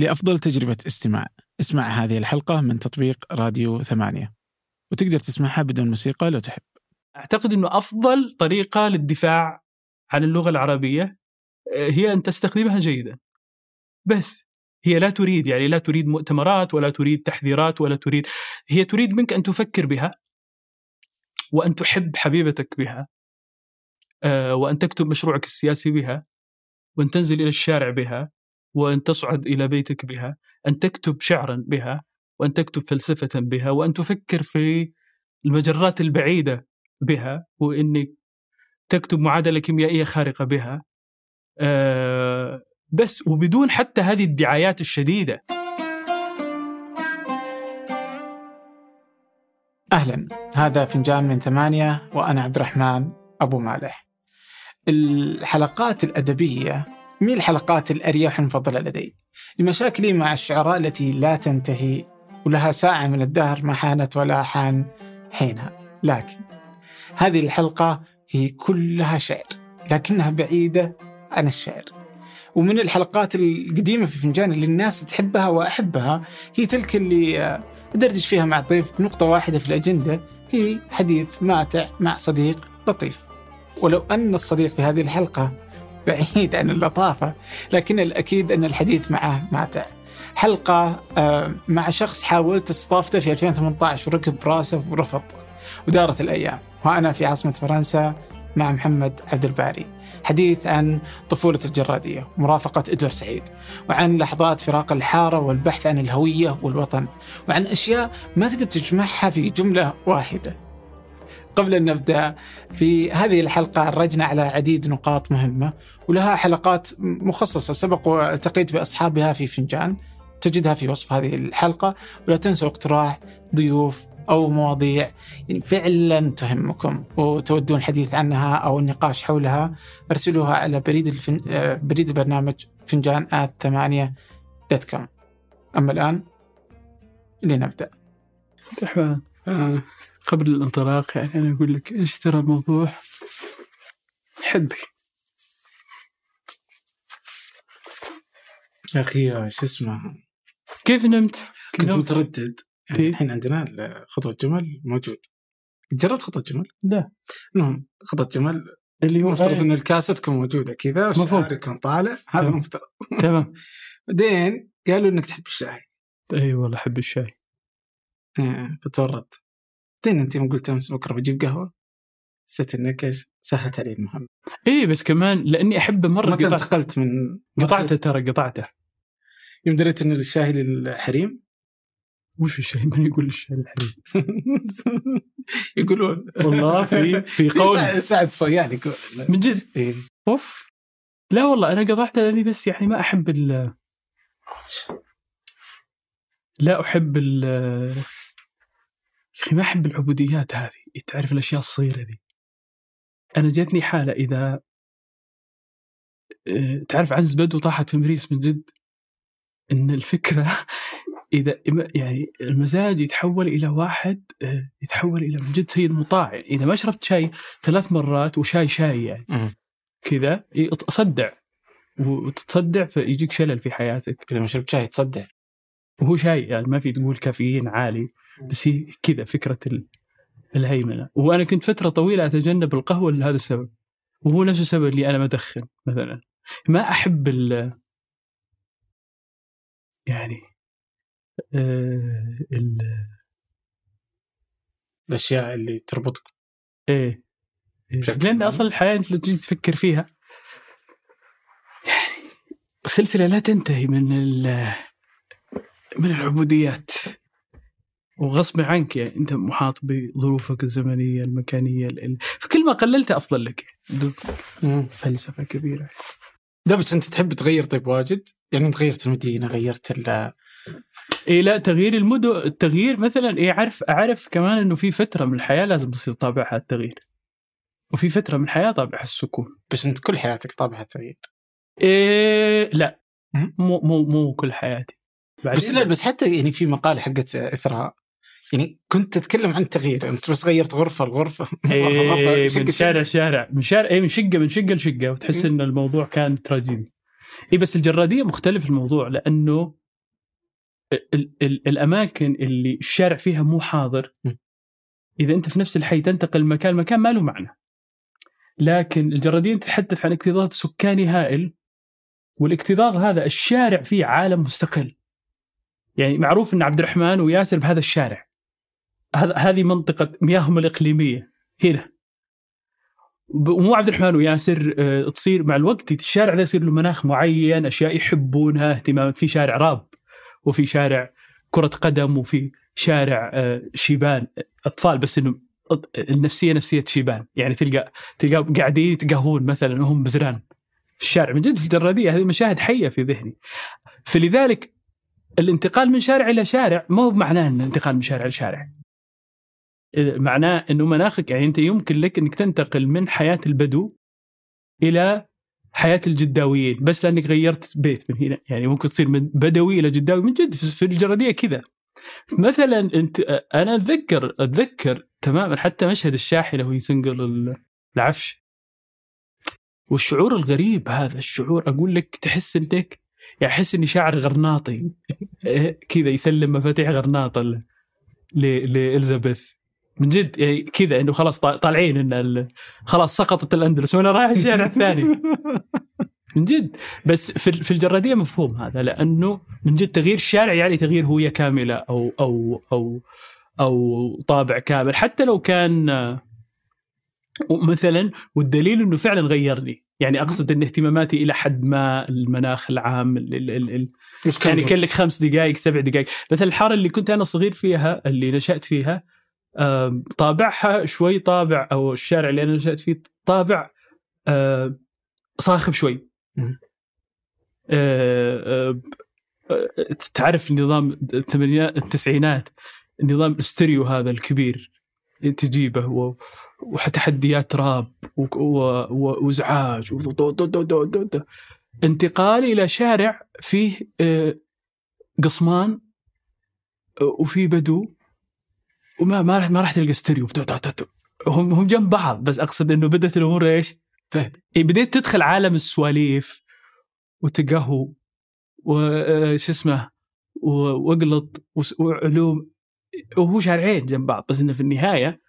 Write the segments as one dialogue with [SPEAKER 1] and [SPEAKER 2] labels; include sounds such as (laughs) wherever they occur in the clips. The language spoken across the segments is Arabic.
[SPEAKER 1] لأفضل تجربة استماع. اسمع هذه الحلقة من تطبيق راديو ثمانية. وتقدر تسمعها بدون موسيقى لو تحب.
[SPEAKER 2] أعتقد إنه أفضل طريقة للدفاع عن اللغة العربية آه، هي أن تستخدمها جيدا. بس هي لا تريد يعني لا تريد مؤتمرات ولا تريد تحذيرات ولا تريد هي تريد منك أن تفكر بها وأن تحب حبيبتك بها آه، وأن تكتب مشروعك السياسي بها وأن تنزل إلى الشارع بها. وأن تصعد إلى بيتك بها أن تكتب شعرا بها وأن تكتب فلسفة بها وأن تفكر في المجرات البعيدة بها وانك تكتب معادلة كيميائية خارقة بها. آه بس وبدون حتى هذه الدعايات الشديدة.
[SPEAKER 1] أهلا. هذا فنجان من ثمانية وأنا عبد الرحمن أبو مالح. الحلقات الأدبية من الحلقات الأريح المفضلة لدي. لمشاكلي مع الشعراء التي لا تنتهي ولها ساعة من الدهر ما حانت ولا حان حينها. لكن هذه الحلقة هي كلها شعر لكنها بعيدة عن الشعر. ومن الحلقات القديمة في فنجان اللي الناس تحبها وأحبها هي تلك اللي أدردش فيها مع الضيف بنقطة واحدة في الأجندة هي حديث ماتع مع صديق لطيف. ولو أن الصديق في هذه الحلقة بعيد عن اللطافة لكن الأكيد أن الحديث معه ماتع. حلقة آه، مع شخص حاولت استضافته في 2018 وركب راسه ورفض ودارت الأيام. وأنا في عاصمة فرنسا مع محمد عبد الباري. حديث عن طفولة الجرادية مرافقة إدوار سعيد. وعن لحظات فراق الحارة والبحث عن الهوية والوطن. وعن أشياء ما تقدر تجمعها في جملة واحدة. قبل أن نبدأ في هذه الحلقة عرجنا على عديد نقاط مهمة ولها حلقات مخصصة سبق والتقيت بأصحابها في فنجان تجدها في وصف هذه الحلقة ولا تنسوا اقتراح ضيوف أو مواضيع يعني فعلا تهمكم وتودون الحديث عنها أو النقاش حولها أرسلوها على بريد الفن... بريد البرنامج فنجان آت ثمانية دوت كوم. أما الآن لنبدأ.
[SPEAKER 2] آه. قبل الانطلاق يعني أنا أقول لك إيش ترى الموضوع حبي
[SPEAKER 1] يا أخي شو اسمه
[SPEAKER 2] كيف نمت؟
[SPEAKER 1] كنت؟ متردد يعني
[SPEAKER 2] إيه.
[SPEAKER 1] الحين عندنا خطوة جمل موجود جربت خطوة جمل؟
[SPEAKER 2] لا
[SPEAKER 1] المهم خطوة جمل
[SPEAKER 2] اللي هو
[SPEAKER 1] المفترض إن الكاسة تكون موجودة كذا
[SPEAKER 2] مفروض.
[SPEAKER 1] يكون طالع هذا. المفترض
[SPEAKER 2] تمام (laughs)
[SPEAKER 1] بعدين قالوا إنك تحب الشاي
[SPEAKER 2] إي والله أحب الشاي
[SPEAKER 1] إيه، فتورطت بعدين انت يوم قلت امس بكره بجيب قهوة؟ حسيت إنك إيش؟ سهلت علي المهمه
[SPEAKER 2] اي بس كمان لأني احبه مرة
[SPEAKER 1] متى انتقلت من
[SPEAKER 2] قطعته ترى قطعته.
[SPEAKER 1] يوم دريت إن الشاي للحريم؟
[SPEAKER 2] وش الشاي من يقول الشاي الحليب (laughs)
[SPEAKER 1] يقولون.
[SPEAKER 2] والله في في قول.
[SPEAKER 1] سعد- صيان يقول.
[SPEAKER 2] من جد؟
[SPEAKER 1] إيه.
[SPEAKER 2] أوف. لا والله أنا قطعته لأني بس يعني ما أحب ال لا أحب ال يا أخي ما أحب العبوديات هذه. تعرف الأشياء الصغيرة ذي. أنا جاتني حالة إذا آه، تعرف عنز بدو طاحت في مريس من جد؟ إن الفكرة (laughs) إذا يعني المزاج يتحول إلى واحد آه، يتحول إلى من جد سيد مطاع. إذا ما شربت شاي ثلاث مرات وشاي شاي يعني. كذا تصدع. وتتصدع فيجيك شلل في حياتك.
[SPEAKER 1] إذا ما شربت شاي تصدع.
[SPEAKER 2] وهو شاي يعني ما في تقول كافيين عالي بس هي كذا فكرة ال- الهيمنة. وأنا كنت فترة طويلة أتجنب القهوة لهذا السبب. وهو نفس السبب اللي أنا ما أدخن مثلا. ما أحب ال يعني آه ال
[SPEAKER 1] الأشياء اللي تربطك.
[SPEAKER 2] إيه.
[SPEAKER 1] بشكل لأن.
[SPEAKER 2] أصلا الحياة أنت لو تجي تفكر فيها يعني سلسلة لا تنتهي من ال من العبوديات. وغصب عنك يعني أنت محاط بظروفك الزمنية المكانية ال- فكل ما قللت أفضل لك. فلسفة كبيرة.
[SPEAKER 1] لا بس أنت تحب تغير طيب واجد؟ يعني أنت غيرت المدينة غيرت ال
[SPEAKER 2] إي لا تغيير المدن التغيير مثلا إي أعرف أعرف كمان إنه في فترة من الحياة لازم يصير طابعها التغيير. وفي فترة من الحياة طابعها السكون.
[SPEAKER 1] بس أنت كل حياتك طابعها تغيير
[SPEAKER 2] إيه لا. مو مو مو كل حياتي.
[SPEAKER 1] بس لا بس حتى يعني في مقال حقت إثراء يعني كنت تتكلم عن التغيير انت بس غيرت غرفة لغرفة. (laughs) غرفة
[SPEAKER 2] إيه من. شارع شارع من شارع اي من شقة من شقة لشقة وتحس إن الموضوع كان تراجيدي. اي بس الجرادية مختلف الموضوع لأنه ال ال الأماكن اللي الشارع فيها مو حاضر. إذا أنت في نفس الحي تنتقل مكان مكان ما له معنى. لكن الجرادين تتحدث عن اكتظاظ سكاني هائل والاكتظاظ هذا الشارع فيه عالم مستقل. يعني معروف إن عبد الرحمن وياسر بهذا الشارع. هذا هذه منطقة مياههم الإقليمية. هنا ومو عبد الرحمن وياسر آه، تصير مع الوقت الشارع ذا يصير له مناخ معين أشياء يحبونها اهتمام في شارع راب وفي شارع كرة قدم وفي شارع آه، شيبان. أطفال بس إنه النفسية نفسية شيبان. يعني تلقى تلقى قاعدين يتقهون مثلا وهم بزران. في الشارع من جد في الجرادية. هذه مشاهد حية في ذهني. فلذلك الانتقال من شارع إلى شارع ما هو بمعناه ان الانتقال من شارع لشارع معناه إنه مناخك يعني أنت يمكن لك إنك تنتقل من حياة البدو إلى حياة الجداويين بس لأنك غيرت بيت من هنا. يعني ممكن تصير من بدوي إلى جداوي من جد في الجراديه كذا. مثلا أنت أنا أتذكر أتذكر تماما حتى مشهد الشاحنة وهي تنقل ال- العفش. والشعور الغريب هذا الشعور أقول لك تحس إنك يعني أحس إني شاعر غرناطي. إيه، كذا يسلم مفاتيح غرناطة لاليزابيث من جد يعني كذا إنه خلاص طا- طالعين إن خلاص سقطت الأندلس وأنا رايح الشارع الثاني. من جد. بس في في الجرادية مفهوم هذا لأنه من جد تغيير الشارع يعني تغيير هوية كاملة أو أو أو أو طابع كامل. حتى لو كان مثلا والدليل إنه فعلا غيرني. يعني أقصد إن اهتماماتي إلى حد ما المناخ العام ال ال ال ال
[SPEAKER 1] وش كان
[SPEAKER 2] يعني؟ كان لك خمس دقائق سبع دقائق مثلا الحارة اللي كنت أنا صغير فيها اللي نشأت فيها طابعها شوي طابع أو الشارع اللي أنا نشأت فيه طابع صاخب شوي. تعرف نظام الثمانينات التسعينات؟ النظام الاستريو هذا الكبير تجيبه وتحديات راب وإزعاج. انتقال إلى شارع فيه آه، قصمان آه، وفيه بدو وما ما راح ما راح تلقى ستيريو. هم هم جنب بعض بس أقصد إنه بدأت الأمور
[SPEAKER 1] إيش؟
[SPEAKER 2] إيه بديت تدخل عالم السواليف وتقهو وش اسمه و- وأقلط وعلوم وهو شارعين جنب بعض بس إنه في النهاية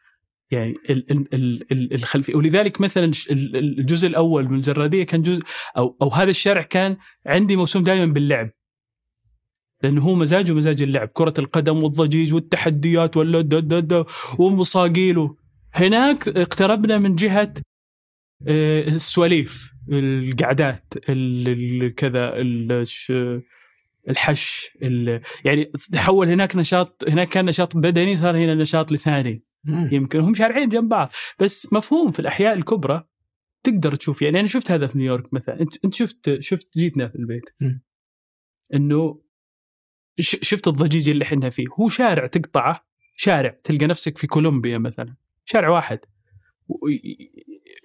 [SPEAKER 2] يعني ال- ال- ال- ال- الخلفية. ولذلك مثلا الجزء الأول من الجرادية كان جزء أو أو هذا الشارع كان عندي موسوم دائما باللعب. لأنه هو مزاجه مزاج اللعب. كرة القدم والضجيج والتحديات ولا ومصاقيل هناك اقتربنا من جهة آه، السواليف القعدات ال- ال- كذا الحش ال- يعني تحول هناك نشاط هناك كان نشاط بدني صار هنا نشاط لساني. يمكن هم شارعين جنب بعض. بس مفهوم في الأحياء الكبرى تقدر تشوف يعني أنا شفت هذا في نيويورك مثلا. أنت أنت شفت شفت جيتنا في البيت. إنه شفت الضجيج اللي إحنا فيه. هو شارع تقطعه شارع تلقى نفسك في كولومبيا مثلا. شارع واحد.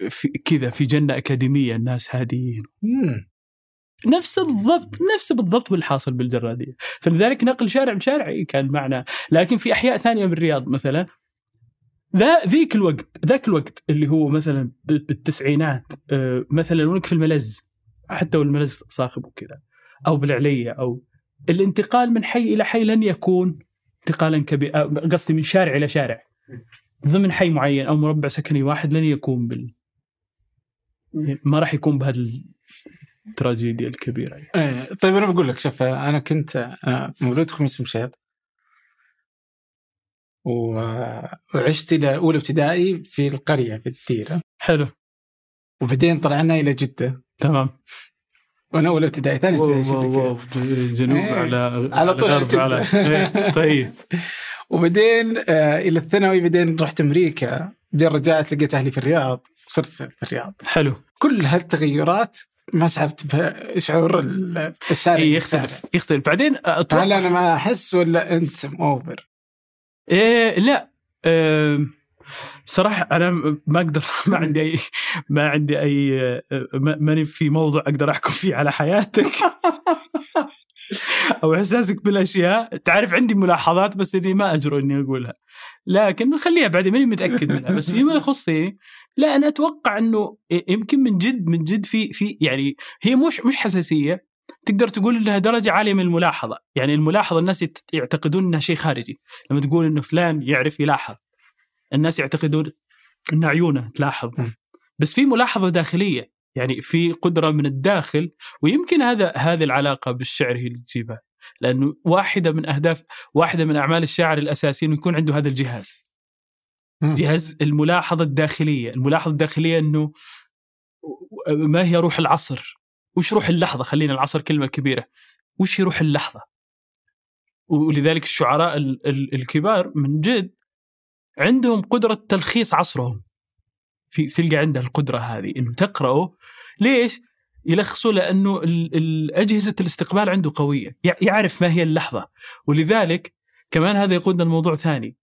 [SPEAKER 2] في كذا في جنة أكاديمية الناس هاديين. نفس الضبط نفس بالضبط هو الحاصل بالجرادية. فلذلك نقل شارع بشارع إيه كان معنى لكن في أحياء ثانية بالرياض مثلا. ذا ذيك الوقت ذاك الوقت اللي هو مثلا بالتسعينات آه، مثلا وانك في الملز حتى والملز صاخب وكذا أو بالعلية أو الانتقال من حي إلى حي لن يكون انتقالا كبيرا قصدي من شارع إلى شارع ضمن حي معين أو مربع سكني واحد لن يكون بال ما راح يكون بهذه التراجيديا الكبيرة يعني.
[SPEAKER 1] إيه، طيب أنا بقول لك شوف أنا كنت أنا مولود خميس مشيط وعشت إلى أولى ابتدائي في القرية في الديره
[SPEAKER 2] حلو.
[SPEAKER 1] وبعدين طلعنا إلى جدة.
[SPEAKER 2] تمام.
[SPEAKER 1] وأنا أولى ابتدائي ثاني ابتدائي شيء زي كذا.
[SPEAKER 2] جنوب
[SPEAKER 1] إيه.
[SPEAKER 2] على
[SPEAKER 1] على طول على
[SPEAKER 2] على. إيه، طيب. (laughs)
[SPEAKER 1] وبعدين آه إلى الثانوي بعدين رحت أمريكا. بعدين رجعت لقيت أهلي في الرياض صرت في الرياض.
[SPEAKER 2] حلو.
[SPEAKER 1] كل هالتغيرات ما شعرت بشعور ال- الشارع
[SPEAKER 2] إيه، يختلف يختلف. بعدين
[SPEAKER 1] هل أنا ما أحس ولا أنت اوفر؟
[SPEAKER 2] إيه لا. آم، صراحة أنا ما أقدر (laughs) ما عندي أي ما عندي أي آه، ما- ماني في موضوع أقدر أحكم فيه على حياتك. (laughs) أو إحساسك بالأشياء. تعرف عندي ملاحظات بس إني ما أجرؤ إني أقولها. لكن نخليها بعدين ماني متأكد منها. بس فيما يخصني لا أنا أتوقع إنه يمكن من جد من جد في في يعني هي مش مش حساسية. تقدر تقول إنها درجة عالية من الملاحظة، يعني الملاحظة الناس يعتقدون إنها شيء خارجي، لما تقول إنه فلان يعرف يلاحظ. الناس يعتقدون إن عيونه تلاحظ. بس في ملاحظة داخلية، يعني في قدرة من الداخل. ويمكن هذا هذه العلاقة بالشعر هي اللي تجيبها، لأنه واحدة من أهداف واحدة من أعمال الشاعر الاساسيه إنه يكون عنده هذا الجهاز،. جهاز الملاحظة الداخلية، الملاحظة الداخلية إنه ما هي روح العصر؟ وش روح اللحظة؟ خلينا العصر كلمة كبيرة. وش هي روح اللحظه؟ ولذلك الشعراء ال- ال- الكبار من جد عندهم قدرة تلخيص عصرهم. في تلقى عنده القدرة هذه إنه تقرأه ليش؟ يلخصوا لأنه أجهزة الاستقبال عنده قوية، يع- يعرف ما هي اللحظة، ولذلك كمان هذا يقودنا لموضوع ثاني.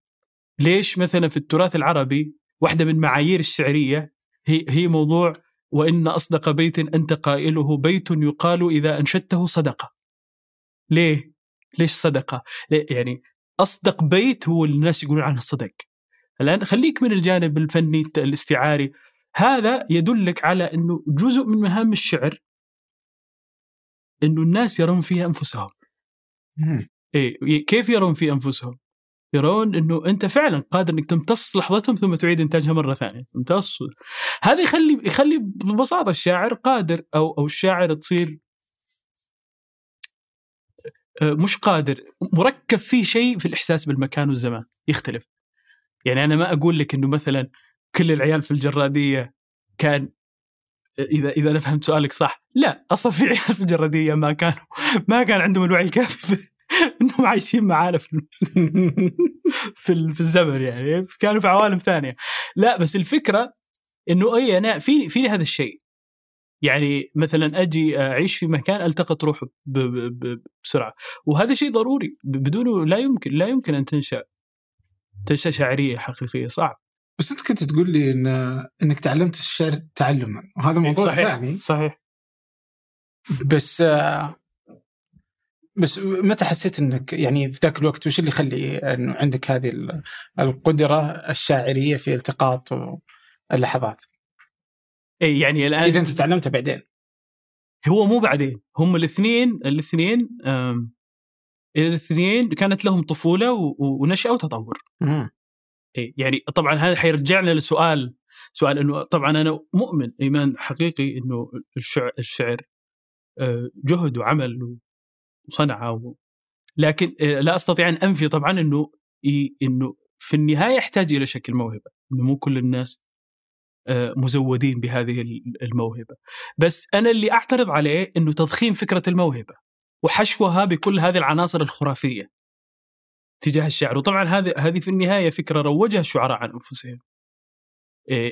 [SPEAKER 2] ليش مثلا في التراث العربي واحدة من معايير الشعرية هي هي موضوع وإن أصدق بيت أنت قائله بيت يقال إذا أنشدته صدقة. ليه؟ ليش صدقة؟ ليه؟ يعني أصدق بيت هو اللي الناس يقولون عنه صدق. الآن خليك من الجانب الفني الاستعاري هذا يدلك على إنه جزء من مهام الشعر إنه الناس يرون فيها أنفسهم.
[SPEAKER 1] مم.
[SPEAKER 2] إيه كيف يرون في أنفسهم؟ يرون إنه أنت فعلا قادر إنك تمتص لحظتهم ثم تعيد إنتاجها مرة ثانية، تمتص هذا يخلي يخلي ببساطة الشاعر قادر أو أو الشاعر تصير آه، مش قادر مركب فيه شيء في الإحساس بالمكان والزمان. يختلف. يعني أنا ما أقول لك إنه مثلا كل العيال في الجرادية كان اذا إذا أنا فهمت سؤالك صح، لا أصلا في عيال في الجرادية ما كانوا ما كان عندهم الوعي الكافي. في- (laughs) انهم عايشين معانا في (laughs) في ال- في الزمن يعني. كانوا في عوالم ثانية. لا بس الفكرة إنه أي أنا في في هذا الشيء. يعني مثلا أجي أعيش في مكان ألتقط روحه بسرعة. وهذا شيء ضروري بدونه لا يمكن لا يمكن أن تنشأ تنشأ شاعريه حقيقية صعب.
[SPEAKER 1] بس أنت كنت تقول لي إن إنك تعلمت الشعر تعلما وهذا موضوع
[SPEAKER 2] صحيح
[SPEAKER 1] ثاني.
[SPEAKER 2] صحيح.
[SPEAKER 1] بس آه، بس متى حسيت إنك يعني في ذاك الوقت وش اللي يخلي انه عندك هذه ال- القدرة الشاعرية في التقاط اللحظات؟
[SPEAKER 2] إي يعني الآن
[SPEAKER 1] إذا أنت تعلمتها بعدين
[SPEAKER 2] هو مو بعدين هم الاثنين الاثنين الاثنين كانت لهم طفولة و- و- ونشأه وتطور
[SPEAKER 1] مم.
[SPEAKER 2] إيه يعني طبعا هذا حيرجعنا لسؤال سؤال إنه طبعا أنا مؤمن إيمان حقيقي إنه الشعر الشعر آه، جهد وعمل وصنعه و... لكن آه، لا أستطيع أن أنفي طبعا إنه إنه في النهاية يحتاج إلى شكل موهبة إنه مو كل الناس آه، مزودين بهذه ال- الموهبة. بس أنا اللي أعترض عليه إنه تضخيم فكرة الموهبة وحشوها بكل هذه العناصر الخرافية تجاه الشعر. وطبعا هذه هذه في النهاية فكرة روجها الشعراء عن أنفسهم.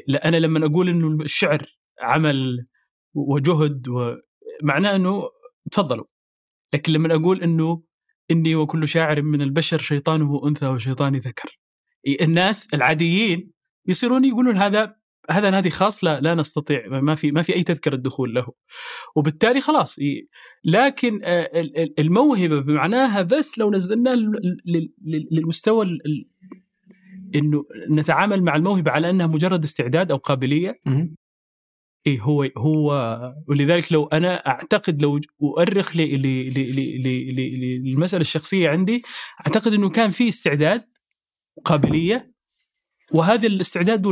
[SPEAKER 2] لا أنا لما أقول إنه الشعر عمل وجهد ومعناه إنه تفضلوا. لكن لما أقول إنه إني وكل شاعر من البشر شيطانه أنثى وشيطاني ذكر. إيه الناس العاديين يصيرون يقولون هذا هذا نادي خاص لا لا نستطيع ما في ما في أي تذكرة دخول له. وبالتالي خلاص إيه لكن آه، ال- ال- الموهبة بمعناها بس لو نزلناه لل- لل- لل- للمستوى إنه نتعامل مع الموهبة على أنها مجرد استعداد أو
[SPEAKER 1] قابلية.
[SPEAKER 2] إيه هو هو ولذلك لو أنا أعتقد لو اؤرخ للمسألة الشخصية عندي أعتقد إنه كان في استعداد قابليه وهذا الاستعداد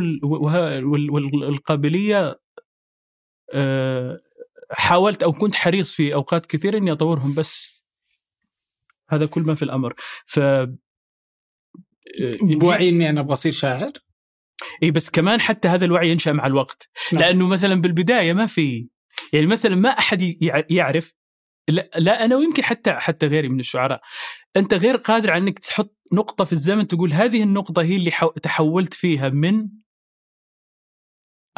[SPEAKER 2] والقابليه آه، حاولت أو كنت حريص في أوقات كثيرة إني أطورهم بس هذا كل ما في الأمر. ف آه،
[SPEAKER 1] بوعي إني أنا أبغى أصير شاعر؟
[SPEAKER 2] إي بس كمان حتى هذا الوعي ينشأ مع الوقت.
[SPEAKER 1] نعم.
[SPEAKER 2] لأنه مثلا بالبداية ما في يعني مثلا ما أحد يع- يعرف لا, لا أنا ويمكن حتى حتى غيري من الشعراء. أنت غير قادر على إنك تحط نقطة في الزمن تقول هذه النقطة هي اللي حو- تحولت فيها من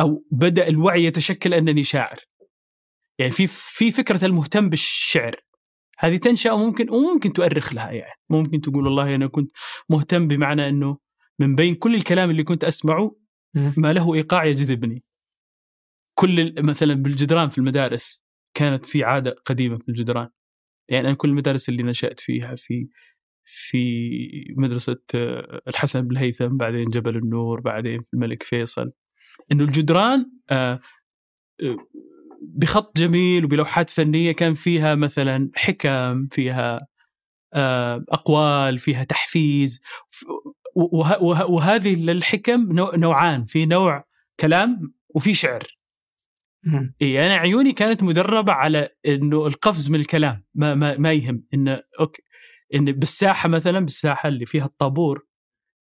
[SPEAKER 2] أو بدأ الوعي يتشكل أنني شاعر. يعني في في فكرة المهتم بالشعر. هذه تنشأ وممكن وممكن تؤرخ لها يعني. ممكن تقول والله أنا كنت مهتم بمعنى إنه من بين كل الكلام اللي كنت
[SPEAKER 1] أسمعه.
[SPEAKER 2] ما له إيقاع يجذبني. كل مثلا بالجدران في المدارس كانت في عادة قديمة في الجدران. يعني أنا كل المدارس اللي نشأت فيها في في مدرسة آه، الحسن بن الهيثم بعدين جبل النور بعدين الملك فيصل. إنه الجدران آه، آه، بخط جميل وبلوحات فنية كان فيها مثلا حكم فيها أقوال فيها تحفيز. وه- وه- وهذه الحكم نوع- نوعان في نوع كلام وفي شعر. إيه أنا عيوني كانت مدربة على إنه القفز من الكلام ما ما, ما يهم انه أوكي إن بالساحة مثلا بالساحة اللي فيها الطابور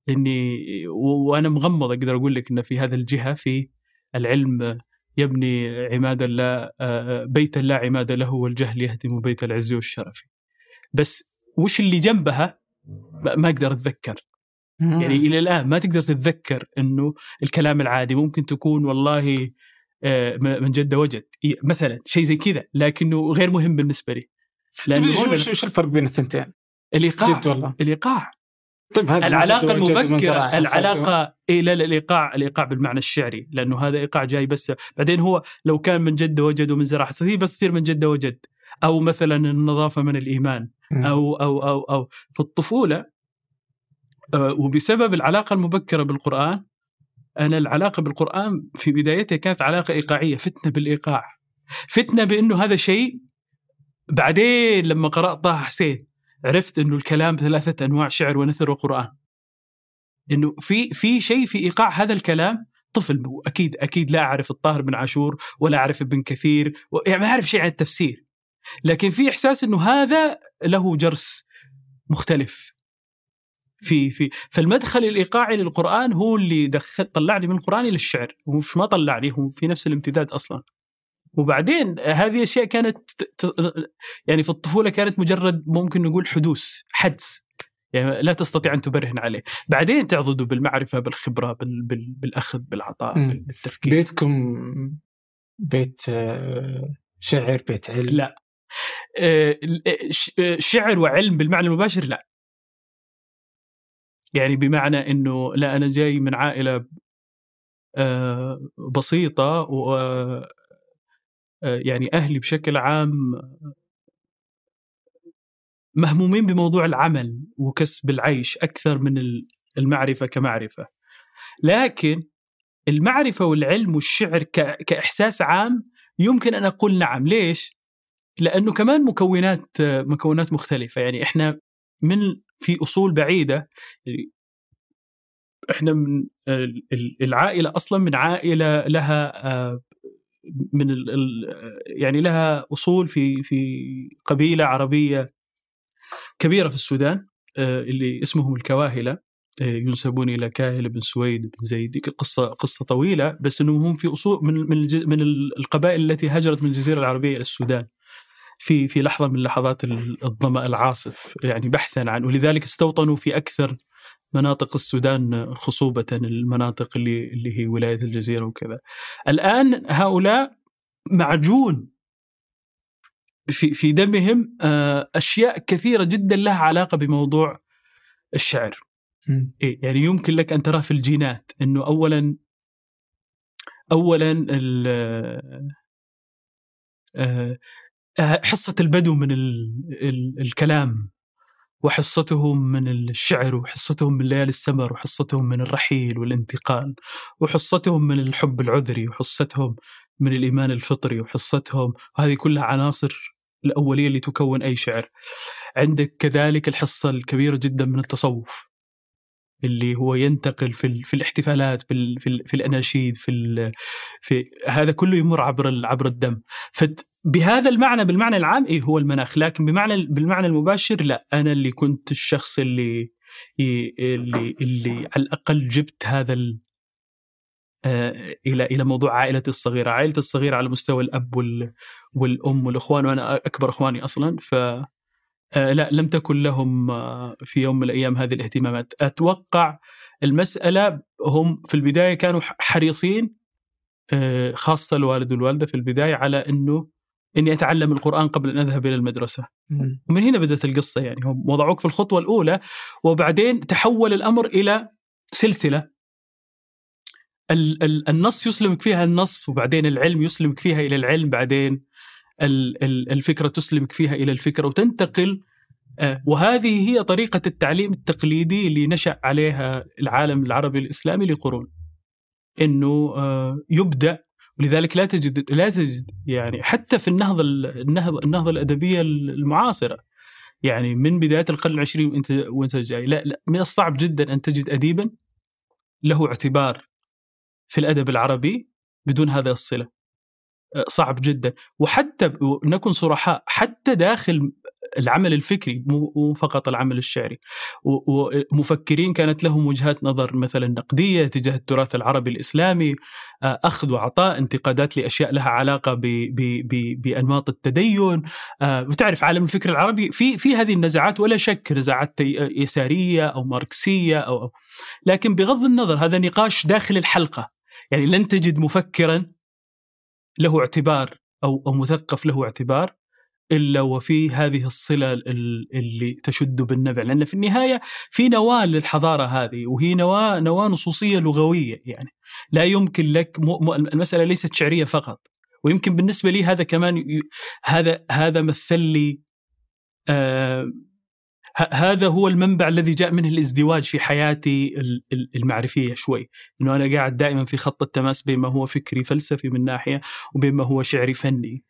[SPEAKER 2] إني وأنا مغمض أقدر أقول لك ان في هذا الجهة في العلم يبني عماد لا آه، بيتا لا عماد له والجهل يهدم بيت العز والشرف بس وش اللي جنبها ما أقدر
[SPEAKER 1] أتذكر.
[SPEAKER 2] يعني إلى الآن ما تقدر تتذكر إنه الكلام العادي ممكن تكون والله آه، من جد وجد. مثلا شيء زي كذا لكنه غير مهم بالنسبة لي.
[SPEAKER 1] طيب
[SPEAKER 2] لأنه
[SPEAKER 1] شو
[SPEAKER 2] هنا
[SPEAKER 1] شو شو الفرق بين الثنتين؟
[SPEAKER 2] الإيقاع.
[SPEAKER 1] جد والله
[SPEAKER 2] الإيقاع.
[SPEAKER 1] طيب هذا العلاقة المبكرة.
[SPEAKER 2] العلاقة إي لا لا الإيقاع الإيقاع بالمعنى الشعري لأنه هذا إيقاع جاي بس. بعدين هو لو كان من جد وجد ومن حصاد هي بس تصير من جد وجد. أو مثلا النظافة من
[SPEAKER 1] الإيمان.
[SPEAKER 2] أو أو أو أو في الطفولة وبسبب العلاقة المبكرة بالقرآن أنا العلاقة بالقرآن في بدايتها كانت علاقة إيقاعية فتنة بالإيقاع. فتنة بأنه هذا شيء بعدين لما قرات طه حسين عرفت أنه الكلام ثلاثة أنواع شعر ونثر وقرآن. أنه في في شيء في إيقاع هذا الكلام طفل أكيد أكيد لا أعرف الطاهر بن عاشور ولا أعرف ابن كثير يعني ما أعرف شيء عن التفسير. لكن في إحساس أنه هذا له جرس مختلف. في في فالمدخل الإيقاعي للقرآن هو اللي دخل طلعني من القران إلى الشعر ومش ما طلعني هو في نفس الامتداد أصلا. وبعدين هذه أشياء كانت يعني في الطفولة كانت مجرد ممكن نقول حدوث حدس يعني لا تستطيع أن تبرهن عليه. بعدين تعضد بالمعرفة بالخبرة بال بال بالأخذ بالعطاء
[SPEAKER 1] مم.
[SPEAKER 2] بالتفكير.
[SPEAKER 1] بيتكم بيت آه، شعر بيت علم؟
[SPEAKER 2] لا. آه، آه، شعر وعلم بالمعنى المباشر لا. يعني بمعنى إنه لا أنا جاي من عائلة آه، بسيطة و آه، يعني أهلي بشكل عام مهمومين بموضوع العمل وكسب العيش أكثر من ال- المعرفة كمعرفة. لكن المعرفة والعلم والشعر كإحساس عام يمكن أن أقول نعم. ليش؟ لأنه كمان مكونات مكونات مختلفة. يعني إحنا من في أصول بعيدة. إحنا من ال- ال- العائلة أصلا من عائلة لها آه، من يعني لها أصول في في قبيلة عربية كبيرة في السودان آه، اللي اسمهم الكواهلة. آه، ينسبون إلى كاهل بن سويد بن زيد. قصة قصة طويلة بس إنهم هم في أصول من من من القبائل التي هاجرت من الجزيرة العربية إلى السودان. في في لحظة من لحظات ال- الظمأ العاصف يعني بحثا عن ولذلك استوطنوا في أكثر مناطق السودان خصوبة المناطق اللي اللي هي ولاية الجزيرة وكذا. الآن هؤلاء معجون في في دمهم آه، أشياء كثيرة جدا لها علاقة بموضوع الشعر. إيه يعني يمكن لك أن تراه في الجينات إنه اولا اولا آه، حصة البدو من ال ال الكلام وحصتهم من الشعر وحصتهم من ليالي السمر وحصتهم من الرحيل والانتقال وحصتهم من الحب العذري وحصتهم من الإيمان الفطري وحصتهم وهذه كلها عناصر الأولية اللي تكون أي شعر. عندك كذلك الحصة الكبيرة جدا من التصوف اللي هو ينتقل في في الاحتفالات في في, في الأناشيد في في هذا كله يمر عبر عبر الدم فبهذا المعنى بالمعنى العام إيه هو المناخ لكن بمعنى بالمعنى المباشر لا. أنا اللي كنت الشخص اللي اللي اللي على الأقل جبت هذا ال آه، إلى إلى موضوع عائلتي الصغيرة، عائلتي الصغيرة على مستوى الأب وال والأم والإخوان وأنا أكبر إخواني أصلا. ف آه، لا لم تكن لهم آه، في يوم من الأيام هذه الاهتمامات، أتوقع المسألة هم في البداية كانوا حريصين خاصة الوالد والوالدة في البداية على إنه إني أتعلم القرآن قبل أن أذهب إلى المدرسة.
[SPEAKER 1] مم.
[SPEAKER 2] ومن هنا بدأت القصة يعني هم وضعوك في الخطوة الأولى وبعدين تحول الأمر إلى سلسلة ال- ال- النص يسلمك فيها النص وبعدين العلم يسلمك فيها إلى العلم بعدين ال- ال- الفكرة تسلمك فيها إلى الفكرة وتنتقل آه، وهذه هي طريقة التعليم التقليدي اللي نشأ عليها العالم العربي الإسلامي لقرون إنه آه، يبدأ ولذلك لا تجد لا تجد يعني حتى في النهضه النهضه النهضه الأدبية المعاصرة. يعني من بداية القرن العشرين وإنت وإنت جاي. لا, لا من الصعب جدا أن تجد اديبا له اعتبار في الأدب العربي بدون هذه الصلة. صعب جدا. وحتى نكون صرحاء حتى داخل العمل الفكري مو فقط العمل الشعري. ومفكرين كانت لهم وجهات نظر مثلا نقدية تجاه التراث العربي الإسلامي آه، أخذ وعطاء انتقادات لأشياء لها علاقة ب ب بأنماط التدين آه، وتعرف عالم الفكر العربي في في هذه النزاعات ولا شك نزاعات يسارية أو ماركسية أو. لكن بغض النظر هذا نقاش داخل الحلقة. يعني لن تجد مفكرا له اعتبار أو أو مثقف له اعتبار إلا وفي هذه الصلة اللي تشد بالنبع. لأن في النهاية في نواة للحضارة هذه وهي نواة نواة نصوصية لغوية يعني. لا يمكن لك المسألة ليست شعرية فقط. ويمكن بالنسبة لي هذا كمان ي... هذا هذا مثل لي آه هذا هو المنبع الذي جاء منه الازدواج في حياتي المعرفية شوي. إنه أنا قاعد دائما في خط التماس بين ما هو فكري فلسفي من ناحية وبين ما هو شعري فني.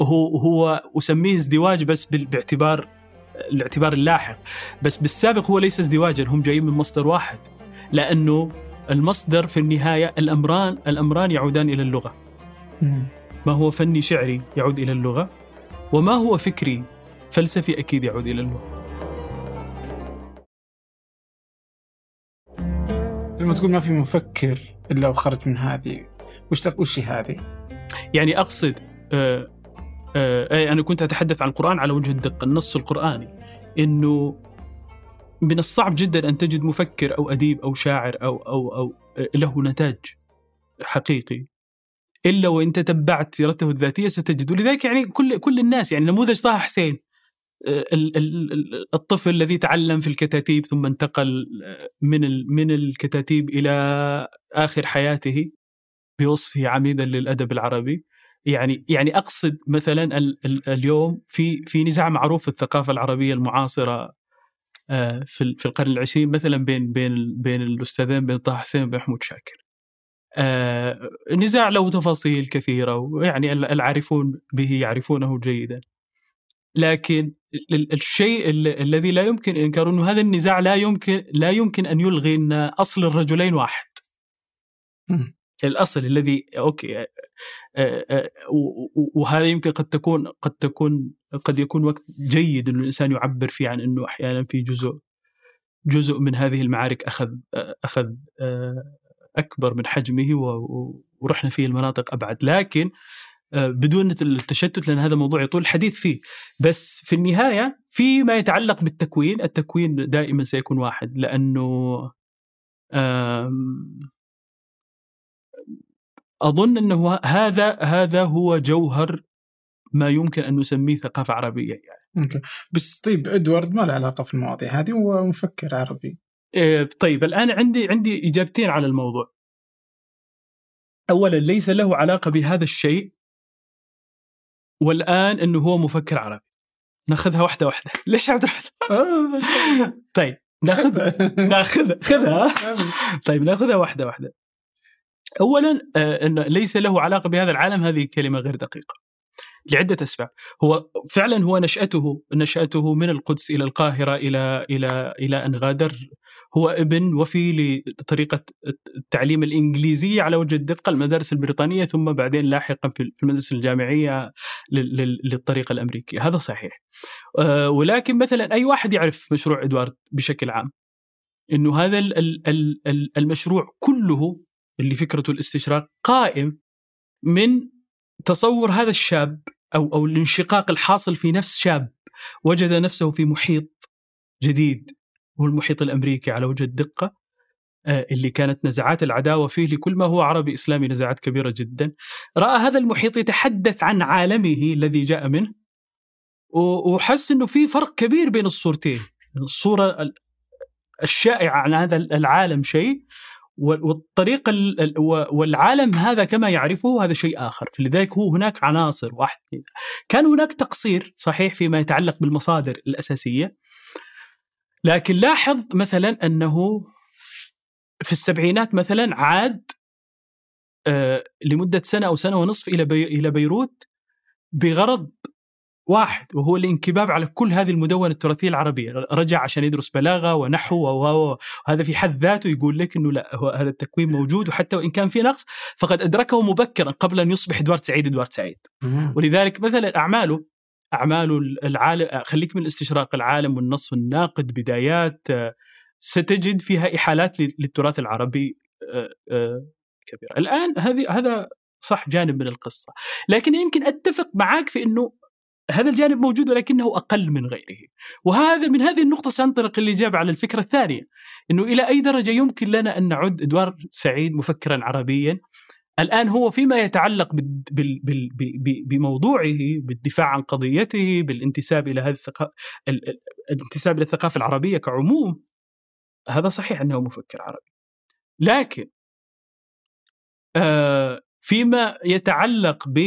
[SPEAKER 2] هو هو أسميه ازدواج بس باعتبار الاعتبار اللاحق. بس بالسابق هو ليس ازدواجا هم جايين من مصدر واحد. لأنه المصدر في النهاية الامران الأمران يعودان إلى اللغة. ما هو فني شعري يعود إلى اللغة وما هو فكري فلسفي أكيد يعود إلى اللغة.
[SPEAKER 1] لما تقول ما في مفكر إلا وخرج من هذه وش وش هذه؟
[SPEAKER 2] يعني أقصد آه آه أنا كنت أتحدث عن القرآن على وجه الدقة النص القرآني إنه من الصعب جدا أن تجد مفكر أو أديب أو شاعر أو أو أو له نتاج حقيقي. إلا وإن تتبعت سيرته الذاتية ستجد. ولذلك يعني كل كل الناس يعني نموذج طه حسين آه، الطفل الذي تعلم في الكتاتيب ثم انتقل من من الكتاتيب إلى آخر حياته بوصفه عميدا للأدب العربي. يعني يعني أقصد مثلا ال ال اليوم في في نزاع معروف في الثقافة العربية المعاصرة آه، في في القرن العشرين مثلا بين بين بين الأستاذين بين طه حسين وبين محمود شاكر. آه، له تفاصيل كثيرة ويعني العارفون به يعرفونه جيدا. لكن الشيء الذي لا يمكن إنكاره إنه هذا النزاع لا يمكن لا يمكن أن يلغي إن أصل الرجلين واحد. الأصل الذي أوكي وهذا يمكن قد تكون قد تكون قد يكون وقت جيد إنه الإنسان يعبر فيه عن إنه أحيانا في جزء جزء من هذه المعارك أخذ أخذ آه، أكبر من حجمه ورحنا فيه المناطق أبعد. لكن بدون التشتت لأن هذا موضوع يطول الحديث فيه. بس في النهاية فيما يتعلق بالتكوين التكوين دائما سيكون واحد. لأنه أظن إنه هذا هذا هو جوهر ما يمكن أن نسميه ثقافة عربية يعني.
[SPEAKER 1] أوكي بس طيب إدوارد ما له علاقة في المواضيع هذه هو مفكر عربي.
[SPEAKER 2] إيه طيب الآن عندي عندي إجابتين على الموضوع. اولا ليس له علاقة بهذا الشيء والآن إنه هو مفكر عربي. ناخذها واحدة واحدة، (laughs) ليش عبد الرحمن؟ طيب ناخذها (laughs) ناخذها خذها طيب ناخذها واحدة واحدة. اولا آه، انه ليس له علاقة بهذا العالم هذه كلمة غير دقيقة لعدة أسباب. هو فعلا هو نشأته نشأته من القدس إلى القاهرة إلى إلى إلى أن غادر. هو ابن وفي لطريقة التعليم الإنجليزية على وجه الدقة المدارس البريطانية ثم بعدين لاحقا في المدارس الجامعية للطريقة الأمريكية. هذا صحيح. آه، ولكن مثلا أي واحد يعرف مشروع إدوارد بشكل عام إنه هذا المشروع كله اللي فكرته الاستشراق قائم من تصور هذا الشاب أو أو الانشقاق الحاصل في نفس شاب وجد نفسه في محيط جديد هو المحيط الأمريكي على وجه الدقة آه، اللي كانت نزعات العداوة فيه لكل ما هو عربي إسلامي نزعات كبيرة جدا. رأى هذا المحيط يتحدث عن عالمه الذي جاء منه وحس إنه في فرق كبير بين الصورتين. الصورة الشائعة عن هذا العالم شيء والطريقة والعالم هذا كما يعرفه هذا شيء آخر. فلذلك هو هناك عناصر واحد. كان هناك تقصير صحيح فيما يتعلق بالمصادر الأساسية. لكن لاحظ مثلا أنه في السبعينات مثلا عاد آه، لمدة سنة أو سنة ونصف إلى بي إلى بيروت بغرض واحد وهو الانكباب على كل هذه المدونة التراثية العربية، رجع عشان يدرس بلاغة ونحو وهذا في حد ذاته يقول لك إنه لا هو هذا التكوين موجود وحتى وإن كان في نقص فقد أدركه مبكرا قبل أن يصبح إدوارد سعيد إدوارد سعيد. ولذلك مثلا أعماله أعماله العالم خليك من الاستشراق العالم والنص الناقد بدايات ستجد فيها إحالات للتراث العربي كبيرة. الآن هذه هذا صح جانب من القصة، لكن يمكن أتفق معك في إنه هذا الجانب موجود ولكنه أقل من غيره. وهذا من هذه النقطة سأنطلق الاجابه على الفكرة الثانية، إنه إلى أي درجة يمكن لنا أن نعد ادوارد سعيد مفكرا عربيا؟ الآن هو فيما يتعلق بموضوعه بالدفاع عن قضيته بالانتساب إلى هذه الثقافه الانتساب إلى الثقافة العربية كعموم. هذا صحيح أنه مفكر عربي. لكن آه، فيما يتعلق ب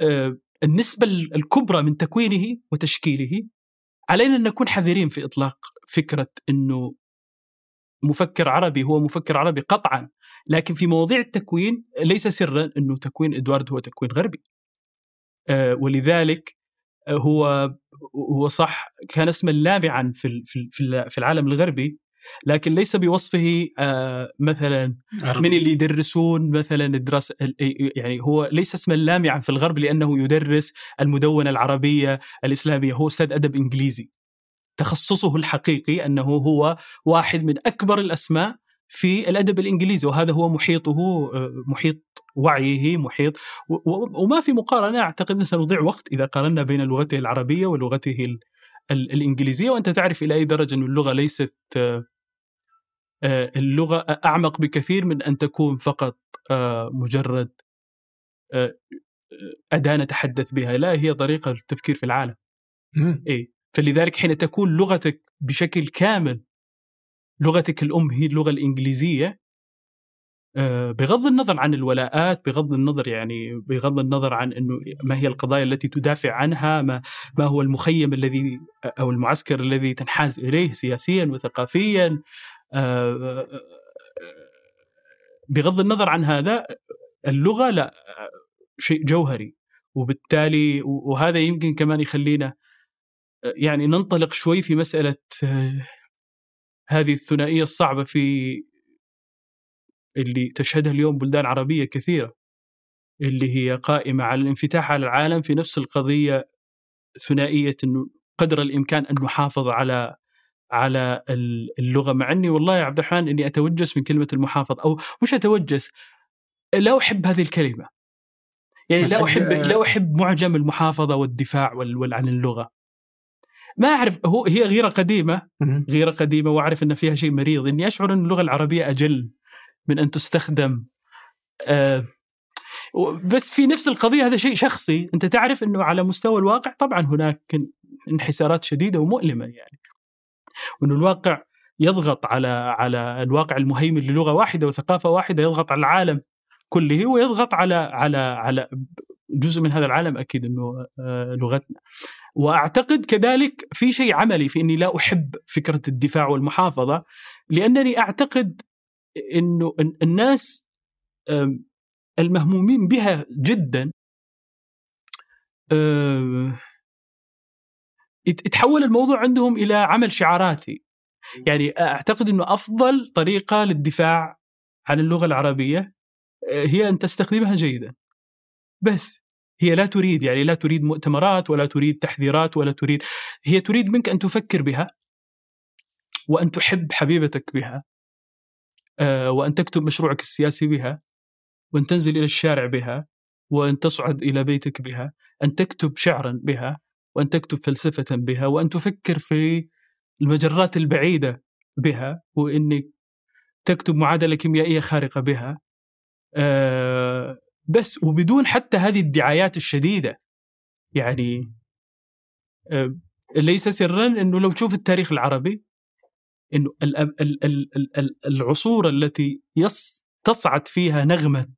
[SPEAKER 2] آه، النسبة الكبرى من تكوينه وتشكيله علينا أن نكون حذرين في إطلاق فكرة أنه مفكر عربي هو مفكر عربي قطعا لكن في مواضيع التكوين ليس سرا أنه تكوين إدوارد هو تكوين غربي. آه، ولذلك هو هو صح كان اسما لامعا في في العالم الغربي لكن ليس بوصفه آه مثلا. من اللي يدرسون مثلا الدراسة يعني هو ليس اسما لامعا في الغرب لأنه يدرس المدونة العربية الإسلامية هو أستاذ أدب إنجليزي تخصصه الحقيقي أنه هو واحد من أكبر الأسماء في الأدب الإنجليزي وهذا هو محيطه آه، محيط وعيه محيط وما في مقارنة أعتقد ان سنضيع وقت إذا قارنا بين لغته العربية ولغته الإنجليزية وأنت تعرف إلى أي درجة أن اللغة ليست آه، اللغة أعمق بكثير من أن تكون فقط مجرد أداة نتحدث بها. لا هي طريقة للتفكير في العالم. اي فلذلك حين تكون لغتك بشكل كامل لغتك الأم هي اللغة الإنجليزية آه، بغض النظر عن الولاءات بغض النظر يعني بغض النظر عن إنه ما هي القضايا التي تدافع عنها ما ما هو المخيم الذي أو المعسكر الذي تنحاز إليه سياسيا وثقافيا آه، بغض النظر عن هذا اللغة لا شيء جوهري. وبالتالي وهذا يمكن كمان يخلينا يعني ننطلق شوي في مسألة هذه الثنائية الصعبة في اللي تشهدها اليوم بلدان عربية كثيرة اللي هي قائمة على الانفتاح على العالم في نفس القضية ثنائية إنه قدر الإمكان أن نحافظ على على اللغة مع إني والله يا عبد الرحمن إني أتوجس من كلمة المحافظ أو مش أتوجس؟ لا أحب هذه الكلمة. يعني لا أحب لا أحب معجم المحافظة والدفاع عن اللغة. ما أعرف هو هي غيرة قديمة غيرة قديمة وأعرف إن فيها شيء مريض. إني أشعر إن اللغة العربية أجل من أن تستخدم آه بس في نفس القضية هذا شيء شخصي. أنت تعرف إنه على مستوى الواقع طبعا هناك انحسارات شديدة ومؤلمة يعني. وانه الواقع يضغط على على الواقع المهيمن للغة واحدة وثقافة واحدة يضغط على العالم كله ويضغط على على على جزء من هذا العالم أكيد إنه آه، لغتنا. وأعتقد كذلك في شيء عملي في إني لا أحب فكرة الدفاع والمحافظة لأنني أعتقد إنه الناس المهمومين بها جدا يتحول الموضوع عندهم إلى عمل شعاراتي. يعني أعتقد إنه أفضل طريقة للدفاع عن اللغة العربية آه، هي أن تستخدمها جيدا. بس هي لا تريد يعني لا تريد مؤتمرات ولا تريد تحذيرات ولا تريد هي تريد منك أن تفكر بها وأن تحب حبيبتك بها آه، وأن تكتب مشروعك السياسي بها وأن تنزل إلى الشارع بها وأن تصعد إلى بيتك بها أن تكتب شعرا بها وأن تكتب فلسفة بها وأن تفكر في المجرات البعيدة بها وانك تكتب معادلة كيميائية خارقة بها. آه، بس وبدون حتى هذه الدعايات الشديدة. يعني آه، ليس سرا إنه لو تشوف التاريخ العربي إنه العصور التي تصعد فيها نغمة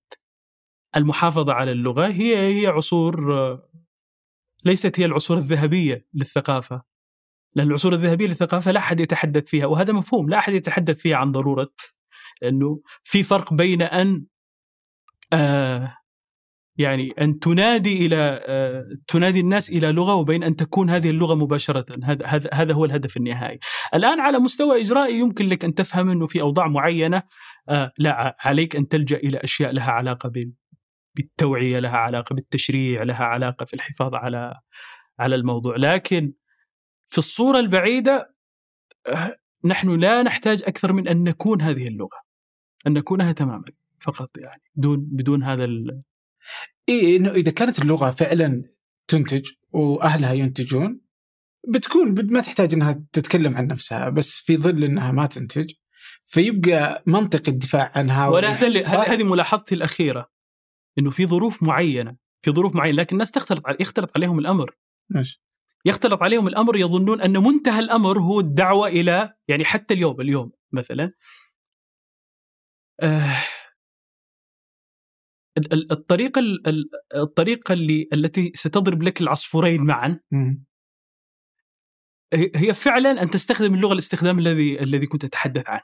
[SPEAKER 2] المحافظة على اللغة هي هي عصور آه، ليست هي العصور الذهبية للثقافة لأن العصور الذهبية للثقافة لا أحد يتحدث فيها وهذا مفهوم لا أحد يتحدث فيها عن ضرورة أنه في فرق بين أن آه يعني أن تنادي إلى آه تنادي الناس إلى لغة وبين أن تكون هذه اللغة مباشرة هذا هذا هذا هو الهدف النهائي. الآن على مستوى إجرائي يمكن لك أن تفهم أنه في أوضاع معينة آه لا عليك أن تلجأ إلى أشياء لها علاقة بالتوعية، لها علاقة بالتشريع، لها علاقة في الحفاظ على على الموضوع، لكن في الصورة البعيدة آه، نحن لا نحتاج أكثر من أن نكون هذه اللغة. أن نكونها تماما فقط يعني بدون بدون هذا ال...
[SPEAKER 1] إيه إنه إذا كانت اللغة فعلا تنتج وأهلها ينتجون بتكون ما تحتاج إنها تتكلم عن نفسها بس في ظل إنها ما تنتج فيبقى منطق الدفاع عنها
[SPEAKER 2] وأنا هذه ملاحظتي الأخيرة إنه في ظروف معينة في ظروف معينة لكن الناس تختلط يختلط عليهم الأمر.
[SPEAKER 1] ماشي.
[SPEAKER 2] يختلط عليهم الأمر يظنون أن منتهى الأمر هو الدعوة إلى يعني حتى اليوم اليوم مثلا. آه الطريقة الطريقة اللي التي ستضرب لك العصفورين معا. هي فعلا أن تستخدم اللغة الاستخدام الذي الذي كنت اتحدث عنه.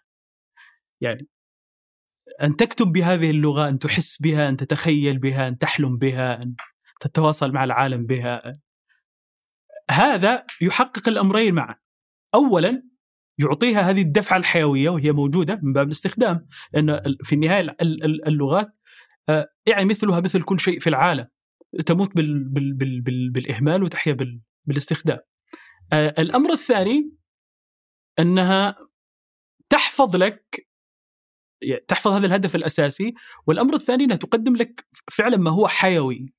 [SPEAKER 2] يعني أن تكتب بهذه اللغة، أن تحس بها، أن تتخيل بها، أن تحلم بها، أن تتواصل مع العالم بها. هذا يحقق الأمرين معا. اولا يعطيها هذه الدفعة الحيوية وهي موجودة من باب الاستخدام، لأن في النهاية اللغات يعني مثلها مثل كل شيء في العالم تموت بال بال بال بال بالإهمال وتحيا بال بالاستخدام آه، الأمر الثاني أنها تحفظ لك تحفظ هذا الهدف الأساسي والأمر الثاني أنها تقدم لك فعلا ما هو حيوي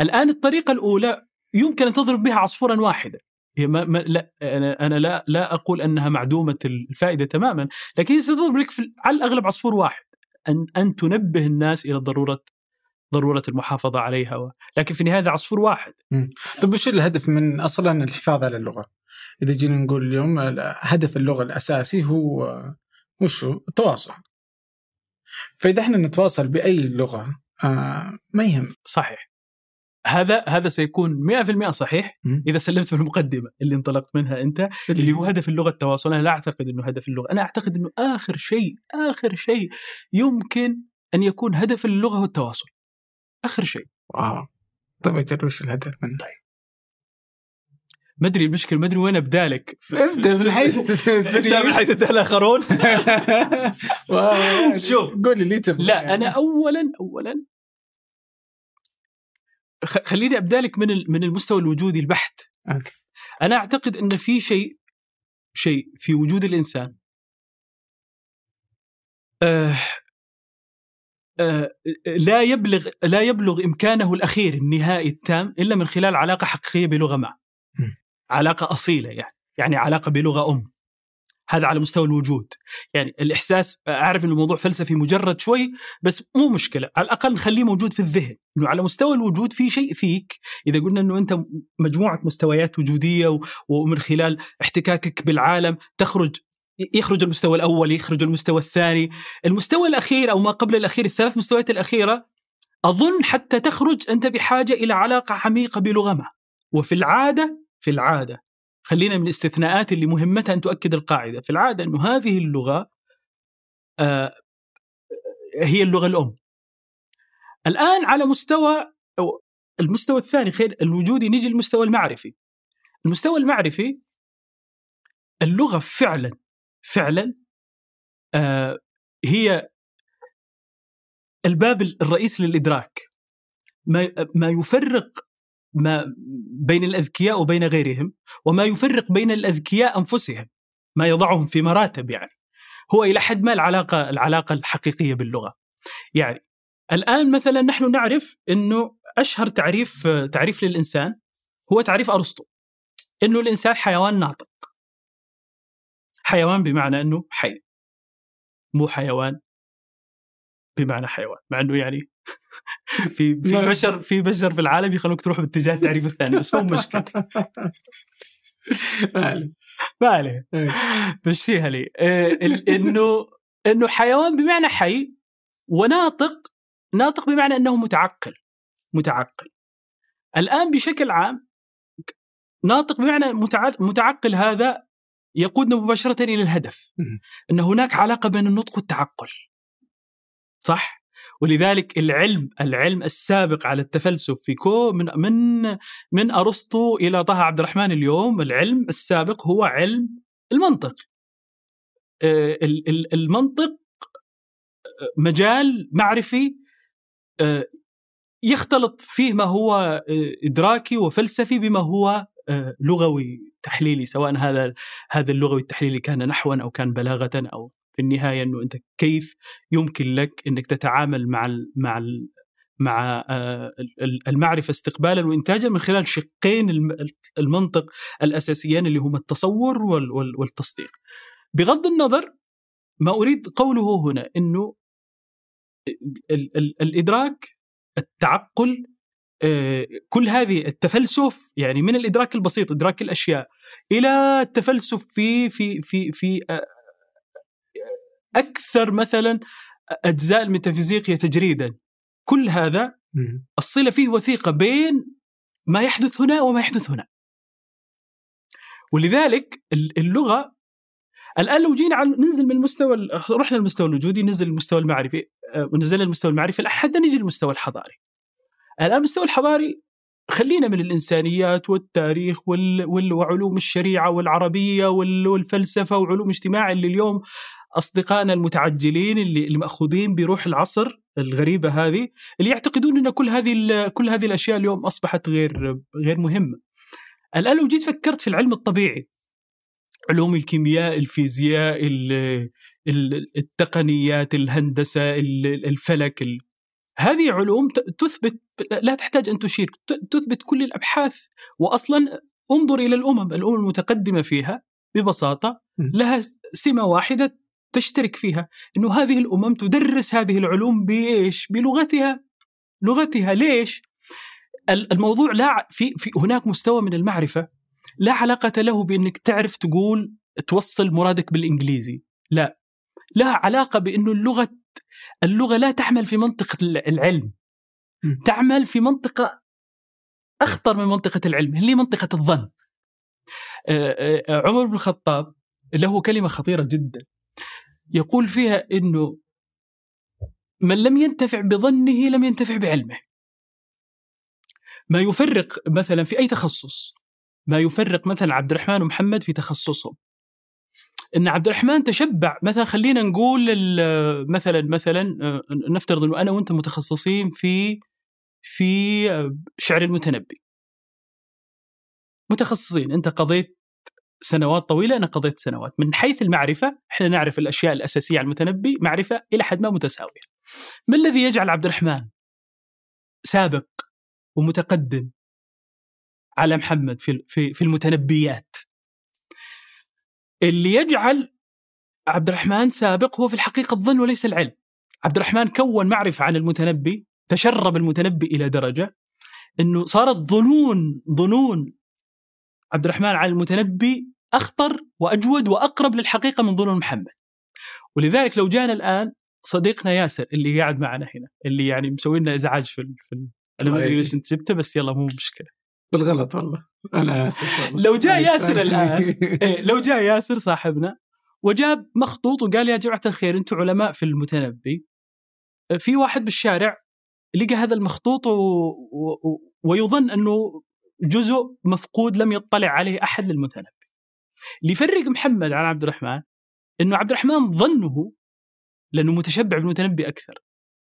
[SPEAKER 2] الآن الطريقة الأولى يمكن أن تضرب بها عصفورا واحدا هي ما ما لا أنا أنا لا لا أقول أنها معدومة الفائدة تماما لكن ستضرب لك في على الأغلب عصفور واحد ان أن تنبه الناس إلى ضروره ضرورة المحافظة عليها. لكن في النهاية هذا عصفور واحد.
[SPEAKER 1] طيب وش الهدف من أصلا الحفاظ على اللغة؟ إذا جينا نقول اليوم هدف اللغة الأساسي هو وش هو؟ التواصل. فإذا إحنا نتواصل بأي لغة آه ما يهم.
[SPEAKER 2] صحيح. هذا هذا سيكون 100% صحيح إذا سلمت بالمقدمة اللي انطلقت منها أنت اللي هو هدف اللغة التواصل. أنا لا أعتقد إنه هدف اللغة. أنا أعتقد إنه آخر شيء آخر شيء يمكن أن يكون هدف اللغة هو التواصل. آخر شيء.
[SPEAKER 1] wow. طيب أجل وش الهدف منه. طيب.
[SPEAKER 2] ما أدري المشكلة ما أدري وين أبدأ لك. (laughs)
[SPEAKER 1] ابدأ من حيث (laughs) (laughs)
[SPEAKER 2] ابدأ من حيث الاخرون شوف.
[SPEAKER 1] قول لي
[SPEAKER 2] لا أنا اولا اولا خليني أبدأ لك من من المستوى الوجودي البحت.
[SPEAKER 1] okay.
[SPEAKER 2] أنا أعتقد إن في شيء شيء في وجود الإنسان. آه آه لا يبلغ لا يبلغ إمكانه الأخير النهائي التام إلا من خلال علاقة حقيقية بلغة ما. علاقة أصيلة يعني يعني علاقة بلغة أم. هذا على مستوى الوجود. يعني الإحساس أعرف أن الموضوع فلسفي مجرد شوي بس مو مشكلة. على الأقل نخليه موجود في الذهن. أنه على مستوى الوجود في شيء فيك. إذا قلنا أنه أنت مجموعة مستويات وجودية ومن خلال احتكاكك بالعالم تخرج يخرج المستوى الأول يخرج المستوى الثاني. المستوى الأخير أو ما قبل الأخير الثلاث مستويات الأخيرة أظن حتى تخرج أنت بحاجة إلى علاقة عميقة بلغة ما. وفي العادة في العادة. خلينا من الاستثناءات اللي مهمتها أن تؤكد القاعدة. في العادة أنه هذه اللغة آه هي اللغة الأم. الآن على مستوى المستوى الثاني خير الوجودي نيجي للمستوى المعرفي. المستوى المعرفي اللغة فعلا فعلا آه هي الباب الرئيسي للإدراك. ما ما يفرق ما بين الأذكياء وبين غيرهم وما يفرق بين الأذكياء أنفسهم ما يضعهم في مراتب يعني. هو إلى حد ما العلاقة العلاقة الحقيقية باللغة. يعني الآن مثلا نحن نعرف إنه أشهر تعريف تعريف للإنسان هو تعريف أرسطو إنه الإنسان حيوان ناطق. حيوان بمعنى إنه حي مو حيوان بمعنى حيوان مع إنه يعني (laughs) في في بشر في بشر في العالم يخلوك تروح باتجاه التعريف الثاني بس مو مشكلة. (laughs) ما عليه. إيه. مشيها لي. آه، انه إنه حيوان بمعنى حي وناطق ناطق بمعنى إنه متعقل. متعقل. الآن بشكل عام ناطق بمعنى متعقل هذا يقودنا مباشرة إلى الهدف. إن هناك علاقة بين النطق والتعقل. صح؟ ولذلك العلم العلم السابق على التفلسف في كو من من من أرسطو إلى طه عبد الرحمن اليوم العلم السابق هو علم المنطق. آه، المنطق آه، مجال معرفي آه، يختلط فيه ما هو إدراكي وفلسفي بما هو لغوي تحليلي سواء هذا هذا اللغوي التحليلي كان نحوا أو كان بلاغة أو في النهاية إنه أنت كيف يمكن لك إنك تتعامل مع ال مع ال مع المعرفة استقبالا وانتاجا من خلال شقين المنطق الأساسيين اللي هما التصور والتصديق. بغض النظر ما أريد قوله هنا إنه الإدراك التعقل آه، كل هذه التفلسف يعني من الإدراك البسيط إدراك الأشياء إلى التفلسف في في في في آه، أكثر مثلا أجزاء الميتافيزيقيه تجريدا. كل هذا الصلة فيه وثيقة بين ما يحدث هنا وما يحدث هنا. ولذلك اللغة الآن لو جينا على ننزل من المستوى رحنا للمستوى الوجودي ننزل للمستوى المعرفي آه، ونزلنا للمستوى المعرفي حتى نجي للمستوى الحضاري. الآن المستوى الحضاري خلينا من الإنسانيات والتاريخ وال... وال... وعلوم الشريعة والعربية وال... والفلسفة وعلوم اجتماع اللي اليوم أصدقائنا المتعجلين اللي, اللي ماخوذين بروح العصر الغريبة هذه اللي يعتقدون إن كل هذه كل هذه الأشياء اليوم أصبحت غير غير مهمة. الآن لو جيت فكرت في العلم الطبيعي علوم الكيمياء، الفيزياء، التقنيات، الهندسة، الفلك، هذه علوم تثبت لا تحتاج أن تشير تثبت كل الأبحاث واصلا انظر إلى الأمم الأمم المتقدمة فيها ببساطة لها سمة واحدة تشترك فيها إنه هذه الأمم تدرس هذه العلوم بإيش؟ بلغتها. لغتها. ليش؟ الموضوع لا في, في هناك مستوى من المعرفة. لا علاقة له بإنك تعرف تقول توصل مرادك بالإنجليزي. لا. لها علاقة بإنه اللغة اللغة لا تعمل في منطقة العلم. تعمل في منطقة أخطر من منطقة العلم اللي هي منطقة الظن. عمر بن الخطاب له كلمة خطيرة جدا. يقول فيها إنه من لم ينتفع بظنه لم ينتفع بعلمه. ما يفرق مثلا في أي تخصص ما يفرق مثلا عبد الرحمن ومحمد في تخصصهم. إن عبد الرحمن تشبع مثلا خلينا نقول مثلا مثلا آه، نفترض إنه أنا وانت متخصصين في في شعر المتنبي. متخصصين أنت قضيت سنوات طويلة أنا قضيت سنوات. من حيث المعرفة إحنا نعرف الأشياء الأساسية على المتنبي معرفة إلى حد ما متساوية. ما الذي يجعل عبد الرحمن سابق ومتقدم على محمد في في في المتنبيات؟ اللي يجعل عبد الرحمن سابق هو في الحقيقة الظن وليس العلم. عبد الرحمن كون معرفة عن المتنبي تشرب المتنبي إلى درجة إنه صارت ظنون ظنون عبد الرحمن على المتنبي أخطر وأجود وأقرب للحقيقة من ظنون محمد. ولذلك لو جانا الآن صديقنا ياسر اللي قاعد معنا هنا اللي يعني مسوي لنا إزعاج في, في أنا ما أدري ليش انت جبته بس يلا مو مشكلة.
[SPEAKER 1] بالغلط والله أنا آسف
[SPEAKER 2] لو جاء ياسر الآن (laughs) إيه لو جاء ياسر صاحبنا وجاب مخطوط وقال يا جماعة الخير أنتم علماء في المتنبي في واحد بالشارع لقى هذا المخطوط و... و... ويظن أنه جزء مفقود لم يطلع عليه أحد للمتنبي. اللي يفرق محمد عن عبد الرحمن إنه عبد الرحمن ظنه لأنه متشبع بالمتنبي أكثر.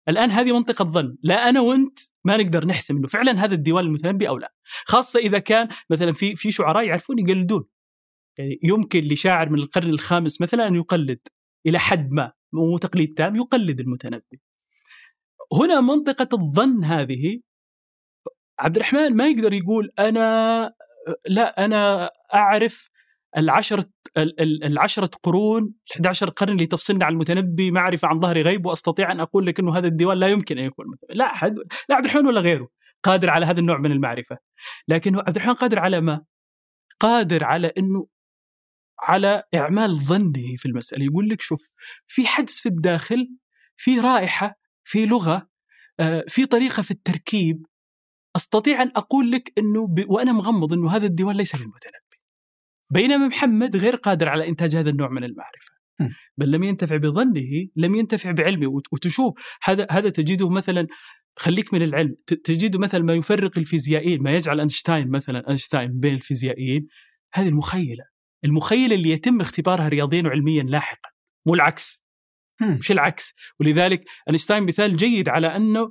[SPEAKER 2] الآن هذه منطقة ظن، لا أنا وأنت ما نقدر نحسم إنه فعلا هذا الديوان المتنبي أو لا، خاصة إذا كان مثلا في في شعراء يعرفون يقلدون. يعني يمكن لشاعر من القرن الخامس مثلا أن يقلد إلى حد ما مو تقليد تام يقلد المتنبي. هنا منطقة الظن هذه عبد الرحمن ما يقدر يقول أنا لا أنا أعرف العشرة العشرة قرون ال11 قرن اللي تفصلنا عن المتنبي معرفة عن ظهر غيب وأستطيع أن أقول لك إنه هذا الديوان لا يمكن أن يكون لا احد لا عبد الرحمن ولا غيره قادر على هذا النوع من المعرفة. لكن عبد الرحمن قادر على ما؟ قادر على إنه على إعمال ظنه في المسألة. يقول لك شوف في حدس في الداخل في رائحة في لغة آه، في طريقة في التركيب أستطيع أن أقول لك إنه ب... وأنا مغمض إنه هذا الديوان ليس للمتنبي. بينما محمد غير قادر على إنتاج هذا النوع من
[SPEAKER 1] المعرفة.
[SPEAKER 2] بل لم ينتفع بظنه لم ينتفع بعلمه. وت- وتشوف هذا هذا تجده مثلا خليك من العلم. تجده مثلا ما يفرق الفيزيائيين ما يجعل أينشتاين مثلا أينشتاين بين الفيزيائيين هذه المخيلة. المخيلة اللي يتم اختبارها رياضيا وعلميا لاحقا. مو العكس. مش العكس. ولذلك أينشتاين مثال جيد على أنه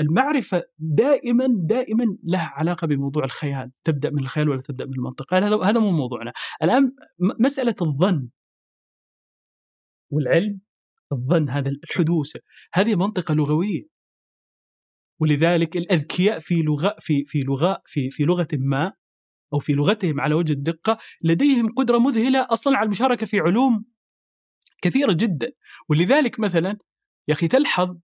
[SPEAKER 2] المعرفة دائما دائما لها علاقة بموضوع الخيال، تبدأ من الخيال ولا تبدأ من المنطق، هذا هذا مو موضوعنا، الآن مسألة الظن. والعلم الظن هذا الحدوث. هذه منطقة لغوية. ولذلك الأذكياء في لغة في في لغة في في لغة ما أو في لغتهم على وجه الدقة لديهم قدرة مذهلة أصلا على المشاركة في علوم كثيرة جدا. ولذلك مثلا يا أخي تلحظ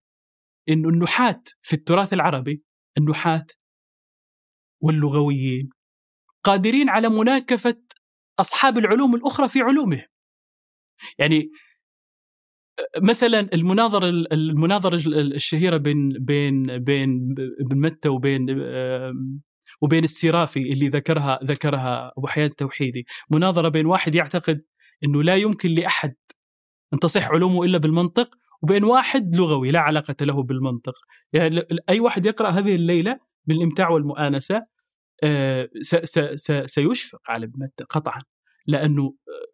[SPEAKER 2] إنه النحاة في التراث العربي النحاة واللغويين قادرين على مناكفة أصحاب العلوم الأخرى في علومهم. يعني مثلا المناظرة المناظرة الشهيرة بين بين بين ابن متى وبين وبين السرافي اللي ذكرها ذكرها أبو حيان التوحيدي. مناظرة بين واحد يعتقد إنه لا يمكن لأحد أن تصح علومه إلا بالمنطق وبين واحد لغوي لا علاقة له بالمنطق. يعني أي واحد يقرأ هذه الليلة بالإمتاع والمؤانسة آه، سيشفق على ابن متى قطعا. لأنه آه،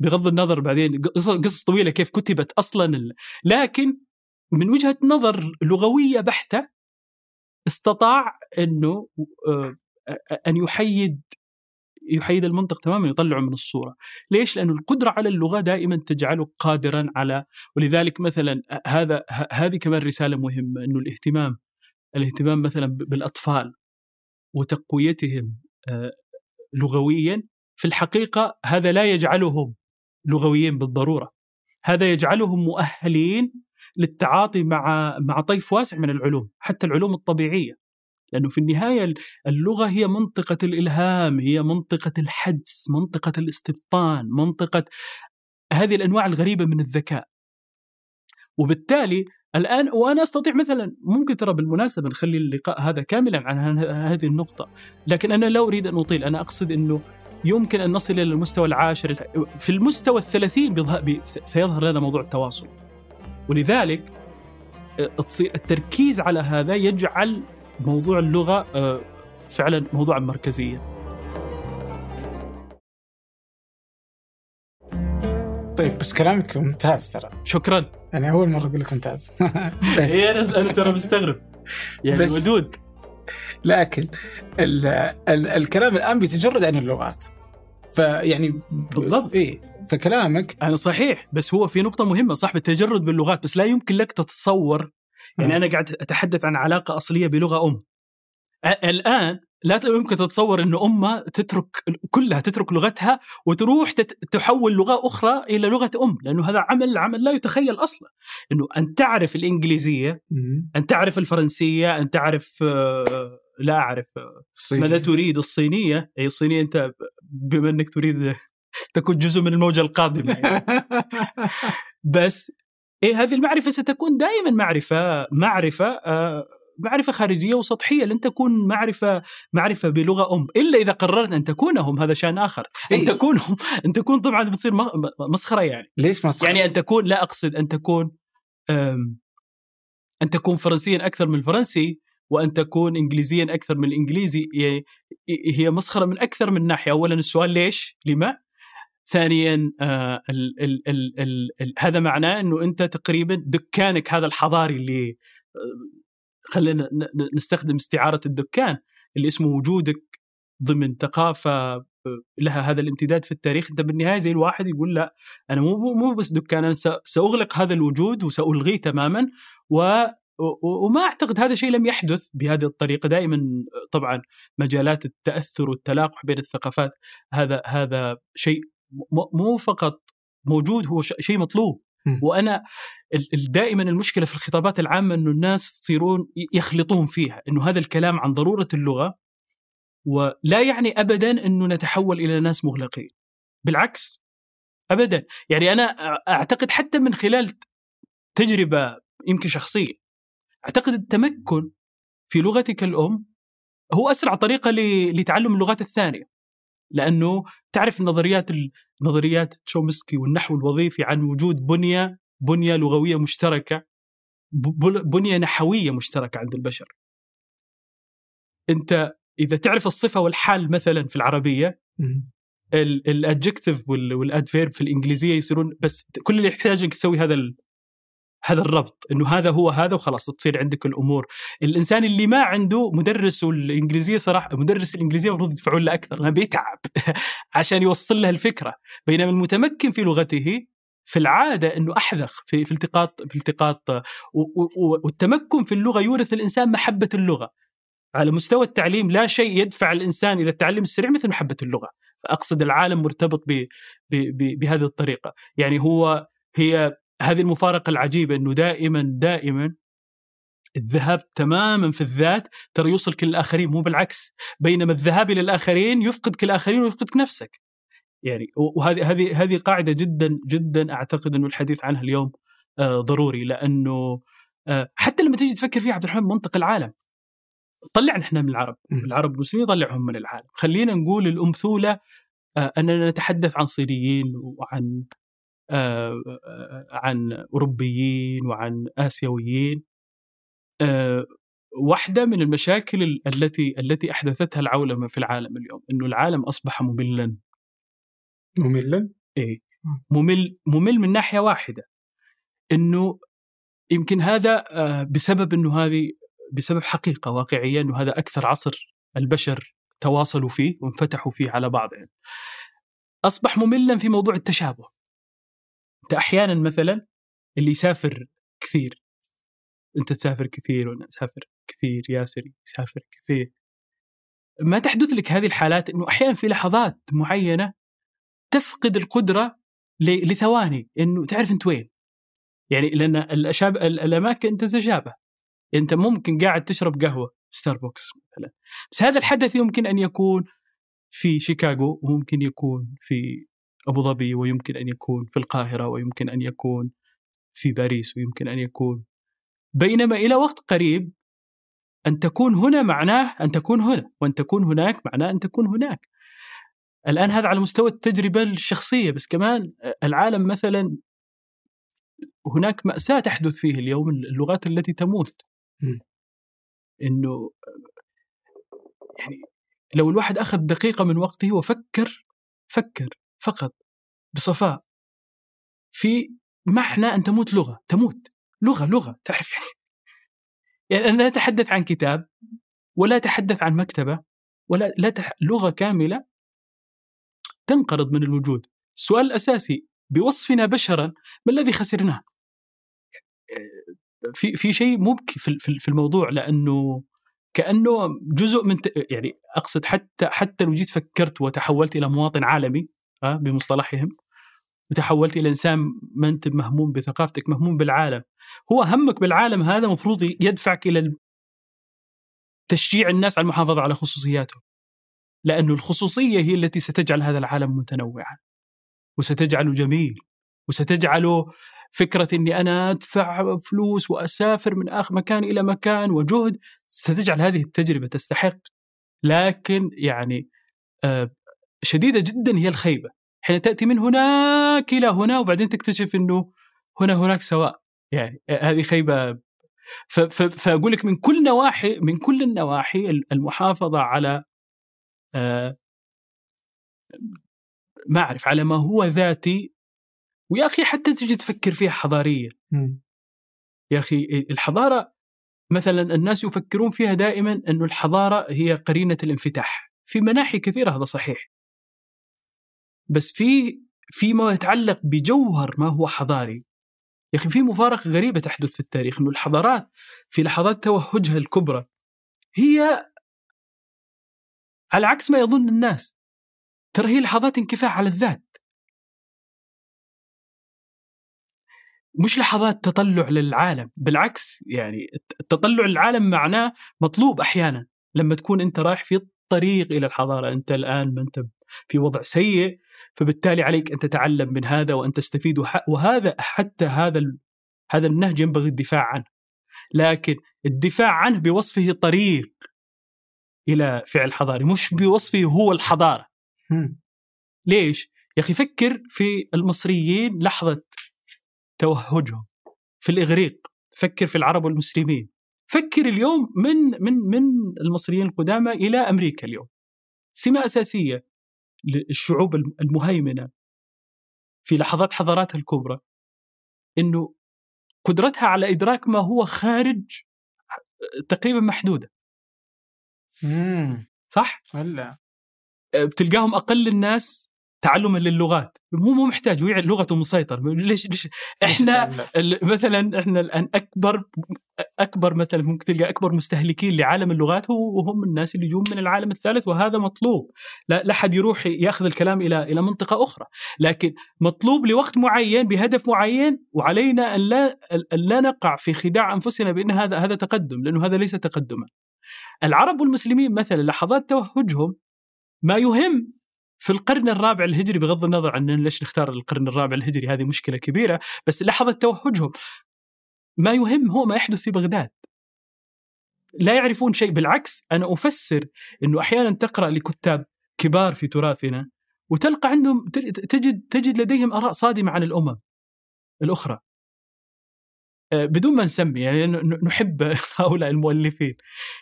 [SPEAKER 2] بغض النظر بعدين قصص طويلة كيف كتبت أصلا لكن من وجهة نظر لغوية بحتة استطاع أنه آه، أن يحيد يحيد المنطق تماما يطلعه من الصورة. ليش؟ لأن القدرة على اللغة دائما تجعله قادرا على ولذلك مثلا هذا هذه كمان رسالة مهمة أنه الاهتمام الاهتمام مثلا ب- بالأطفال وتقويتهم آه، لغويا في الحقيقة هذا لا يجعلهم لغويين بالضرورة. هذا يجعلهم مؤهلين للتعاطي مع مع طيف واسع من العلوم حتى العلوم الطبيعية. لأنه في النهاية اللغة هي منطقة الإلهام هي منطقة الحدس منطقة الاستبطان منطقة هذه الأنواع الغريبة من الذكاء. وبالتالي الآن وأنا أستطيع مثلا ممكن ترى بالمناسبة نخلي اللقاء هذا كاملا عن هذه النقطة لكن أنا لا أريد أن أطيل. أنا أقصد أنه يمكن أن نصل إلى المستوى العاشر في المستوى الثلاثين سيظهر لنا موضوع التواصل. ولذلك التركيز على هذا يجعل موضوع اللغة آه، فعلا موضوعا مركزيا
[SPEAKER 1] طيب بس كلامك ممتاز ترى.
[SPEAKER 2] شكرا.
[SPEAKER 1] يعني أول مرة أقول لك ممتاز. (laughs) بس.
[SPEAKER 2] إيه أنا أنا ترى مستغرب. يعني
[SPEAKER 1] بس-
[SPEAKER 2] ودود.
[SPEAKER 1] لكن ال ال الكلام الآن بيتجرد عن اللغات. فيعني
[SPEAKER 2] بالضبط.
[SPEAKER 1] إيه فكلامك
[SPEAKER 2] أنا صحيح بس هو في نقطة مهمة صح بالتجرد باللغات بس لا يمكن لك تتصور يعني
[SPEAKER 1] مم.
[SPEAKER 2] أنا قاعد أتحدث عن علاقة أصلية بلغة أم الآن لا يمكن تتصور إنه امه تترك كلها تترك لغتها وتروح تحول لغة أخرى إلى لغة أم لأنه هذا عمل عمل لا يتخيل أصلا إنه أن تعرف
[SPEAKER 1] الإنجليزية.
[SPEAKER 2] أن تعرف الفرنسية أن تعرف آه، لا أعرف آه،
[SPEAKER 1] صيني.
[SPEAKER 2] ماذا تريد الصينية أي الصينية أنت بما إنك تريد (laughs) تكون جزء من الموجة القادمة يعني. (laughs) بس إيه هذه المعرفة ستكون دائما معرفة معرفة آه معرفة خارجية وسطحية لن تكون معرفة معرفة بلغة أم إلا إذا قررت أن تكونهم هذا شأن آخر. أن
[SPEAKER 1] إيه.
[SPEAKER 2] تكونهم أن تكون طبعا بتصير مسخرة يعني.
[SPEAKER 1] ليش مسخرة؟
[SPEAKER 2] يعني أن تكون لا أقصد أن تكون أن تكون فرنسيا أكثر من الفرنسي وأن تكون إنجليزيا أكثر من الإنجليزي هي- هي مسخرة من أكثر من ناحية. أولا السؤال ليش؟ لما؟ ثانيا آه ال ال ال ال ال هذا معناه إنه أنت تقريبا دكانك هذا الحضاري اللي آه، خلينا نستخدم استعارة الدكان اللي اسمه وجودك ضمن ثقافة آه، لها هذا الامتداد في التاريخ. أنت بالنهاية زي الواحد يقول لا أنا مو مو بس دكان أنا سأغلق هذا الوجود وسألغيه تماما و وما أعتقد هذا شيء لم يحدث بهذه الطريقة. دائما آه، طبعا مجالات التأثر والتلاقح بين الثقافات هذا هذا شيء مو فقط موجود هو شيء مطلوب. وأنا دائما المشكلة في الخطابات العامة إنه الناس يصيرون يخلطون فيها إنه هذا الكلام عن ضرورة اللغة ولا يعني ابدا إنه نتحول إلى ناس مغلقين. بالعكس ابدا. يعني أنا أعتقد حتى من خلال تجربة يمكن شخصية أعتقد التمكن في لغتك الأم هو أسرع طريقة لتعلم اللغات الثانية. لأنه تعرف النظريات نظريات تشومسكي والنحو الوظيفي عن وجود بنية بنية لغوية مشتركة بنية نحوية مشتركة عند البشر. أنت إذا تعرف الصفة والحال مثلا في العربية ال adjective وال adverb في الإنجليزية يصيرون بس كل اللي يحتاج انك تسوي هذا هذا الربط إنه هذا هو هذا وخلاص تصير عندك الأمور. الإنسان اللي ما عنده مدرس الإنجليزية صراحة مدرس الإنجليزية المفروض يدفعون له أكثر لأنه بيتعب (laughs) عشان يوصل له الفكرة. بينما المتمكن في لغته في العادة إنه أحذق في في التقاط في التقاط والتمكن في اللغة يورث الإنسان محبة اللغة. على مستوى التعليم لا شيء يدفع الإنسان إلى التعلم السريع مثل محبة اللغة. أقصد العالم مرتبط بهذه الطريقة. يعني هو هي هذه المفارقة العجيبة إنه دائما دائما الذهاب تماما في الذات ترى يوصلك للاخرين مو بالعكس. بينما الذهاب إلى الآخرين يفقدك الآخرين ويفقدك نفسك. يعني وهذه هذه هذه قاعدة جدا جدا أعتقد إنه الحديث عنها اليوم آه ضروري. لأنه آه حتى لما تيجي تفكر فيها عبد الرحمن منطق العالم. طلعنا إحنا من العرب. العرب المسلمين طلعهم من العالم. خلينا نقول الامثوله آه أننا نتحدث عن صينيين وعن عن أوروبيين وعن آسيويين آه، واحدة من المشاكل التي التي أحدثتها العولمة في العالم اليوم إنه العالم أصبح مملا
[SPEAKER 1] مملا؟
[SPEAKER 2] إيه ممل ممل من ناحية واحدة إنه يمكن هذا بسبب إنه هذه بسبب حقيقة واقعية إنه هذا أكثر عصر البشر تواصلوا فيه وانفتحوا فيه على بعضهم. أصبح مملا في موضوع التشابه. أنت أحيانا مثلا اللي يسافر كثير أنت تسافر كثير وأنا أسافر كثير ياسر يسافر كثير. ما تحدث لك هذه الحالات إنه أحيانا في لحظات معينة تفقد القدرة لثواني إنه تعرف أنت وين. يعني لأن الأشاب... الأماكن تتشابه أنت ممكن قاعد تشرب قهوة ستاربكس مثلا. بس هذا الحدث يمكن أن يكون في شيكاغو وممكن يكون في أبو ظبي ويمكن أن يكون في القاهرة ويمكن أن يكون في باريس ويمكن أن يكون. بينما إلى وقت قريب أن تكون هنا معناه أن تكون هنا وأن تكون هناك معناه أن تكون هناك. الآن هذا على مستوى التجربة الشخصية بس كمان العالم مثلا هناك مأساة تحدث فيه اليوم اللغات التي تموت. إنه يعني لو الواحد أخذ دقيقة من وقته وفكر فكر. فقط بصفاء. في معنى أن تموت لغة تموت. لغة لغة تعرف يعني. يعني أنا لا أتحدث عن كتاب ولا أتحدث عن مكتبة ولا لا تح... لغة كاملة تنقرض من الوجود. السؤال الأساسي بوصفنا بشرا ما الذي خسرناه؟ في في شيء مبكي في في الموضوع لأنه كأنه جزء من يعني أقصد حتى حتى لو جيت فكرت وتحولت إلى مواطن عالمي بمصطلحهم. وتحولت إلى إنسان ما انت مهموم بثقافتك مهموم بالعالم. هو همك بالعالم هذا مفروض يدفعك إلى تشجيع الناس على المحافظة على خصوصياتهم لأن الخصوصية هي التي ستجعل هذا العالم متنوعا. وستجعله جميل. وستجعله فكرة أني أنا أدفع فلوس وأسافر من آخر مكان إلى مكان وجهد. ستجعل هذه التجربة تستحق. لكن يعني آه، شديدة جدا هي الخيبة. حين تأتي من هناك إلى هنا وبعدين تكتشف إنه هنا هناك سواء. يعني هذه خيبة. فأقول لك من كل نواحي من كل النواحي المحافظة على آه، ما أعرف على ما هو ذاتي. ويا أخي حتى تجي تفكر فيها حضاريه يا أخي الحضارة مثلا الناس يفكرون فيها دائما إنه الحضارة هي قرينة الانفتاح. في مناحي كثيرة هذا صحيح. بس في فيما يتعلق بجوهر ما هو حضاري. يا أخي في مفارقة غريبة تحدث في التاريخ إنه الحضارات في لحظات توهجها الكبرى هي على عكس ما يظن الناس. ترى هي لحظات انكفاح على الذات. مش لحظات تطلع للعالم بالعكس يعني التطلع للعالم معناه مطلوب أحيانا. لما تكون أنت رايح في الطريق إلى الحضارة أنت الآن ما أنت في وضع سيء فبالتالي عليك أن تتعلم من هذا وأن تستفيد وهذا حتى هذا هذا النهج ينبغي الدفاع عنه. لكن الدفاع عنه بوصفه طريق إلى فعل حضاري مش بوصفه هو
[SPEAKER 1] الحضارة.
[SPEAKER 2] ليش؟ يا أخي فكر في المصريين لحظة توهجهم. في الإغريق فكر في العرب والمسلمين. فكر اليوم من من من المصريين القدامى إلى أمريكا اليوم. سمة أساسية. للشعوب المهيمنة في لحظات حضاراتها الكبرى إنه قدرتها على إدراك ما هو خارج تقريبا
[SPEAKER 1] محدودة.
[SPEAKER 2] صح؟
[SPEAKER 1] ولا
[SPEAKER 2] بتلقاهم أقل الناس تعلما للغات. هو مو محتاج يعرف لغته مسيطر. ليش ليش؟ إحنا مثلا إحنا الآن اكبر أكبر مثلا ممكن تلقى أكبر مستهلكين لعالم اللغات وهم الناس اللي يجون من العالم الثالث وهذا مطلوب. لا لا أحد يروح يأخذ الكلام إلى إلى منطقة أخرى. لكن مطلوب لوقت معين بهدف معين وعلينا أن لا أن لا نقع في خداع أنفسنا بأن هذا هذا تقدم لأنه هذا ليس تقدما. العرب والمسلمين مثلا لحظات توهجهم ما يهم في القرن الرابع الهجري بغض النظر عن ليش نختار القرن الرابع الهجري هذه مشكلة كبيرة بس لحظه توهجهم ما يهم هو ما يحدث في بغداد. لا يعرفون شيء بالعكس أنا أفسر إنه أحيانا تقرأ لكتاب كبار في تراثنا وتلقى عندهم تجد تجد لديهم آراء صادمة عن الأمم الأخرى. آه، بدون ما نسمي يعني نحب (laughs) هؤلاء المؤلفين.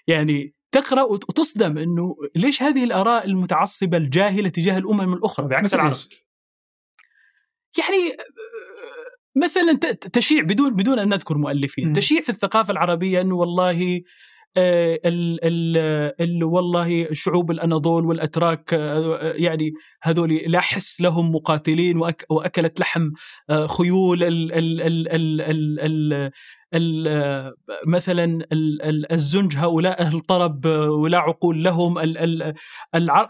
[SPEAKER 2] يعني تقرأ وتصدم إنه ليش هذه الآراء المتعصبة الجاهلة تجاه الأمم الأخرى بعكس العرب يعني مثلا تشيع بدون بدون أن نذكر مؤلفين م. تشيع في الثقافة العربية إنه والله آه، ال ال ال والله شعوب الأناضول والأتراك آه، يعني هذول لا حس لهم مقاتلين وأك وأكلت لحم آه، خيول ال ال ال ال ال مثلا الزنج هؤلاء أهل طرب ولا عقول لهم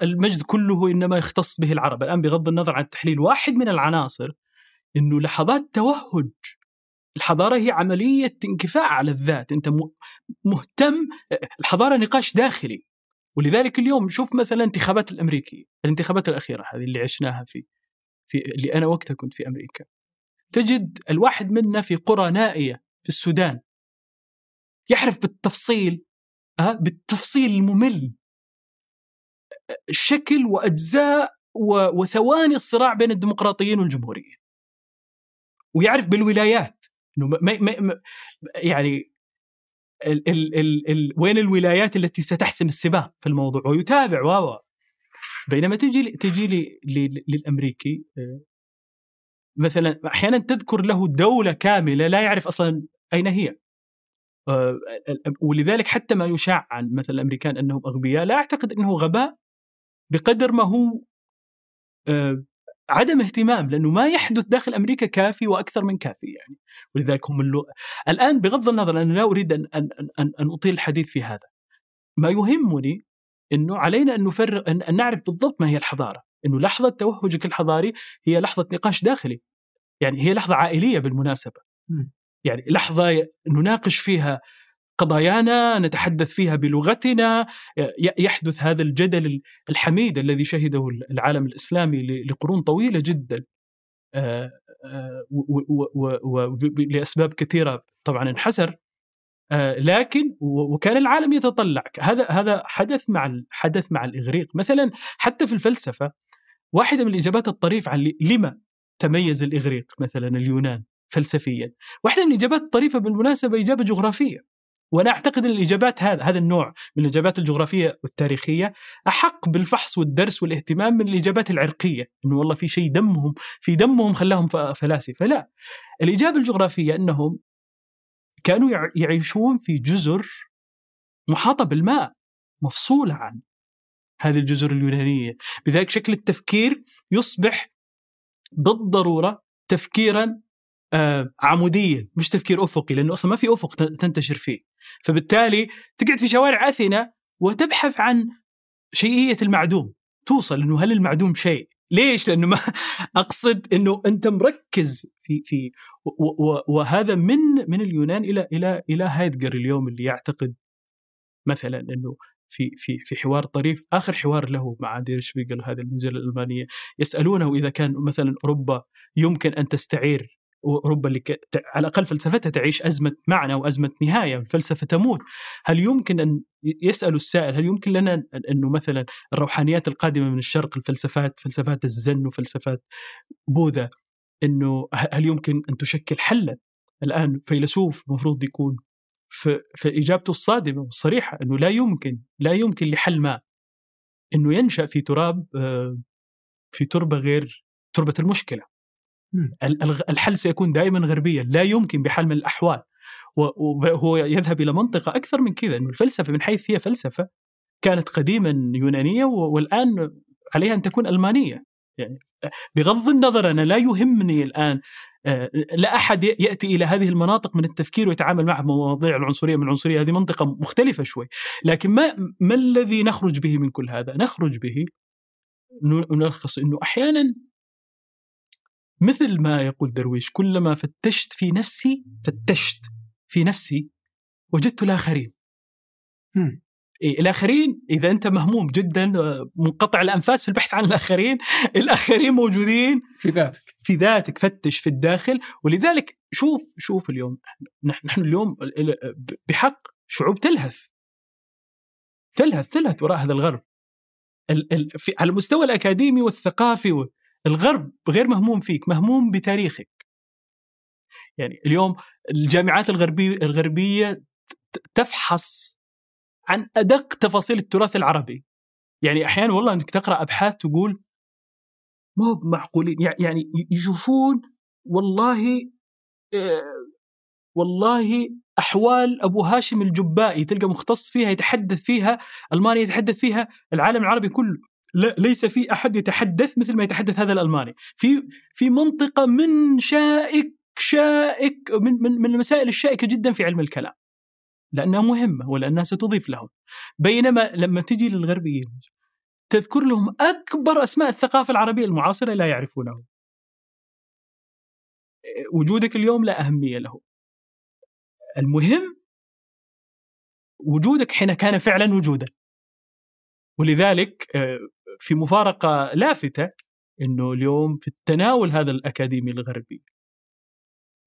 [SPEAKER 2] المجد كله إنما يختص به العرب. الآن بغض النظر عن التحليل واحد من العناصر إنه لحظات توهج. الحضارة هي عملية انكفاء على الذات. أنت مهتم الحضارة نقاش داخلي. ولذلك اليوم شوف مثلا انتخابات الأمريكية الانتخابات الأخيرة هذه اللي عشناها في في اللي أنا وقتها كنت في أمريكا. تجد الواحد منا في قرى نائية في السودان. يعرف بالتفصيل أه؟ بالتفصيل الممل. شكل وأجزاء وثواني الصراع بين الديمقراطيين والجمهوريين. ويعرف بالولايات. إنه ما ما يعني ال ال ال ال وين الولايات التي ستحسم السباق في الموضوع؟ ويتابع و بينما تجي تجي للأمريكي آه، مثلا أحيانا تذكر له دولة كاملة لا يعرف أصلا أين هي. آه، ولذلك حتى ما يشاع عن مثلا الأمريكان أنهم أغبياء لا أعتقد أنه غباء بقدر ما هو آه، عدم اهتمام لأنه ما يحدث داخل أمريكا كافي وأكثر من كافي يعني. ولذلك هم اللو... الآن بغض النظر أنا لا أريد أن أن أن, أن أطيل الحديث في هذا. ما يهمني إنه علينا أن نفرق أن, أن نعرف بالضبط ما هي الحضارة. إنه لحظة توهجك الحضاري هي لحظة نقاش داخلي. يعني هي لحظة عائلية بالمناسبة. م. يعني لحظة نناقش فيها قضايانا نتحدث فيها بلغتنا يحدث هذا الجدل الحميد الذي شهده العالم الإسلامي لقرون طويلة جدا. آه، آه، ولاسباب كثيرة طبعا انحسر. آه، لكن وكان العالم يتطلع. هذا هذا حدث مع حدث مع الإغريق. مثلا حتى في الفلسفة واحدة من الاجابات الطريفه عن لما تميز الإغريق مثلا اليونان فلسفيا. واحدة من الاجابات الطريفة بالمناسبة إجابة جغرافية. وأنا أعتقد إن الإجابات هذا هذا النوع من الإجابات الجغرافية والتاريخية أحق بالفحص والدرس والاهتمام من الإجابات العرقية. إنه والله في شيء دمهم في دمهم خلاهم فلاسفة. لا الإجابة الجغرافية أنهم كانوا يعيشون في جزر محاطة بالماء مفصولة عن هذه الجزر اليونانية. بذلك شكل التفكير يصبح بالضرورة تفكيرا آه عموديا مش تفكير أفقي لأنه أصلا ما في أفق تنتشر فيه. فبالتالي تقعد في شوارع آثينا وتبحث عن شيئية المعدوم. توصل إنه هل المعدوم شيء؟ ليش؟ لأنه ما (laughs) أقصد إنه أنت مركز في في وهذا من من اليونان إلى إلى إلى هايدجر اليوم اللي يعتقد مثلا إنه في في في حوار طريف. آخر حوار له مع دير شبيجل هذه المجله الألمانية يسألونه إذا كان مثلا أوروبا يمكن أن تستعير أوروبا اللي ك... على الأقل فلسفتها تعيش أزمة معنى وأزمة نهاية الفلسفه تموت. هل يمكن أن يسال السائل هل يمكن لنا إنه مثلا الروحانيات القادمة من الشرق الفلسفات فلسفات الزن وفلسفات بوذا إنه هل يمكن أن تشكل حلا؟ الآن فيلسوف المفروض يكون فإجابته الصادمة والصريحة أنه لا يمكن لا يمكن لحل ما. أنه ينشأ في تراب آه، في تربة غير تربة المشكلة. الحل سيكون دائما غربيا لا يمكن بحال من الأحوال. وهو يذهب إلى منطقة أكثر من كذا أنه الفلسفة من حيث هي فلسفة كانت قديما يونانية والآن عليها أن تكون ألمانية. يعني بغض النظر أنا لا يهمني الآن لا أحد يأتي إلى هذه المناطق من التفكير ويتعامل معها مواضيع العنصرية من العنصرية. هذه منطقة مختلفة شوي. لكن ما ما الذي نخرج به من كل هذا؟ نخرج به نلخص إنه أحيانا مثل ما يقول درويش كلما فتشت في نفسي فتشت في نفسي وجدت الآخرين. إيه الآخرين إذا أنت مهموم جدا آه، منقطع الأنفاس في البحث عن الآخرين (laughs) الآخرين موجودين
[SPEAKER 1] في ذاتك.
[SPEAKER 2] في ذاتك فتش في الداخل. ولذلك شوف شوف اليوم نحن اليوم بحق شعوب تلهث. تلهث تلهث وراء هذا الغرب. ال ال في على المستوى الأكاديمي والثقافي الغرب غير مهموم فيك مهموم بتاريخك. يعني اليوم الجامعات الغربية الغربية تفحص عن أدق تفاصيل التراث العربي. يعني أحيانا والله أنك تقرأ أبحاث تقول مو معقولين؟ يعني يشوفون والله آه، والله أحوال أبو هاشم الجبائي تلقى مختص فيها يتحدث فيها المانيا يتحدث فيها العالم العربي كله. لا ليس في أحد يتحدث مثل ما يتحدث هذا الألماني. في في منطقة من شائك شائك من من من المسائل الشائكة جدا في علم الكلام. لأنها مهمة ولأنها ستضيف لهم. بينما لما تجي للغربيين تذكر لهم أكبر أسماء الثقافة العربية المعاصرة لا يعرفونه وجودك اليوم لا أهمية له. المهم وجودك حين كان فعلا وجودا. ولذلك آه، في مفارقة لافتة إنه اليوم في التناول هذا الأكاديمي الغربي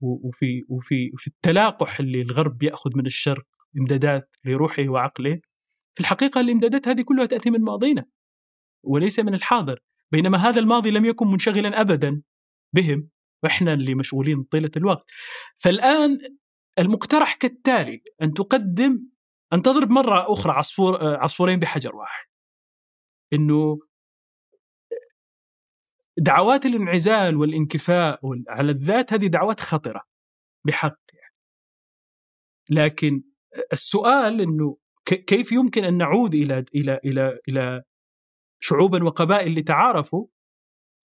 [SPEAKER 2] وفي وفي وفي التلاقح اللي الغرب يأخذ من الشرق إمدادات لروحه وعقله. في الحقيقة الإمدادات هذه كلها تأتي من ماضينا وليس من الحاضر. بينما هذا الماضي لم يكن منشغلا ابدا بهم وإحنا اللي مشغولين طيلة الوقت. فالآن المقترح كالتالي أن تقدم أن تضرب مرة أخرى عصفور عصفورين بحجر واحد. إنه دعوات الانعزال والانكفاء على الذات هذه دعوات خطرة بحق يعني. لكن السؤال إنه كيف يمكن أن نعود إلى إلى إلى إلى شعوبا وقبائل لتعارفوا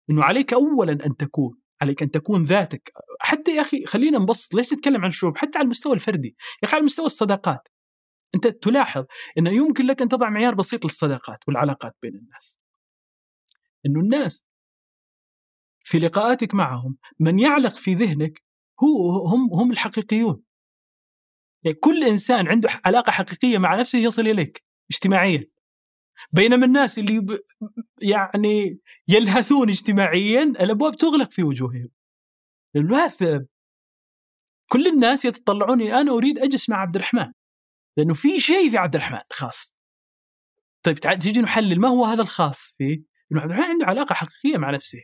[SPEAKER 2] إنه عليك اولا أن تكون عليك أن تكون ذاتك. حتى يا أخي خلينا نبسط ليش تتكلم عن الشعوب؟ حتى على المستوى الفردي. يا أخي على مستوى الصداقات. أنت تلاحظ انه يمكن لك أن تضع معيار بسيط للصداقات والعلاقات بين الناس. إنه الناس في لقاءاتك معهم من يعلق في ذهنك هو هم هم الحقيقيون. يعني كل إنسان عنده علاقة حقيقية مع نفسه يصل إليك اجتماعيا. بينما الناس اللي ب... يعني يلهثون اجتماعيا الأبواب تغلق في وجوههم. اللهث كل الناس يتطلعون أنا أريد أجلس مع عبد الرحمن لأنه في شيء في عبد الرحمن خاص. طيب تيجي نحلل ما هو هذا الخاص فيه إنه عبد الرحمن عنده علاقة حقيقية مع نفسه.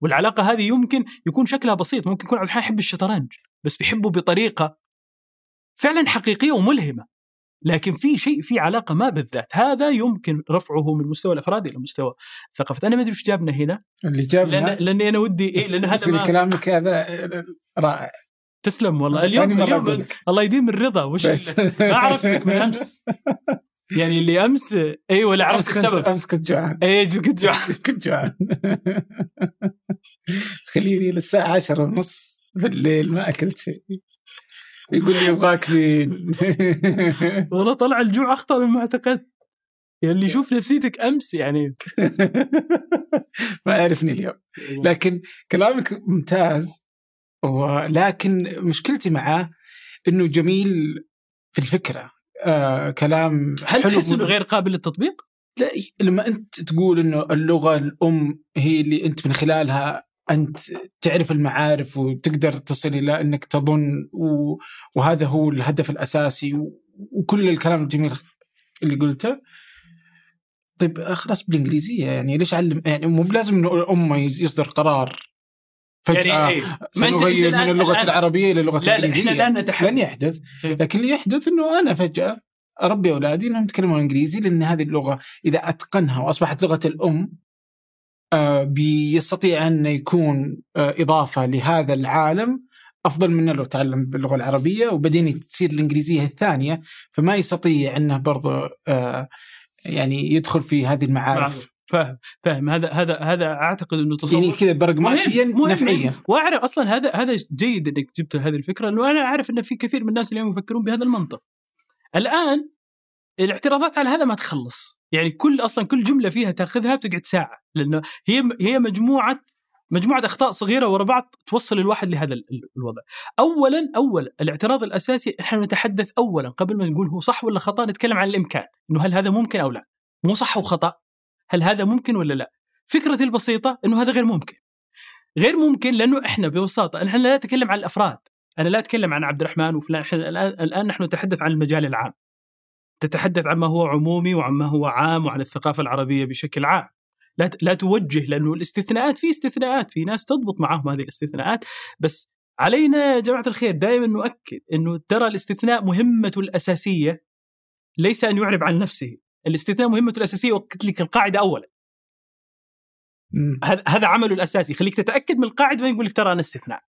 [SPEAKER 2] والعلاقة هذه يمكن يكون شكلها بسيط ممكن يكون عبد الرحمن يحب الشطرنج بس بيحبه بطريقة فعلا حقيقية وملهمة. لكن في شيء في علاقة ما بالذات. هذا يمكن رفعه من مستوى الأفراد إلى مستوى الثقافه أنا ما أدري وش جابنا هنا.
[SPEAKER 1] اللي جابنا
[SPEAKER 2] لأن لأني أنا ودي إيه لأن
[SPEAKER 1] هذا ما... كلامك هذا رائع.
[SPEAKER 2] تسلم والله. اليوم, اليوم الله يديم الرضا. وش ما عرفتك من أمس. (laughs) يعني اللي امس اي ولا عرفت السبب.
[SPEAKER 1] أمس كنت جوعان.
[SPEAKER 2] اي كنت جوعان. (laughs)
[SPEAKER 1] كنت جوعان. (laughs) خليني للساعة عشرة ونص بالليل ما أكلت شيء. يقول لي يبغاك فين (laughs)
[SPEAKER 2] والله طلع الجوع اخطر مما اعتقدت يعني اللي يشوف نفسيتك أمس يعني. (laughs)
[SPEAKER 1] ما يعرفني اليوم. لكن كلامك ممتاز ولكن مشكلتي معاه إنه جميل في الفكرة. آه كلام
[SPEAKER 2] هل تحس إنه غير قابل للتطبيق؟
[SPEAKER 1] لا لما أنت تقول إنه اللغة الأم هي اللي أنت من خلالها أنت تعرف المعارف وتقدر تصل إلى أنك تظن و... وهذا هو الهدف الأساسي و... وكل الكلام الجميل اللي قلته. طيب خلاص بالإنجليزية يعني ليش علم يعني مو بلازم إنه الامه يصدر قرار فجأة
[SPEAKER 2] يعني إيه؟ أنت-
[SPEAKER 1] سنغير من
[SPEAKER 2] الآن-
[SPEAKER 1] اللغة
[SPEAKER 2] الآن-
[SPEAKER 1] العربية إلى اللغة
[SPEAKER 2] لا لا الآن نتحدث.
[SPEAKER 1] لن يحدث.
[SPEAKER 2] إيه.
[SPEAKER 1] لكن اللي يحدث إنه أنا فجأة أربي أولادي إنهم يتكلمون إنجليزي لأن هذه اللغة إذا أتقنها وأصبحت لغة الأم آه، بيستطيع أن يكون آه، إضافة لهذا العالم أفضل من لو تعلم باللغة العربية وبعدين تصير الإنجليزية الثانية فما يستطيع أنه برضه آه، يعني يدخل في هذه المعارف
[SPEAKER 2] فاهم فاهم هذا هذا هذا أعتقد إنه تصور
[SPEAKER 1] يعني كذا
[SPEAKER 2] مهم،
[SPEAKER 1] نفعيا.
[SPEAKER 2] وأعرف أصلا هذا هذا جيد إنك جبت هذه الفكرة لأنه أنا أعرف ان في كثير من الناس اليوم يفكرون بهذا المنطق. الآن الاعتراضات على هذا ما تخلص، يعني كل أصلا كل جملة فيها تأخذها بتقعد ساعة لأنه هي هي مجموعة مجموعة أخطاء صغيرة ورا بعض توصل الواحد لهذا ال- ال- الوضع. اولا اولا الاعتراض الأساسي إحنا نتحدث اولا قبل ما نقول هو صح ولا خطأ نتكلم عن الإمكان، إنه هل هذا ممكن أو لا؟ مو صح وخطأ. هل هذا ممكن ولا لا؟ فكرتي البسيطة إنه هذا غير ممكن. غير ممكن لأنه إحنا ببساطة إحنا لا نتكلم عن الأفراد أنا لا أتكلم عن عبد الرحمن وفلان إحنا الآن نحن نتحدث عن المجال العام تتحدث عن ما هو عمومي وعن ما هو عام وعن الثقافة العربية بشكل عام. لا لا توجه لأنه الاستثناءات في استثناءات في ناس تضبط معهم هذه الاستثناءات بس علينا يا جماعة الخير دائما نؤكد إنه ترى الاستثناء مهمته الأساسية ليس أن يعرب عن نفسه. الاستثناء مهمته الأساسية وقت لك القاعدة اولا. هذا عمله الأساسي. خليك تتأكد من القاعدة ما يقول لك ترى أنا استثناء.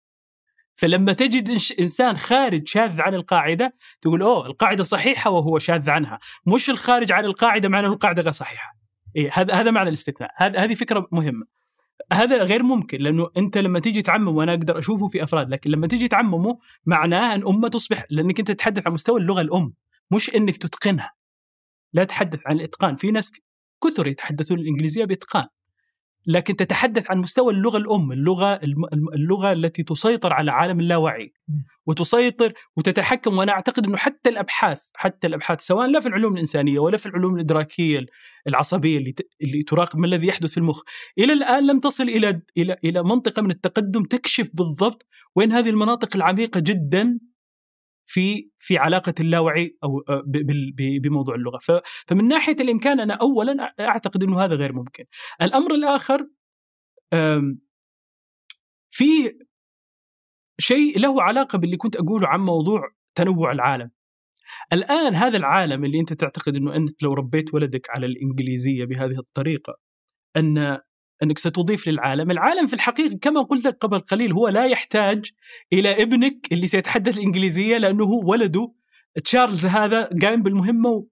[SPEAKER 2] فلما تجد إنسان خارج شاذ عن القاعدة تقول أوه القاعدة صحيحة وهو شاذ عنها. مش الخارج عن القاعدة معناه القاعدة غير صحيحة. إيه هذا هذا معنى الاستثناء. هذه فكرة مهمة. هذا غير ممكن لأنه أنت لما تيجي تعمم وأنا أقدر أشوفه في أفراد لكن لما تيجي تعممه معناه أن أمة تصبح لأنك أنت تتحدث عن مستوى اللغة الأم مش إنك تتقنها. لا تتحدث عن الإتقان. في ناس كثر يتحدثون الإنجليزية بإتقان. لكن تتحدث عن مستوى اللغة الأم، اللغة اللغة التي تسيطر على عالم اللاوعي وتسيطر وتتحكم وأنا أعتقد إنه حتى الأبحاث حتى الأبحاث سواء لا في العلوم الإنسانية ولا في العلوم الإدراكية العصبية اللي اللي تراقب ما الذي يحدث في المخ، إلى الآن لم تصل إلى إلى إلى منطقة من التقدم تكشف بالضبط وين هذه المناطق العميقة جدا في في علاقة اللاوعي أو بموضوع اللغة، فمن ناحية الإمكان أنا اولا أعتقد إنه هذا غير ممكن. الأمر الآخر في شيء له علاقة باللي كنت أقوله عن موضوع تنوع العالم. الآن هذا العالم اللي أنت تعتقد إنه أنت لو ربيت ولدك على الإنجليزية بهذه الطريقة أن أنك ستضيف للعالم، العالم في الحقيقة كما قلت لك قبل قليل هو لا يحتاج إلى ابنك اللي سيتحدث الإنجليزية لأنه هو ولده تشارلز هذا قايم بالمهمة و...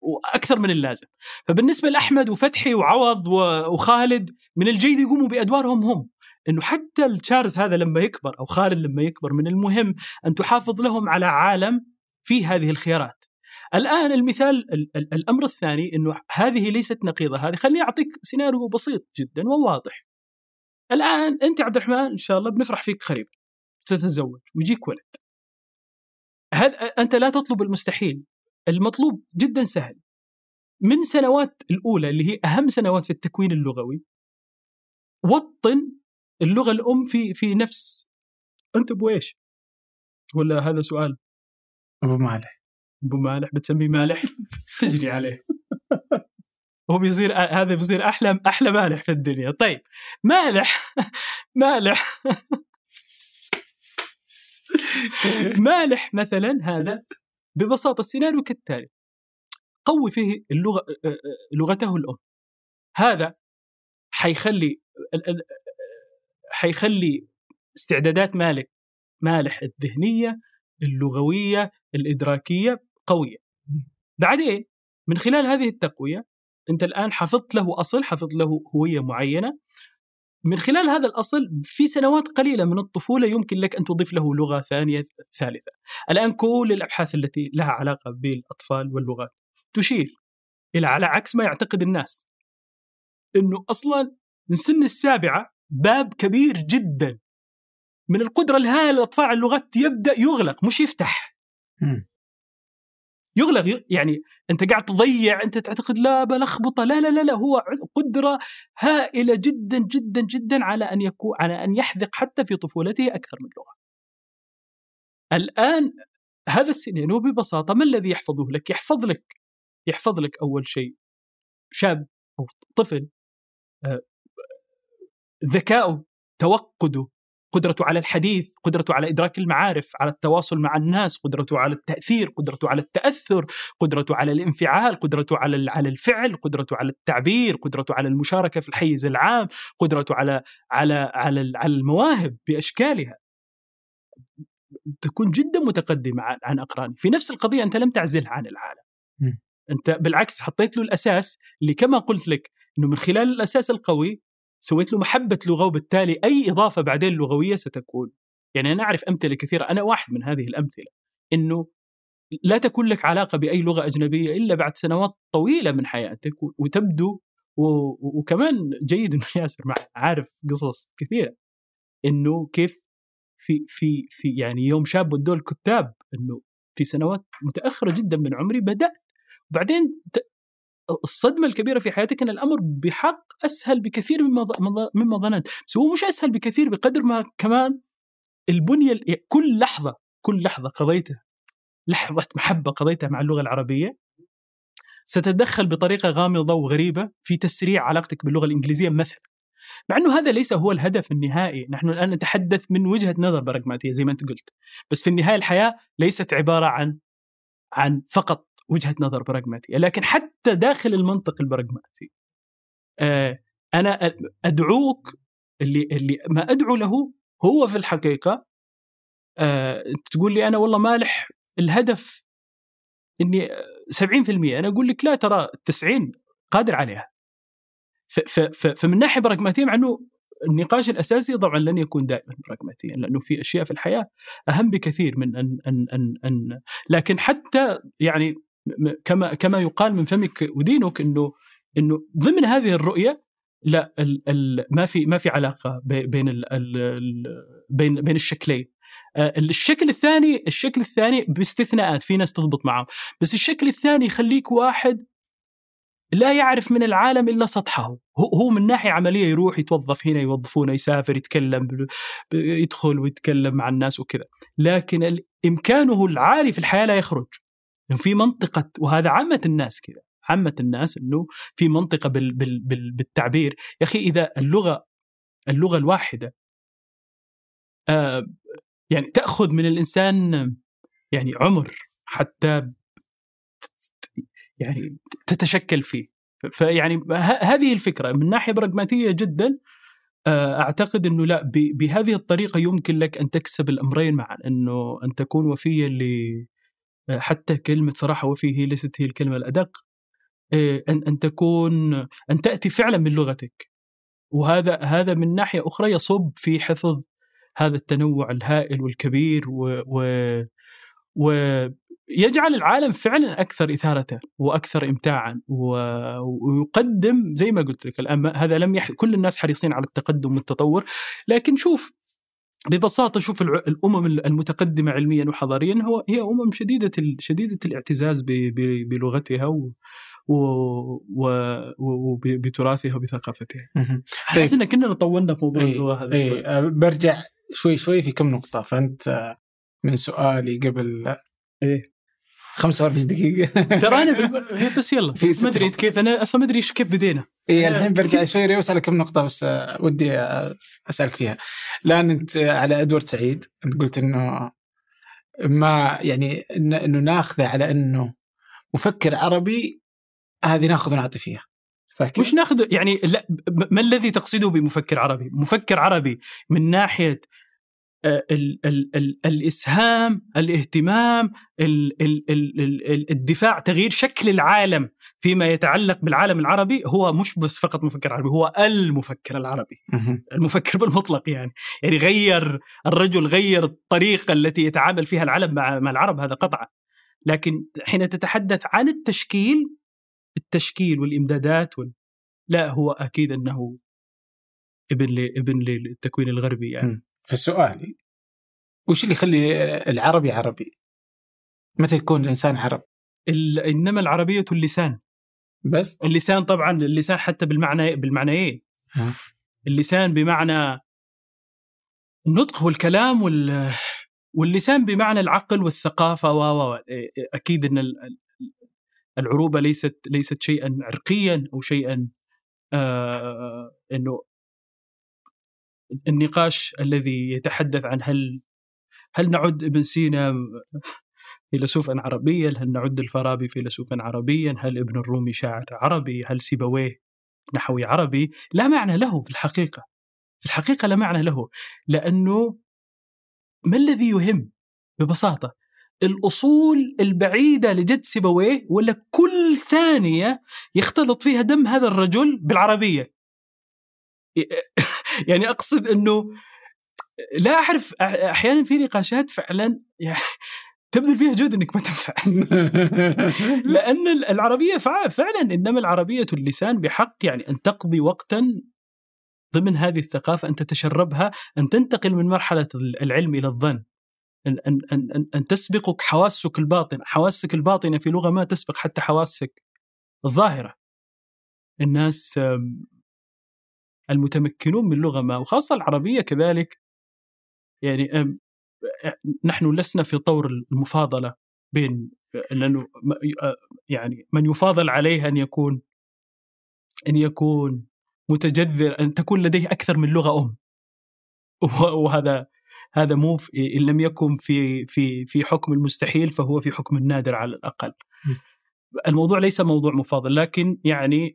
[SPEAKER 2] وأكثر من اللازم. فبالنسبة لأحمد وفتحي وعوض وخالد من الجيد يقوموا بأدوارهم هم. إنه حتى تشارلز هذا لما يكبر أو خالد لما يكبر من المهم أن تحافظ لهم على عالم فيه هذه الخيارات. الآن المثال ال- ال- الأمر الثاني إنه هذه ليست نقيضة هذه خليني أعطيك سيناريو بسيط جدا وواضح. الآن أنت عبد الرحمن إن شاء الله بنفرح فيك قريبا. ستتزوج ويجيك ولد. هذا أنت لا تطلب المستحيل، المطلوب جدا سهل. من سنوات الأولى اللي هي أهم سنوات في التكوين اللغوي وطن اللغة الأم في في نفس أنت أبو إيش؟ ولا هذا سؤال
[SPEAKER 1] أبو مالح
[SPEAKER 2] أبو مالح بتسميه مالح؟ (laughs) تجري عليه. هو بيصير هذا بيصير أحلى أحلى مالح في الدنيا. طيب مالح (laughs) مالح. (laughs) مالح مثلا هذا ببساطة السيناريو كالتالي. قوي فيه اللغة لغته الأم. هذا حيخلي حيخلي استعدادات مالك مالح الذهنية اللغوية الإدراكية قوية. بعدين من خلال هذه التقوية أنت الآن حفظت له أصل حفظت له هوية معينة. من خلال هذا الأصل في سنوات قليلة من الطفولة يمكن لك أن تضيف له لغة ثانية ثالثة. الآن كل الأبحاث التي لها علاقة بالأطفال واللغات تشير إلى على عكس ما يعتقد الناس. إنه أصلا من سن السابعة باب كبير جدا. من القدرة الهائله على اللغات يبدأ يغلق مش يفتح. يغلق يعني أنت قاعد تضيع أنت تعتقد لا بلخبطه لا لا لا لا هو قدرة هائلة جدا جدا جدا على أن يكون على أن يحذق حتى في طفولته أكثر من لغة. الآن هذا السنين وببساطه ما الذي يحفظه لك؟ يحفظ لك يحفظ لك أول شيء شاب أو طفل آه، ذكاؤه توقده قدرته على الحديث قدرته على إدراك المعارف على التواصل مع الناس قدرته على التأثير قدرته على التأثر قدرته على الانفعال قدرته على على الفعل قدرته على التعبير قدرته على المشاركة في الحيز العام قدرته على على على, على المواهب بأشكالها. تكون جدا متقدمة عن أقراني. في نفس القضية أنت لم تعزلها عن العالم. م. أنت بالعكس حطيت له الأساس اللي كما قلت لك أنه من خلال الأساس القوي سويت له محبة لغة وبالتالي أي إضافة بعدين لغوية ستكون. يعني أنا أعرف أمثلة كثيرة أنا واحد من هذه الأمثلة أنه لا تكون لك علاقة بأي لغة أجنبية إلا بعد سنوات طويلة من حياتك وتبدو وكمان جيد أنه (laughs) ياسر مع عارف قصص كثيرة. أنه كيف في في في يعني يوم شاب ودوا الكتاب أنه في سنوات متأخرة جدا من عمري بدأت وبعدين الصدمة الكبيرة في حياتك أن الأمر بحق أسهل بكثير مما مما ظننت. بس هو مش أسهل بكثير بقدر ما كمان البنية كل لحظة كل لحظة قضيتها لحظة محبة قضيتها مع اللغة العربية ستتدخل بطريقة غامضة وغريبة في تسريع علاقتك باللغة الإنجليزية مثلا. مع أنه هذا ليس هو الهدف النهائي. نحن الآن نتحدث من وجهة نظر براغماتية زي ما أنت قلت. بس في النهاية الحياة ليست عبارة عن عن فقط وجهة نظر براغماتيه لكن حتى داخل المنطق البراغماتي آه أنا أدعوك اللي اللي ما أدعو له هو في الحقيقة آه تقول لي أنا والله مالح الهدف إني 70% أنا أقول لك لا ترى 90 قادر عليها. فمن ناحية براغماتية مع إنه النقاش الأساسي طبعا لن يكون دائما براغماتيا لأنه في أشياء في الحياة أهم بكثير من أن أن أن, أن لكن حتى يعني كما كما يقال من فمك ودينك إنه إنه ضمن هذه الرؤية لا ال ال ما في ما في علاقة بين ال ال بين بين الشكلين. آه، الشكل الثاني الشكل الثاني باستثناءات في ناس تضبط معه بس الشكل الثاني يخليك واحد لا يعرف من العالم إلا سطحه. هو من ناحية عملية يروح يتوظف هنا يوظفونه يسافر يتكلم يدخل ويتكلم مع الناس وكذا. لكن إمكانه العالي في الحياة لا يخرج. في منطقة وهذا عامة الناس كذا عامة الناس إنه في منطقة بال بال بال بالتعبير. يا أخي إذا اللغة اللغة الواحدة آه يعني تأخذ من الإنسان يعني عمر حتى يعني تتشكل فيه. فيعني هذه الفكرة من ناحية براغماتية جدا آه، أعتقد إنه لا بهذه الطريقة يمكن لك أن تكسب الأمرين معا إنه أن تكون وفيا حتى كلمة صراحة وفي هي ليست هي الكلمة الأدق آه، أن أن تكون أن تأتي فعلا من لغتك. وهذا هذا من ناحية أخرى يصب في حفظ هذا التنوع الهائل والكبير و, و, و يجعل العالم فعلا أكثر إثارة وأكثر امتاعا ويقدم زي ما قلت لك الآن هذا لم يح... كل الناس حريصين على التقدم والتطور لكن شوف ببساطة شوف الأمم المتقدمة علميا وحضاريا هو هي أمم شديدة شديدة الاعتزاز بلغتها و وبتراثها وبثقافتها. أحس طيب. إن كنا طولنا في موضوع اللغة هذا
[SPEAKER 1] شوي. أه، برجع شوي شوي في كم نقطة فأنت من سؤالي قبل
[SPEAKER 2] إيه
[SPEAKER 1] 45 دقيقة. (laughs)
[SPEAKER 2] ترى أنا بس يلا. ما أدري كيف أنا أصلا ما أدري كيف بدينا.
[SPEAKER 1] اي الحين برجع شوي وأسألك كم نقطة بس آه، ودي آه، أسألك فيها. الآن أنت على إدوارد سعيد. أنت قلت إنه ما يعني إنه ناخذه على إنه مفكر عربي هذه ناخذ ونعطي فيها.
[SPEAKER 2] صح مش ناخذ؟ يعني لا ما الذي تقصده بمفكر عربي؟ مفكر عربي من ناحية ال ال ال الإسهام الاهتمام ال ال ال الدفاع تغيير شكل العالم فيما يتعلق بالعالم العربي هو مش بس فقط مفكر عربي هو المفكر العربي. المفكر بالمطلق يعني. يعني غير الرجل غير الطريقة التي يتعامل فيها العالم مع مع العرب هذا قطعا. لكن حين تتحدث عن التشكيل التشكيل والإمدادات وال... لا هو أكيد أنه ابن ابن للتكوين الغربي يعني.
[SPEAKER 1] فسؤالي وش اللي يخلي العربي عربي؟ متى يكون الإنسان عرب؟
[SPEAKER 2] ال- إنما العربية اللسان
[SPEAKER 1] بس
[SPEAKER 2] اللسان طبعا اللسان حتى بالمعنى بالمعنيين. اللسان بمعنى النطق والكلام وال واللسان بمعنى العقل والثقافة و أكيد إن ال- ال- العروبة ليست ليست شيئا عرقيا أو شيئا آه إنه النقاش الذي يتحدث عن هل هل نعد ابن سينا فيلسوفا عربيا؟ هل نعد الفارابي فيلسوفا عربيا؟ هل ابن الرومي شاعر عربي؟ هل سيبويه نحوي عربي؟ لا معنى له في الحقيقة في الحقيقة لا معنى له لأنه ما الذي يهم؟ ببساطة الأصول البعيدة لجد سيبويه ولا كل ثانية يختلط فيها دم هذا الرجل بالعربية. يعني أقصد أنه لا أعرف أحيانا في نقاشات فعلا يعني تبذل فيها جهد إنك ما تنفع (laughs) لأن العربية فع- فعلا إنما العربية اللسان بحق يعني أن تقضي وقتا ضمن هذه الثقافة أن تتشربها أن تنتقل من مرحلة العلم إلى الظن أن أن أن, أن, أن تسبقك حواسك الباطنه، حواسك الباطنة في لغة ما تسبق حتى حواسك الظاهرة. الناس آم، المتمكنون من لغة ما وخاصة العربية كذلك. يعني نحن لسنا في طور المفاضلة بين لأنه يعني من يفاضل عليه أن يكون أن يكون متجذر أن تكون لديه أكثر من لغة أم. (laughs) وه- وهذا هذا مو في- إن لم يكن في في في حكم المستحيل فهو في حكم النادر على
[SPEAKER 1] الأقل.
[SPEAKER 2] الموضوع ليس موضوع مفاضل لكن يعني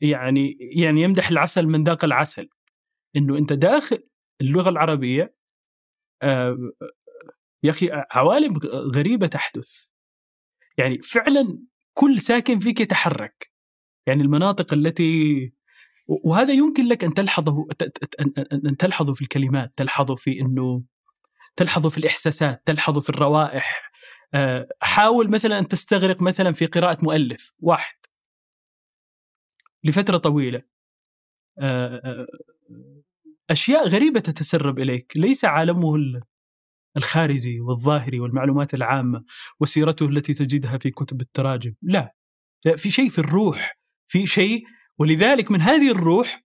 [SPEAKER 2] يعني يعني يمدح العسل من ذاق العسل. إنه أنت داخل اللغة العربية آه، يا أخي عوالم غريبة تحدث. يعني فعلا كل ساكن فيك يتحرك. يعني المناطق التي وهذا يمكن لك أن تلحظه أن تلحظه في الكلمات تلحظه في إنه تلحظه في الإحساسات تلحظه في الروائح. آه، حاول مثلا ان تستغرق مثلا في قراءة مؤلف واحد. لفترة طويلة. آه، آه، أشياء غريبة تتسرب إليك ليس عالمه ال- الخارجي والظاهري والمعلومات العامة وسيرته التي تجدها في كتب التراجم لا. في شيء في الروح في شيء ولذلك من هذه الروح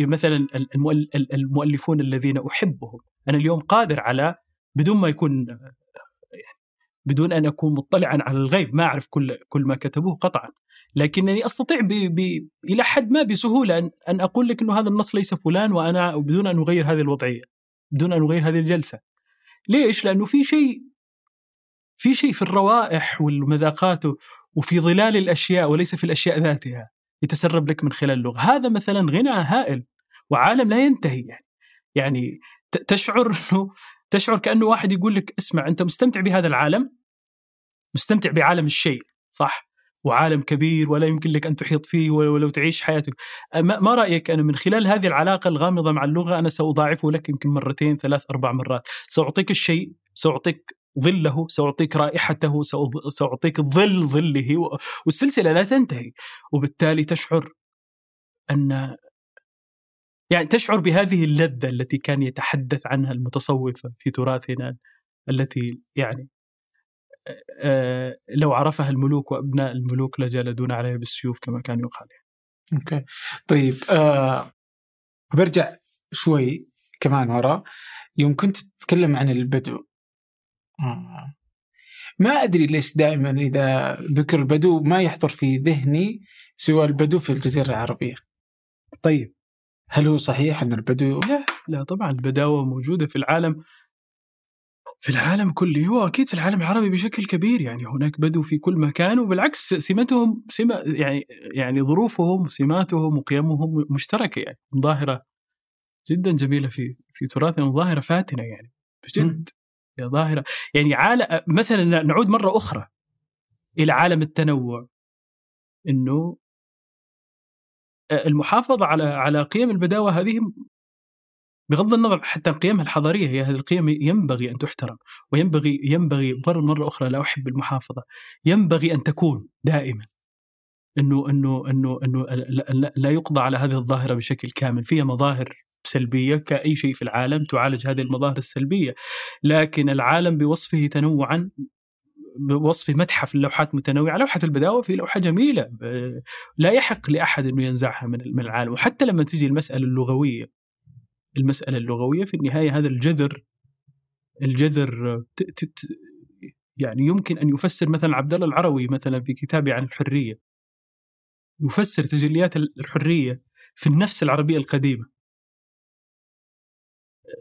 [SPEAKER 2] مثلا المؤل- المؤلفون الذين أحبهم. أنا اليوم قادر على بدون ما يكون يعني بدون أن أكون مطلعا على الغيب ما أعرف كل كل ما كتبوه قطعا. لكنني أستطيع ب ب إلى حد ما بسهولة ان أن أقول لك إنه هذا النص ليس فلان وأنا بدون أن أغير هذه الوضعية بدون أن أغير هذه الجلسة. ليش؟ لأنه في شيء في شيء في الروائح والمذاقات وفي ظلال الأشياء وليس في الأشياء ذاتها يتسرب لك من خلال اللغة، هذا مثلا غنى هائل وعالم لا ينتهي يعني. يعني تشعر (laughs) انه تشعر كأنه واحد يقول لك اسمع أنت مستمتع بهذا العالم؟ مستمتع بعالم الشيء صح؟ وعالم كبير ولا يمكن لك أن تحيط فيه ولو تعيش حياتك. ما ما رأيك أنا من خلال هذه العلاقة الغامضة مع اللغة أنا سأضاعفه لك يمكن مرتين ثلاث أربع مرات؟ سأعطيك الشيء سأعطيك ظله سأعطيك رائحته سأعطيك ظل ظله و- والسلسلة لا تنتهي. وبالتالي تشعر أن يعني تشعر بهذه اللذة التي كان يتحدث عنها المتصوفة في تراثنا التي يعني لو عرفها الملوك وأبناء الملوك لجلدون عليها بالسيوف كما كان يقال.
[SPEAKER 1] أوكي. طيب آه برجع شوي كمان ورا. يوم كنت تتكلم عن البدو. آه. ما أدري ليش دائما إذا ذكر البدو ما يحضر في ذهني سوى البدو في الجزيرة العربية.
[SPEAKER 2] طيب
[SPEAKER 1] هل هو صحيح أن البدو
[SPEAKER 2] لا لا طبعا البداوة موجودة في العالم في العالم كله واكيد في العالم العربي بشكل كبير يعني هناك بدو في كل مكان وبالعكس سمتهم سمة يعني يعني ظروفهم سماتهم وقيمهم مشتركة يعني ظاهره جدا جميلة في في تراثنا ظاهره فاتنة يعني بجد يا ظاهرة. يعني عالم مثلا نعود مرة أخرى إلى عالم التنوع إنه المحافظة على على قيم البداوة هذه بغض النظر حتى قيمها الحضارية هي هذه القيم ينبغي أن تحترم وينبغي ينبغي مرة أخرى لا أحب المحافظة ينبغي أن تكون دائما. إنه إنه إنه إنه لا- يقضى على هذه الظاهرة بشكل كامل. فيها مظاهر سلبية كأي شيء في العالم تعالج هذه المظاهر السلبية. لكن العالم بوصفه تنوعا بوصف متحف اللوحات متنوعة، لوحة البداوة في لوحة جميلة آه، لا يحق لأحد انه ينزعها من العالم، وحتى لما تجي المسألة اللغوية المسألة اللغوية في النهاية هذا الجذر الجذر يعني يمكن أن يفسر مثلا عبد الله العروي مثلا في كتابه عن الحرية. يفسر تجليات الحرية في النفس العربية القديمة.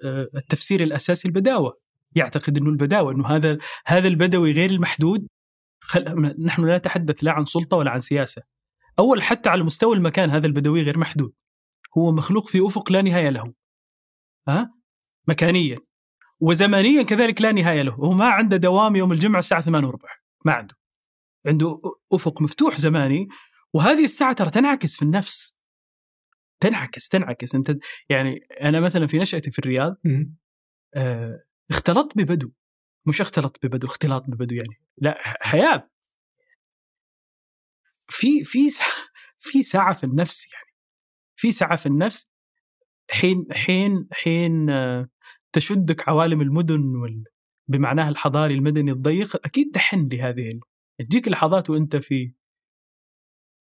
[SPEAKER 2] آه، التفسير الأساسي البداوة. يعتقد إنه البداوة إنه هذا هذا البدوي غير المحدود. خل... نحن لا نتحدث لا عن سلطة ولا عن سياسة. أول حتى على مستوى المكان هذا البدوي غير محدود. هو مخلوق في أفق لا نهاية له. ها؟ مكانيا. وزمنيا كذلك لا نهاية له. هو ما عنده دوام يوم الجمعة الساعة 8 وربع. ما عنده. عنده أفق مفتوح زماني. وهذه الساعة ترى تنعكس في النفس. تنعكس تنعكس. أنت يعني أنا مثلا في نشأتي في الرياض آه اختلطت ببدو. مش اختلط ببدو اختلاط ببدو يعني. لا حياة. في في (laughs) في سعه في النفس يعني. في سعه في النفس حين حين حين آه، تشدك عوالم المدن وال بمعناها الحضاري المدني الضيق أكيد تحن لهذه تجيك لحظات وأنت في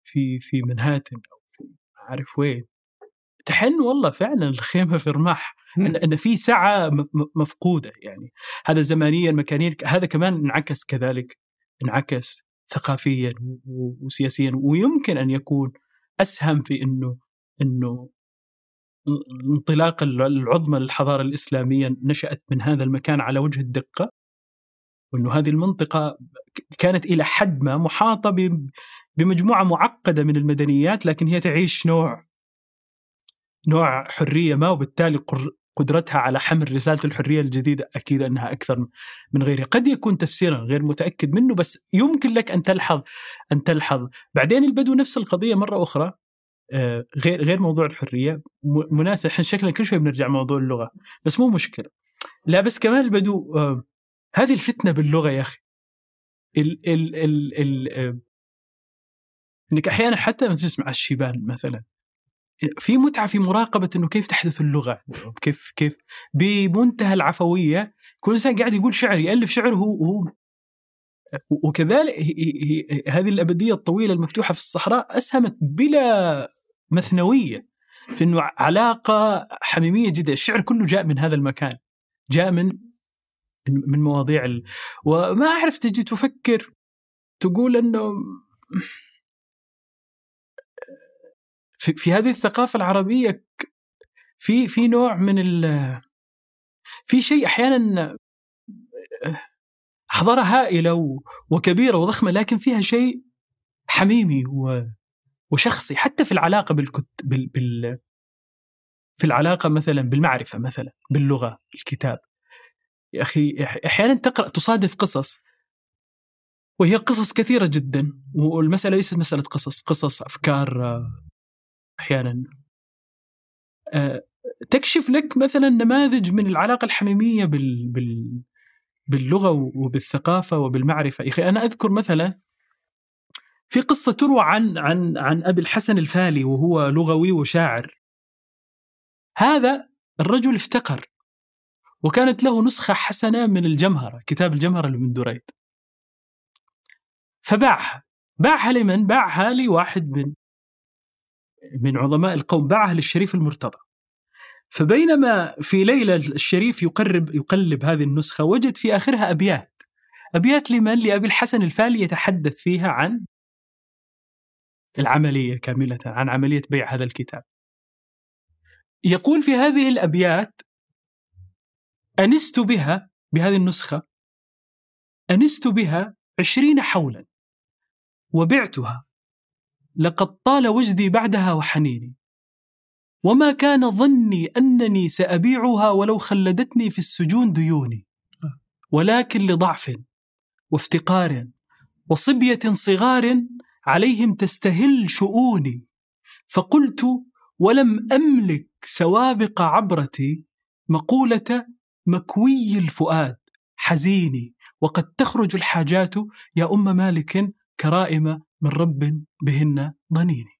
[SPEAKER 2] في في منهاتن أو في عارف وين. تحن والله فعلا الخيمة في رماح إن إن في سعه مفقودة يعني. هذا زمانيا مكانيا هذا كمان انعكس كذلك انعكس ثقافيا وسياسيا ويمكن أن يكون أسهم في إنه إنه انطلاق العظمى للحضارة الإسلامية نشأت من هذا المكان على وجه الدقة وأنه هذه المنطقة كانت إلى حد ما محاطة بمجموعة معقدة من المدنيات لكن هي تعيش نوع نوع حرية ما وبالتالي قدرتها على حمل رسالة الحرية الجديدة أكيد أنها أكثر من غيرها، قد يكون تفسيرا غير متأكد منه بس يمكن لك أن تلحظ أن تلحظ، بعدين البدو نفس القضية مرة أخرى. آه، غير غير موضوع الحرية مناسب. إحنا شكلنا كل شوي بنرجع موضوع اللغة بس مو مشكلة. لا بس كمان البدو آه، هذه الفتنة باللغة يا أخي. ال ال ال ال آه، إنك أحيانا حتى لما تسمع الشيبان مثلا في متعة في مراقبة إنه كيف تحدث اللغة كيف كيف بمنتهى العفوية كل إنسان قاعد يقول شعر يألف شعر هو وكذلك هذه الأبدية الطويلة المفتوحة في الصحراء أسهمت بلا مثنوية في إنه علاقة حميمية جدا. الشعر كله جاء من هذا المكان. جاء من من مواضيع ال... وما أعرف تجي تفكر تقول إنه في, في هذه الثقافة العربية في في نوع من ال في شيء أحيانا حضاره هائلة وكبيرة وضخمة لكن فيها شيء حميمي وشخصي حتى في العلاقة بالكت... بال... بال... في العلاقة مثلا بالمعرفة مثلا باللغة الكتاب. يا أخي أحيانا تقرأ تصادف قصص. وهي قصص كثيرة جدا. والمسألة ليست مسألة قصص قصص أفكار أحيانا. آه، تكشف لك مثلا نماذج من العلاقة الحميمية بال... بال... باللغة وبالثقافة وبالمعرفة. يا أخي أنا أذكر مثلا في قصة تروى عن عن عن أبي الحسن الفالي وهو لغوي وشاعر هذا الرجل افتقر وكانت له نسخة حسنة من الجمهرة كتاب الجمهرة من دريد فباعها باعها لمن؟ باعها لواحد من من عظماء القوم باعها للشريف المرتضى فبينما في ليلة الشريف يقرب يقلب هذه النسخة وجد في آخرها أبيات أبيات لمن؟ لأبي الحسن الفالي يتحدث فيها عن العملية كاملة عن عملية بيع هذا الكتاب. يقول في هذه الأبيات أنست بها بهذه النسخة أنست بها عشرين حولا وبعتها لقد طال وجدي بعدها وحنيني. وما كان ظني أنني سأبيعها ولو خلدتني في السجون ديوني. ولكن لضعف وافتقار وصبية صغار عليهم تستهل شؤوني. فقلت ولم أملك سوابق عبرتي مقولة مكوي الفؤاد حزيني وقد تخرج الحاجات يا أم مالك كرائم من رب بهن ضنيني.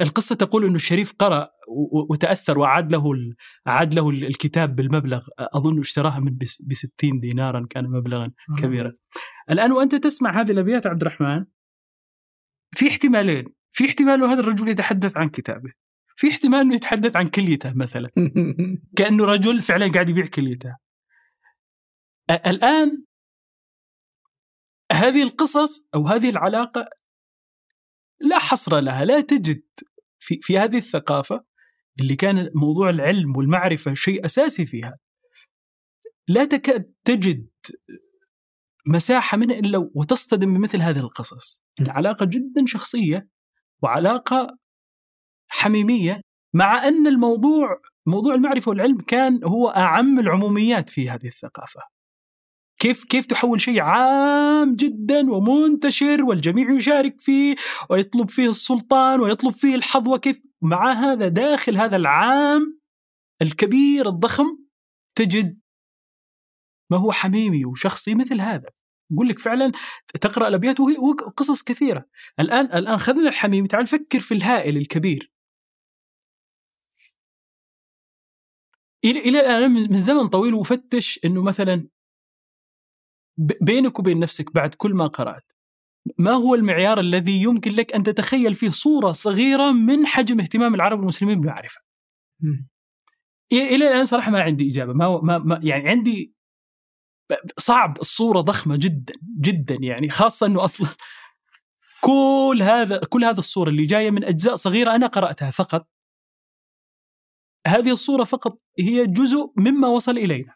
[SPEAKER 2] القصة تقول أن الشريف قرأ و- وتأثر وأعاد له أعاد له ال- الكتاب بالمبلغ. أظن اشتراها من ب 60 دينارا كان مبلغا كبيرا. الآن وأنت تسمع هذه الأبيات عبد الرحمن؟ في احتمالين، في احتمال هذا الرجل يتحدث عن كتابه، في احتمال إنه يتحدث عن كليته مثلا، (laughs) كأنه رجل فعلا قاعد يبيع كليته. الآن هذه القصص أو هذه العلاقة لا حصر لها، لا تجد في في هذه الثقافة اللي كان موضوع العلم والمعرفة شيء أساسي فيها. لا تكاد تجد مساحة منها إلا وتصطدم بمثل هذه القصص. العلاقة جدا شخصية وعلاقة حميمية مع أن الموضوع موضوع المعرفة والعلم كان هو أعم العموميات في هذه الثقافة. كيف كيف تحول شيء عام جدا ومنتشر والجميع يشارك فيه ويطلب فيه السلطان ويطلب فيه الحظوه كيف مع هذا داخل هذا العام الكبير الضخم تجد ما هو حميمي وشخصي مثل هذا يقول لك فعلا تقرأ الأبيات وهي قصص كثيرة. الان الآن خذنا الحميمي تعال فكر في الهائل الكبير. إلى إلى الآن من زمن طويل وفتش إنه مثلا بينك وبين نفسك بعد كل ما قرأت ما هو المعيار الذي يمكن لك أن تتخيل فيه صورة صغيرة من حجم اهتمام العرب المسلمين بالمعرفة؟ إلى الآن صراحة ما عندي إجابة ما, ما, ما يعني عندي صعب الصورة ضخمة جدا جدا يعني خاصة إنه أصلا كل هذا كل هذا الصورة اللي جاية من أجزاء صغيرة أنا قرأتها فقط. هذه الصورة فقط هي جزء مما وصل إلينا.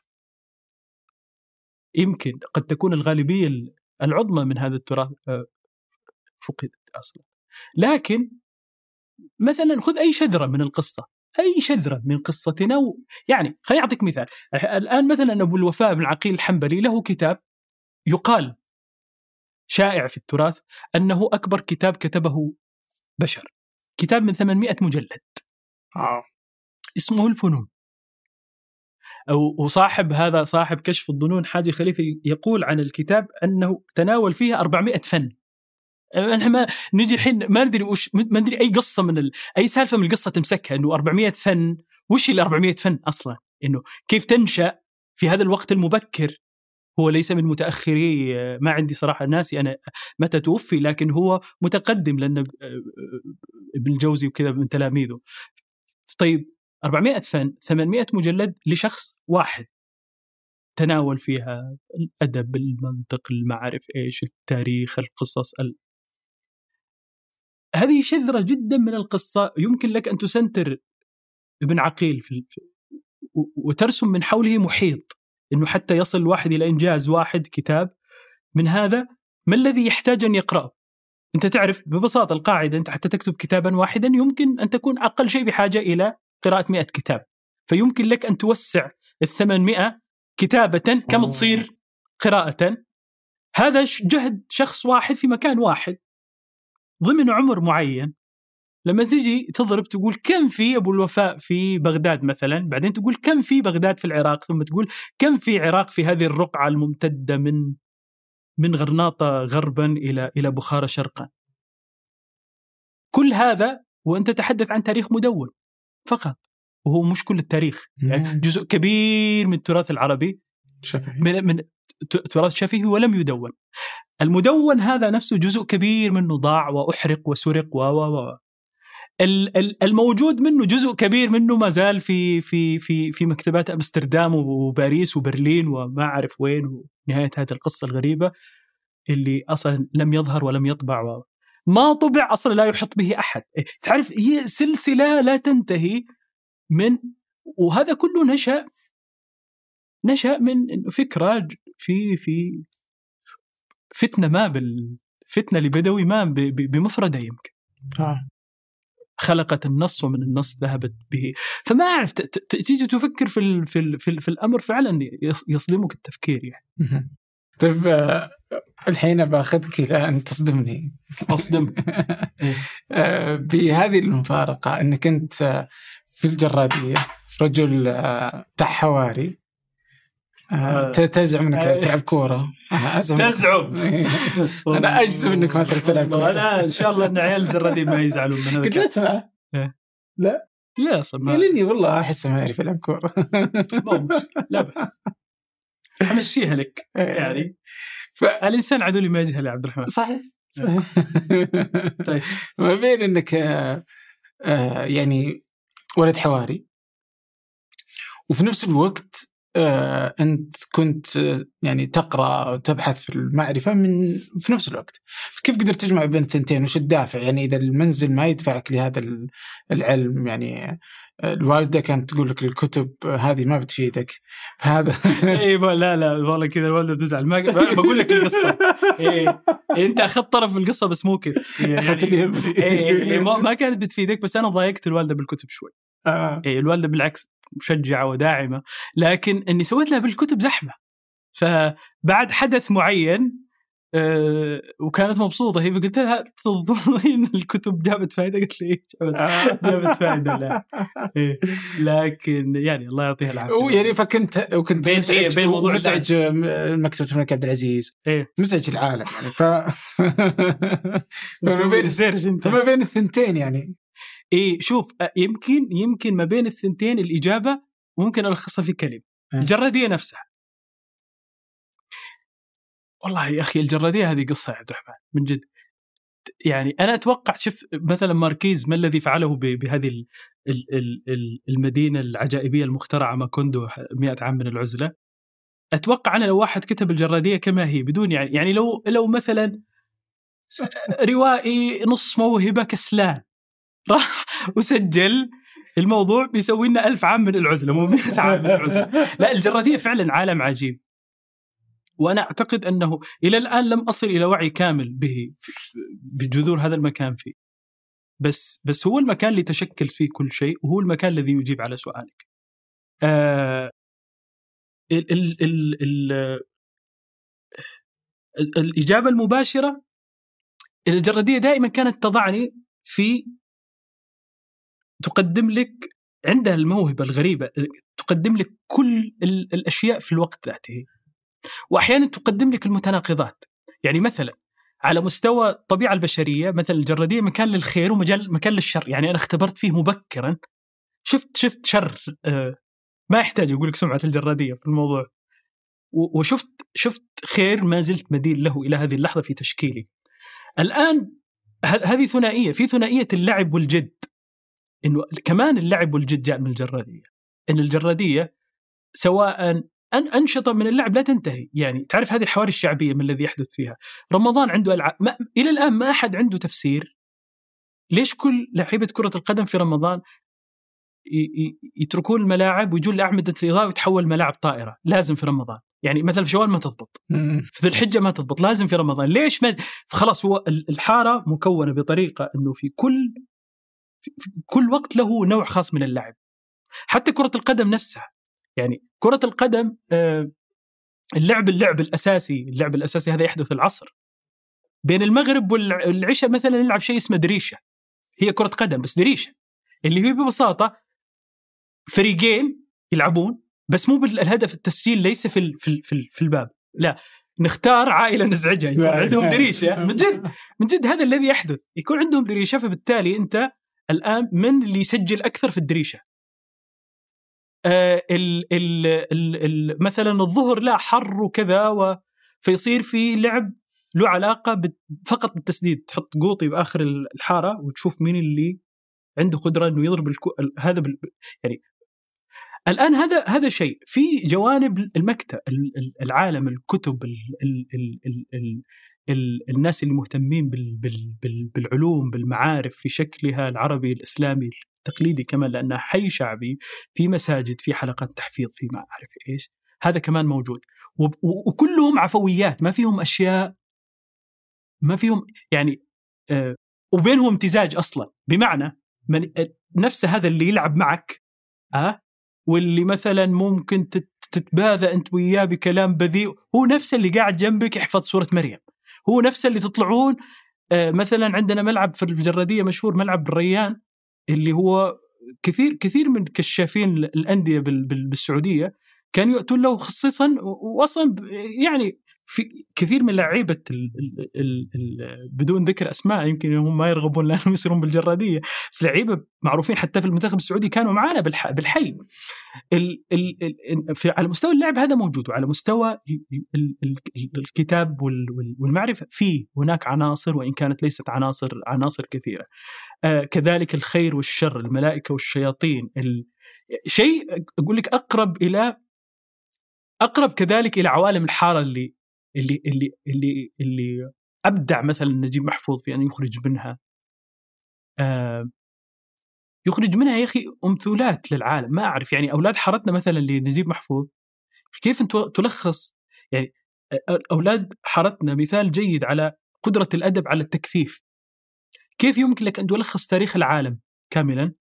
[SPEAKER 2] يمكن قد تكون الغالبية العظمى من هذا التراث فقدت أصلا. لكن مثلا خذ أي شذرة من القصة. أي شذرة من قصتنا و... يعني خليني أعطيك مثال. الآن مثلا أبو الوفاء بن عقيل الحنبلي له كتاب يقال شائع في التراث أنه أكبر كتاب كتبه بشر. كتاب من 800 مجلد.
[SPEAKER 1] آه.
[SPEAKER 2] اسمه الفنون. وصاحب هذا صاحب كشف الظنون حاجي خليفة يقول عن الكتاب أنه تناول فيها 400 فن. إحنا ما نجي الحين ما ندري وش ما ندري أي قصة من ال... أي سالفة من القصة تمسكها إنه 400 فن وش ال 400 فن أصلا؟ إنه كيف تنشأ في هذا الوقت المبكر هو ليس من متأخري ما عندي صراحة ناسي أنا متى توفي لكن هو متقدم لأن ابن الجوزي وكذا من تلاميذه. طيب 400 فن 800 مجلد لشخص واحد تناول فيها الأدب المنطق المعارف إيش التاريخ القصص ال... هذه شذرة جدا من القصة. يمكن لك أن تسنتر ابن عقيل في وترسم من حوله محيط أنه حتى يصل الواحد إلى إنجاز واحد كتاب. من هذا ما الذي يحتاج أن يقرأه أنت تعرف ببساطة القاعدة أنت حتى تكتب كتابا واحدا يمكن أن تكون أقل شيء بحاجة إلى قراءة مئة كتاب. فيمكن لك أن توسع الثمانمائة كتابة كم تصير قراءة. هذا جهد شخص واحد في مكان واحد. ضمن عمر معين. لما تجي تضرب تقول كم في أبو الوفاء في بغداد مثلا بعدين تقول كم في بغداد في العراق ثم تقول كم في عراق في هذه الرقعة الممتدة من من غرناطة غربا إلى إلى بخارى شرقا. كل هذا وانت تتحدث عن تاريخ مدون فقط وهو مش كل التاريخ. يعني جزء كبير من التراث العربي. من من تراث شفهي ولم يدون. المدون هذا نفسه جزء كبير منه ضاع وأحرق وسرق و و الموجود منه جزء كبير منه ما زال في في في في مكتبات أمستردام وباريس وبرلين وما أعرف وين ونهاية هذه القصة الغريبة اللي أصلا لم يظهر ولم يطبع و ما طبع أصلا لا يحط به أحد. تعرف هي سلسلة لا تنتهي من وهذا كله نشأ نشأ من فكرة في في فتنة ما بالفتنه لبدوي ما بمفردة يمكن.
[SPEAKER 1] آه.
[SPEAKER 2] خلقت النص ومن النص ذهبت به. فما أعرف تيجي تفكر في ال في ال في, ال في الأمر فعلا يصدمك التفكير يعني.
[SPEAKER 1] طيب الحين باخذك إلى أن تصدمني.
[SPEAKER 2] أصدمك. (laughs)
[SPEAKER 1] بهذه المفارقة إنك أنت في الجراديه رجل بتاع حواري تزعم إنك تلعب كورة.
[SPEAKER 2] تزعم. (laughs)
[SPEAKER 1] أنا أجزم إنك ما تلعب كورة.
[SPEAKER 2] أنا إن شاء الله إن عيال الجرادين ما يزعلون من
[SPEAKER 1] لعبت معه؟
[SPEAKER 2] إيه.
[SPEAKER 1] لا.
[SPEAKER 2] لا أصلا ما
[SPEAKER 1] لاني والله احسه ما يعرف يلعب كورة. (laughs)
[SPEAKER 2] ما. لا بس. أمشيها لك يعني.
[SPEAKER 1] ف...
[SPEAKER 2] الإنسان عدو لما يجهل يا عبد الرحمن.
[SPEAKER 1] صحيح صحيح. (laughs)
[SPEAKER 2] طيب.
[SPEAKER 1] ما بين إنك آه، آه، يعني ولد حواري وفي نفس الوقت آه، أنت كنت آه، يعني تقرأ وتبحث في المعرفة من في نفس الوقت. كيف قدرت تجمع بين الثنتين؟ وش الدافع؟ يعني إذا المنزل ما يدفعك لهذا ال- العلم يعني آه، الوالدة كانت تقول لك الكتب هذه ما بتفيدك. هذا (laughs)
[SPEAKER 2] اي لا لا والله كذا الوالدة بتزعل. ما بقول لك القصة. إيه. أنت أخذت طرف من القصة بس مو كذا. يعني-
[SPEAKER 1] أخذت اللي يهمني.
[SPEAKER 2] إيه إيه ما ما كانت بتفيدك بس أنا ضايقت الوالدة بالكتب شوي.
[SPEAKER 1] آه.
[SPEAKER 2] إيه الوالدة بالعكس. مشجعة وداعمة لكن إني سويت لها بالكتب زحمة. فبعد حدث معين آه وكانت مبسوطة هي قلت لها تظنين الكتب جابت فائده قالت لي إيه جابت جابت فائده لا. إيه. لكن يعني الله يعطيها العافية.
[SPEAKER 1] ويعني فكنت وكنت
[SPEAKER 2] بين-
[SPEAKER 1] مزعج
[SPEAKER 2] إيه، بين موضوع
[SPEAKER 1] مزعج مكتبة الملك عبد العزيز.
[SPEAKER 2] إيه.
[SPEAKER 1] مزعج العالم يعني ف (laughs) فما بين
[SPEAKER 2] research أنت.
[SPEAKER 1] فما بين الثنتين يعني.
[SPEAKER 2] إيه شوف يمكن يمكن ما بين الثنتين الإجابة ممكن الخصها في كلمة.
[SPEAKER 1] أه.
[SPEAKER 2] الجرادية نفسها. والله يا أخي الجرادية هذه قصة يا عبد الرحمن من جد. يعني أنا أتوقع شوف مثلا ماركيز ما الذي فعله بهذه ال- ال- ال- ال- المدينة العجائبية المخترعة ماكوندو 100 عام من العزلة. أتوقع أنا لو واحد كتب الجرادية كما هي بدون يعني يعني لو لو مثلا (laughs) روائي نص موهبة كسلان. راح وسجل الموضوع بيسوي لنا ألف عام من العزلة مو 100 عام من العزلة. لا الجرادية فعلا عالم عجيب. وأنا أعتقد أنه إلى الآن لم أصل إلى وعي كامل به بجذور هذا المكان فيه. بس بس هو المكان اللي تشكل فيه كل شيء وهو المكان الذي يجيب على سؤالك. آه ال ال ال ال الإجابة المباشرة الجرادية دائما كانت تضعني في تقدم لك عندها الموهبة الغريبة تقدم لك كل ال- الأشياء في الوقت ذاته. واحيانا تقدم لك المتناقضات. يعني مثلا على مستوى الطبيعة البشرية مثلا الجرادية مكان للخير ومجال مكان للشر. يعني أنا اختبرت فيه مبكرا. شفت شفت شر آه، ما يحتاج أقول لك سمعة الجرادية في الموضوع. وشفت شفت خير ما زلت مدين له إلى هذه اللحظة في تشكيلي. الآن هذه ثنائية. في ثنائية اللعب والجد. إنه كمان اللعب والجد جاء من الجرادية. إن الجرادية سواء أن أنشطة من اللعب لا تنتهي. يعني تعرف هذه الحواري الشعبية ما الذي يحدث فيها. رمضان عنده ألعاب ما إلى الآن ما أحد عنده تفسير ليش كل لعيبة كرة القدم في رمضان ي- يتركون الملاعب ويجون لأعمدة الإضاءة ويتحول ملاعب طائرة لازم في رمضان. يعني مثلا في شوال ما تضبط. في ذي الحجة ما تضبط. لازم في رمضان. ليش ما خلاص هو ال- الحارة مكونة بطريقة أنه في كل كل وقت له نوع خاص من اللعب. حتى كرة القدم نفسها. يعني كرة القدم آه، اللعب اللعب الأساسي اللعب الأساسي هذا يحدث العصر. بين المغرب والع- والعشاء مثلا نلعب شيء اسمه دريشة. هي كرة قدم بس دريشة. اللي هي ببساطة فريقين يلعبون بس مو بالهدف التسجيل ليس في ال- في ال- في, ال- في الباب. لا نختار عائلة نزعجها. يكون (laughs) عندهم دريشة. من جد من جد هذا الذي يحدث. يكون عندهم دريشة فبالتالي أنت الآن من اللي يسجل أكثر في الدريشة؟ آه ال ال ال مثلا الظهر لا حر وكذا و فيصير في لعب له علاقة فقط بالتسديد. تحط قوطي بآخر الحارة وتشوف مين اللي عنده قدرة إنه يضرب الكو... ال- هذا بال... يعني الآن هذا هذا شيء. في جوانب المكتب ال- ال- العالم الكتب ال... ال... ال... ال... ال... ال... الناس اللي مهتمين بال... بال... بال... بالعلوم بالمعارف في شكلها العربي الإسلامي التقليدي كمان لانها حي شعبي في مساجد في حلقات تحفيظ في ما أعرف إيش هذا كمان موجود. وكلهم عفويات ما فيهم أشياء ما فيهم يعني آه وبينهم امتزاج أصلا. بمعنى من نفس هذا اللي يلعب معك ها واللي مثلا ممكن تت- تتباذى أنت وياه بكلام بذيء هو نفس اللي قاعد جنبك يحفظ سورة مريم. هو نفس اللي تطلعون آه، مثلا عندنا ملعب في الجرادية مشهور ملعب الريان اللي هو كثير كثير من كشافين الأندية بال- بال- بالسعودية كانوا ياتون له خصيصا واصلا يعني في كثير من لعيبة بدون ذكر أسماء يمكن هم ما يرغبون لأنهم (laughs) يصيرون بالجرادية. بس لعيبة معروفين حتى في المنتخب السعودي كانوا معنا بالحي ال ال ال في على مستوى اللعب هذا موجود وعلى مستوى ال ال الكتاب والمعرفة. في هناك عناصر وإن كانت ليست عناصر عناصر كثيرة. آه كذلك الخير والشر الملائكة والشياطين شيء أقول لك أقرب إلى أقرب كذلك إلى عوالم الحارة اللي اللي اللي اللي اللي أبدع مثلا نجيب محفوظ في أن يخرج منها. آه يخرج منها يا أخي امثولات للعالم ما أعرف. يعني أولاد حارتنا مثلا لنجيب محفوظ كيف انت تلخص؟ يعني أولاد حارتنا مثال جيد على قدرة الأدب على التكثيف. كيف يمكن لك أن تلخص تاريخ العالم كاملا؟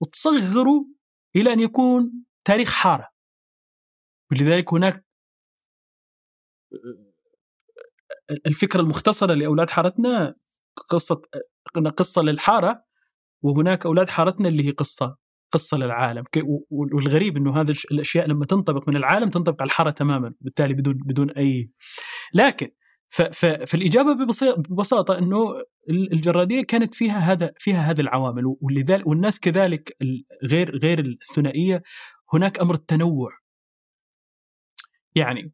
[SPEAKER 2] وتصغره إلى أن يكون تاريخ حارة. ولذلك هناك الفكرة المختصرة لأولاد حارتنا قصة قصة للحارة وهناك أولاد حارتنا اللي هي قصة قصة للعالم. والغريب إنه هذه الأشياء لما تنطبق من العالم تنطبق على الحارة تماما بالتالي بدون بدون أي. لكن فالإجابة ببساطة إنه الجرادية كانت فيها هذا فيها هذه العوامل. ولذلك والناس كذلك غير غير الثنائية هناك أمر التنوع. يعني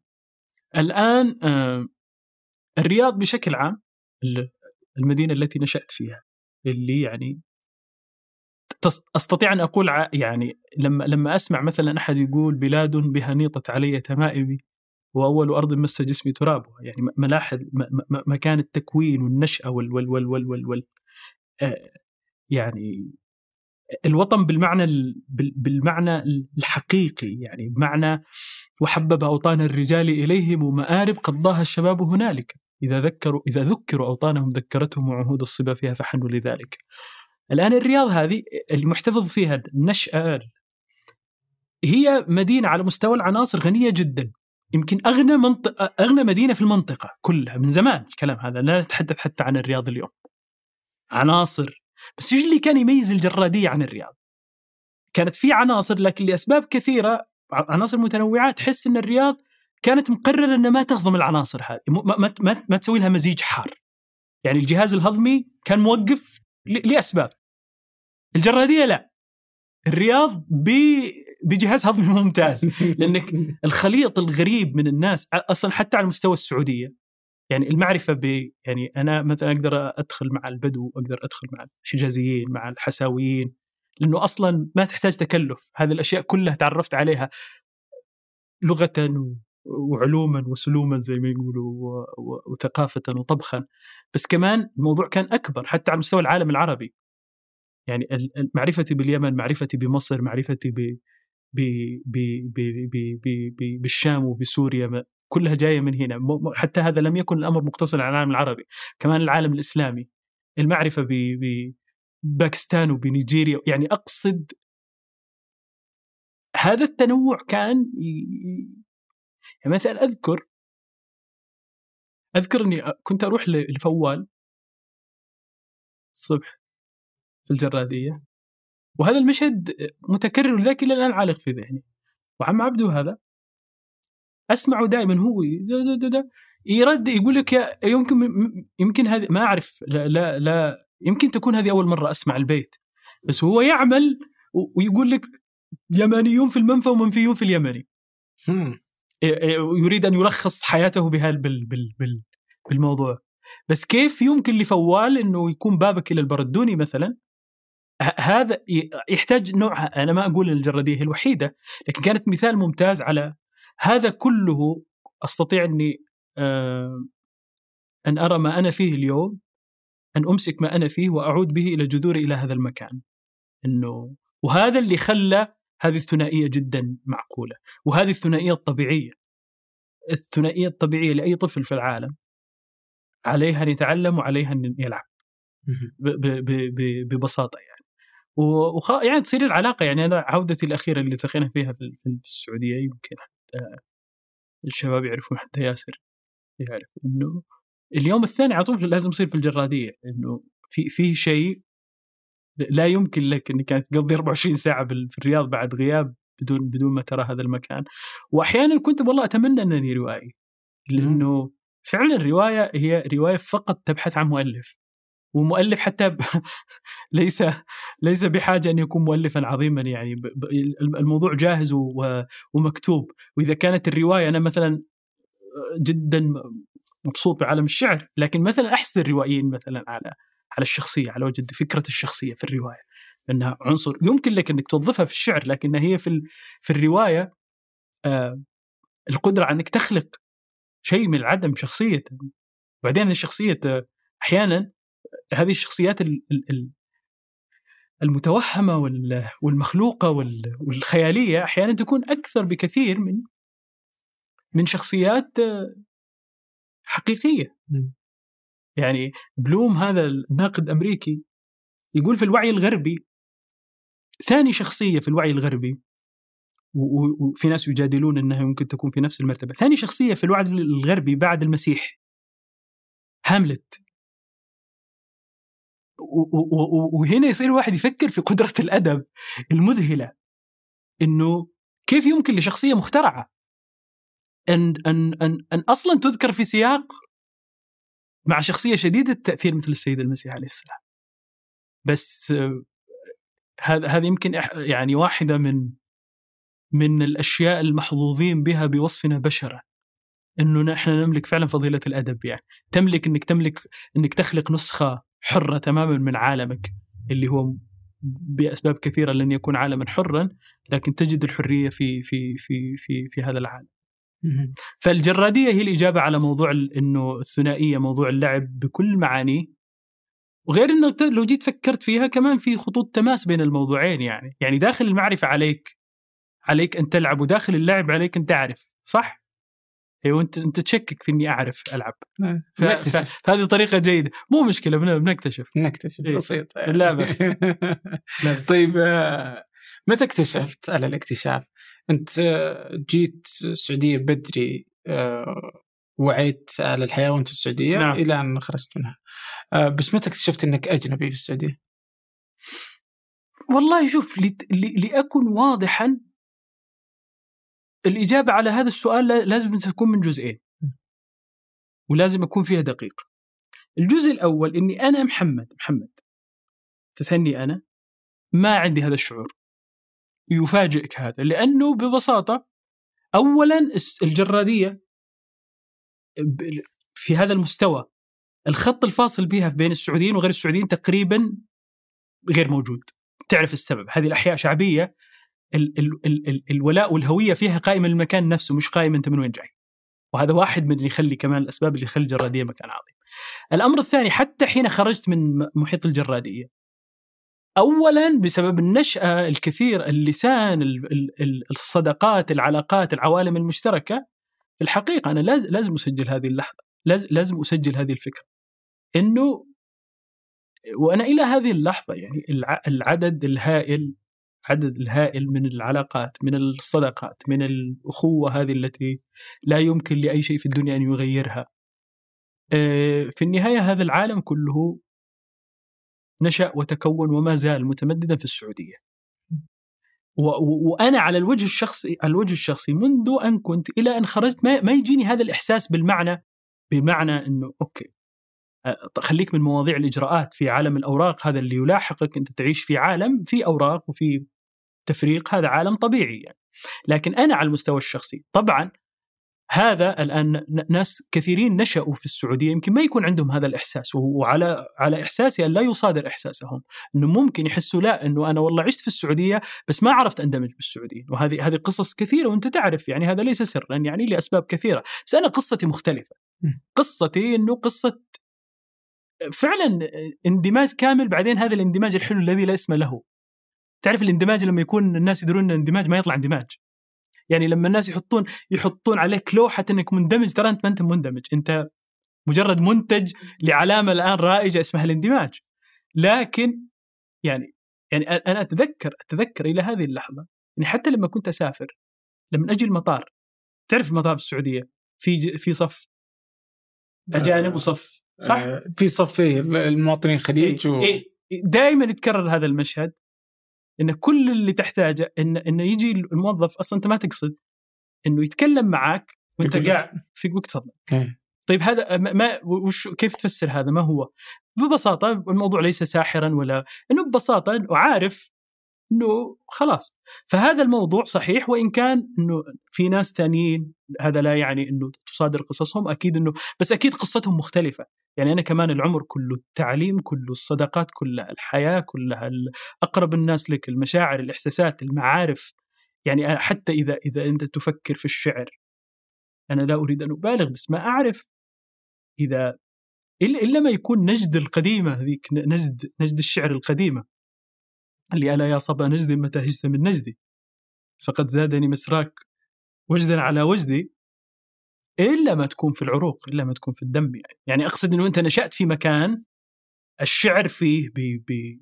[SPEAKER 2] الآن آه، الرياض بشكل عام المدينة التي نشأت فيها اللي يعني أستطيع أن أقول يعني لما لما أسمع مثلا أحد يقول بلاد بها نيطت علي تمائمي وأول أرض مس جسمي ترابها يعني ملاحظ مكان التكوين والنشأة وال وال وال وال, وال, وال آه، يعني الوطن بالمعنى بالمعنى الحقيقي يعني بمعنى وحبب أوطان الرجال إليهم مآرب قضاها الشباب هنالك إذا ذكروا إذا ذكروا أوطانهم ذكرتهم وعهود الصبا فيها فحنوا لذلك. الآن الرياض هذه المحتفظ فيها النشأة هي مدينة على مستوى العناصر غنية جدا يمكن أغنى منطقه أغنى مدينة في المنطقة كلها من زمان الكلام هذا لا نتحدث حتى عن الرياض اليوم. عناصر بس إيش اللي كان يميز الجرادية عن الرياض؟ كانت في عناصر لكن لأسباب كثيرة عناصر متنوعه تحس إن الرياض كانت مقررة إنها ما تهضم العناصر هذه ما, ما, ما, ما تسوي لها مزيج حار. يعني الجهاز الهضمي كان موقف لأسباب. الجرادية لا. الرياض بجهاز هضمي ممتاز. لأنك الخليط الغريب من الناس أصلا حتى على مستوى السعودية يعني المعرفة ب يعني أنا مثلا أقدر أدخل مع البدو أقدر أدخل مع الحجازيين مع الحساويين لأنه أصلا ما تحتاج تكلف. هذه الأشياء كلها تعرفت عليها لغه وعلوما وسلوما زي ما يقولوا وثقافه وطبخا. بس كمان الموضوع كان أكبر حتى على مستوى العالم العربي. يعني معرفتي باليمن معرفتي بمصر معرفتي ب ب ب ب ب بالشام وبسوريا كلها جاية من هنا. حتى هذا لم يكن الأمر مقتصرا على العالم العربي كمان العالم الإسلامي. المعرفة بباكستان وبنيجيريا يعني أقصد هذا التنوع كان يعني مثلا أذكر أذكر إني كنت أروح لفوال الصبح في الجرادية. وهذا المشهد متكرر لذلك إلى الآن عالق في ذهني. وعم عبده هذا. أسمعه دائما هو دا دا دا يرد يقول لك يمكن يمكن هذه ما أعرف. لا, لا لا. يمكن تكون هذه أول مرة أسمع البيت. بس هو يعمل ويقول لك يمانيون في المنفى ومنفيون في اليمني. يريد أن يلخص حياته بهال بال بال بال بالموضوع. بس كيف يمكن لفوال إنه يكون بابك إلى البردوني مثلا؟ هذا يحتاج نوع أنا ما أقول إن الجرادية هي الوحيدة لكن كانت مثال ممتاز على هذا كله أستطيع أني آه، أن أرى ما أنا فيه اليوم أن أمسك ما أنا فيه وأعود به إلى جذوري إلى هذا المكان. إنه وهذا اللي خلى هذه الثنائية جدا معقولة وهذه الثنائية الطبيعية. الثنائية الطبيعية لأي طفل في العالم عليها أن يتعلم وعليها أن يلعب. ببساطة يعني. وخ... يعني تصير العلاقة يعني أنا عودتي الأخيرة اللي التقينا فيها في السعودية يمكن. الشباب يعرفون حتى ياسر يعرف إنه اليوم الثاني على طول لازم يصير في الجرادية إنه في في شيء لا يمكن لك إنك تقضي 24 ساعة في الرياض بعد غياب بدون بدون ما ترى هذا المكان. وأحيانا كنت والله أتمنى أنني روائي لأنه فعلا الروايه هي رواية فقط تبحث عن مؤلف. ومؤلف حتى ب... (laughs) ليس ليس بحاجة أن يكون مؤلفا عظيما يعني. ب... ب... الموضوع جاهز و... ومكتوب. وإذا كانت الرواية أنا مثلا جدا مبسوط بعالم الشعر لكن مثلا أحسن الروائيين مثلا على على الشخصية على وجه فكرة الشخصية في الرواية. إنها عنصر. يمكن لك إنك توظفها في الشعر لكنها هي في في الرواية آه القدرة على إنك تخلق شيء من العدم شخصية. وبعدين الشخصية آه، أحيانا هذه الشخصيات المتوهمة والمخلوقة والخيالية أحيانا تكون أكثر بكثير من من شخصيات آه، حقيقية. يعني بلوم هذا الناقد الامريكي يقول في الوعي الغربي ثاني شخصية في الوعي الغربي وفي ناس يجادلون إنها يمكن تكون في نفس المرتبة، ثاني شخصية في الوعي الغربي بعد المسيح هاملت. وهنا يصير الواحد يفكر في قدرة الأدب المذهلة إنه كيف يمكن لشخصية مخترعة ان ان ان, أن أصلا تذكر في سياق مع شخصية شديدة التأثير مثل السيد المسيح عليه السلام. بس هذا هذه يمكن يعني واحدة من من الأشياء المحظوظين بها بوصفنا بشره إنه نحن نملك فعلا فضيلة الأدب يعني تملك إنك تملك إنك تخلق نسخة حرة تماما من عالمك اللي هو بأسباب كثيرة لن يكون عالما حرا لكن تجد الحرية في في في في في هذا العالم. فالجرادية هي الإجابة على موضوع إنه الثنائية موضوع اللعب بكل معانيه وغير إنه لو جيت فكرت فيها كمان في خطوط تماس بين الموضوعين يعني يعني داخل المعرفة عليك عليك أن تلعب وداخل اللعب عليك أن تعرف صح؟ أيوه انت أنت تشكك في إني أعرف ألعب
[SPEAKER 1] نعم.
[SPEAKER 2] فهذه طريقة جيدة مو مشكلة بنكتشف
[SPEAKER 1] نكتشف إيه؟ بسيط
[SPEAKER 2] لا بس (laughs) لا.
[SPEAKER 1] طيب آه، متى اكتشفت على الاكتشاف؟ أنت جيت السعودية بدري آه، وعيت على الحياة وأنت في السعودية نعم. إلى أن خرجت منها آه، بس متى اكتشفت إنك أجنبي في السعودية؟
[SPEAKER 2] والله شوف لأكن واضحا الإجابة على هذا السؤال لازم تكون من جزئين. ولازم أكون فيها دقيق. الجزء الأول إني أنا محمد محمد تسألني أنا ما عندي هذا الشعور. يفاجئك هذا لأنه ببساطة أولا الجرادية في هذا المستوى الخط الفاصل بها بين السعوديين وغير السعوديين تقريبا غير موجود. تعرف السبب هذه الأحياء شعبية ال ال ال ال الولاء والهوية فيها قائمة المكان نفسه مش قائمة أنت من وين جاي. وهذا واحد من اللي يخلي كمان الأسباب اللي يخلي الجرادية مكان عظيم. الأمر الثاني حتى حين خرجت من محيط الجرادية اولا بسبب النشأة الكثير اللسان الصداقات العلاقات العوالم المشتركة. في الحقيقة أنا لازم لازم أسجل هذه اللحظة لازم أسجل هذه الفكرة. إنه وأنا إلى هذه اللحظة يعني العدد الهائل عدد الهائل من العلاقات من الصداقات من الأخوة هذه التي لا يمكن لأي شيء في الدنيا أن يغيرها. آه، في النهاية هذا العالم كله نشأ وتكون وما زال متمددا في السعودية. وأنا على الوجه الشخصي على الوجه الشخصي منذ أن كنت إلى أن خرجت ما, ما يجيني هذا الإحساس بالمعنى بمعنى إنه أوكي خليك من مواضيع الإجراءات في عالم الأوراق هذا اللي يلاحقك أنت تعيش في عالم في أوراق وفي تفريق هذا عالم طبيعي يعني. لكن أنا على المستوى الشخصي طبعا هذا الآن ناس كثيرين نشأوا في السعودية يمكن ما يكون عندهم هذا الإحساس وعلى على إحساسي أن لا يصادر إحساسهم إنه ممكن يحسوا لا إنه أنا والله عشت في السعودية بس ما عرفت أندمج بالسعوديين. وهذه هذه قصص كثيرة وأنت تعرف يعني هذا ليس سرا يعني لأسباب كثيرة. بس أنا قصتي مختلفة. قصتي إنه قصة فعلا اندماج كامل بعدين هذا الاندماج الحلو الذي لا اسم له. تعرف الاندماج لما يكون الناس يدرون إن اندماج ما يطلع اندماج؟ يعني لما الناس يحطون يحطون عليك لوحة إنك مندمج ترى أنت ما أنت مندمج أنت مجرد منتج لعلامة الآن رائجة اسمها الاندماج. لكن يعني يعني أنا اتذكر أتذكر إلى هذه اللحظة يعني حتى لما كنت أسافر لما أجي المطار تعرف المطار في السعودية؟ في في صف؟ أجانب وصف. صح؟ آه،
[SPEAKER 1] في صف المواطنين الخليج
[SPEAKER 2] و... إيه دائما يتكرر هذا المشهد. إن كل اللي تحتاجه ان إنه يجي الموظف أصلا أنت ما تقصد إنه يتكلم معك
[SPEAKER 1] وأنت
[SPEAKER 2] قاعد في وقت تفضل
[SPEAKER 1] إيه.
[SPEAKER 2] طيب هذا ما- ما وش كيف تفسر هذا؟ ما هو؟ ببساطة الموضوع ليس ساحرا ولا إنه ببساطة وعارف إنه خلاص. فهذا الموضوع صحيح وإن كان إنه في ناس ثانيين هذا لا يعني إنه تصادر قصصهم أكيد إنه بس أكيد قصتهم مختلفة. يعني أنا كمان العمر كله التعليم كله الصداقات كلها الحياة كلها أقرب الناس لك المشاعر الإحساسات المعارف. يعني حتى إذا إذا أنت تفكر في الشعر. أنا لا أريد أن أبالغ بس ما أعرف إذا إلا ما يكون نجد القديمة هذيك نجد نجد الشعر القديمة. اللي ألا يا صبا نجد متى هجت من نجدي. فقد زادني مسراك وجدا على وجدي إلا ما تكون في العروق إلا ما تكون في الدم يعني. يعني أقصد إنه أنت نشأت في مكان الشعر فيه بي بي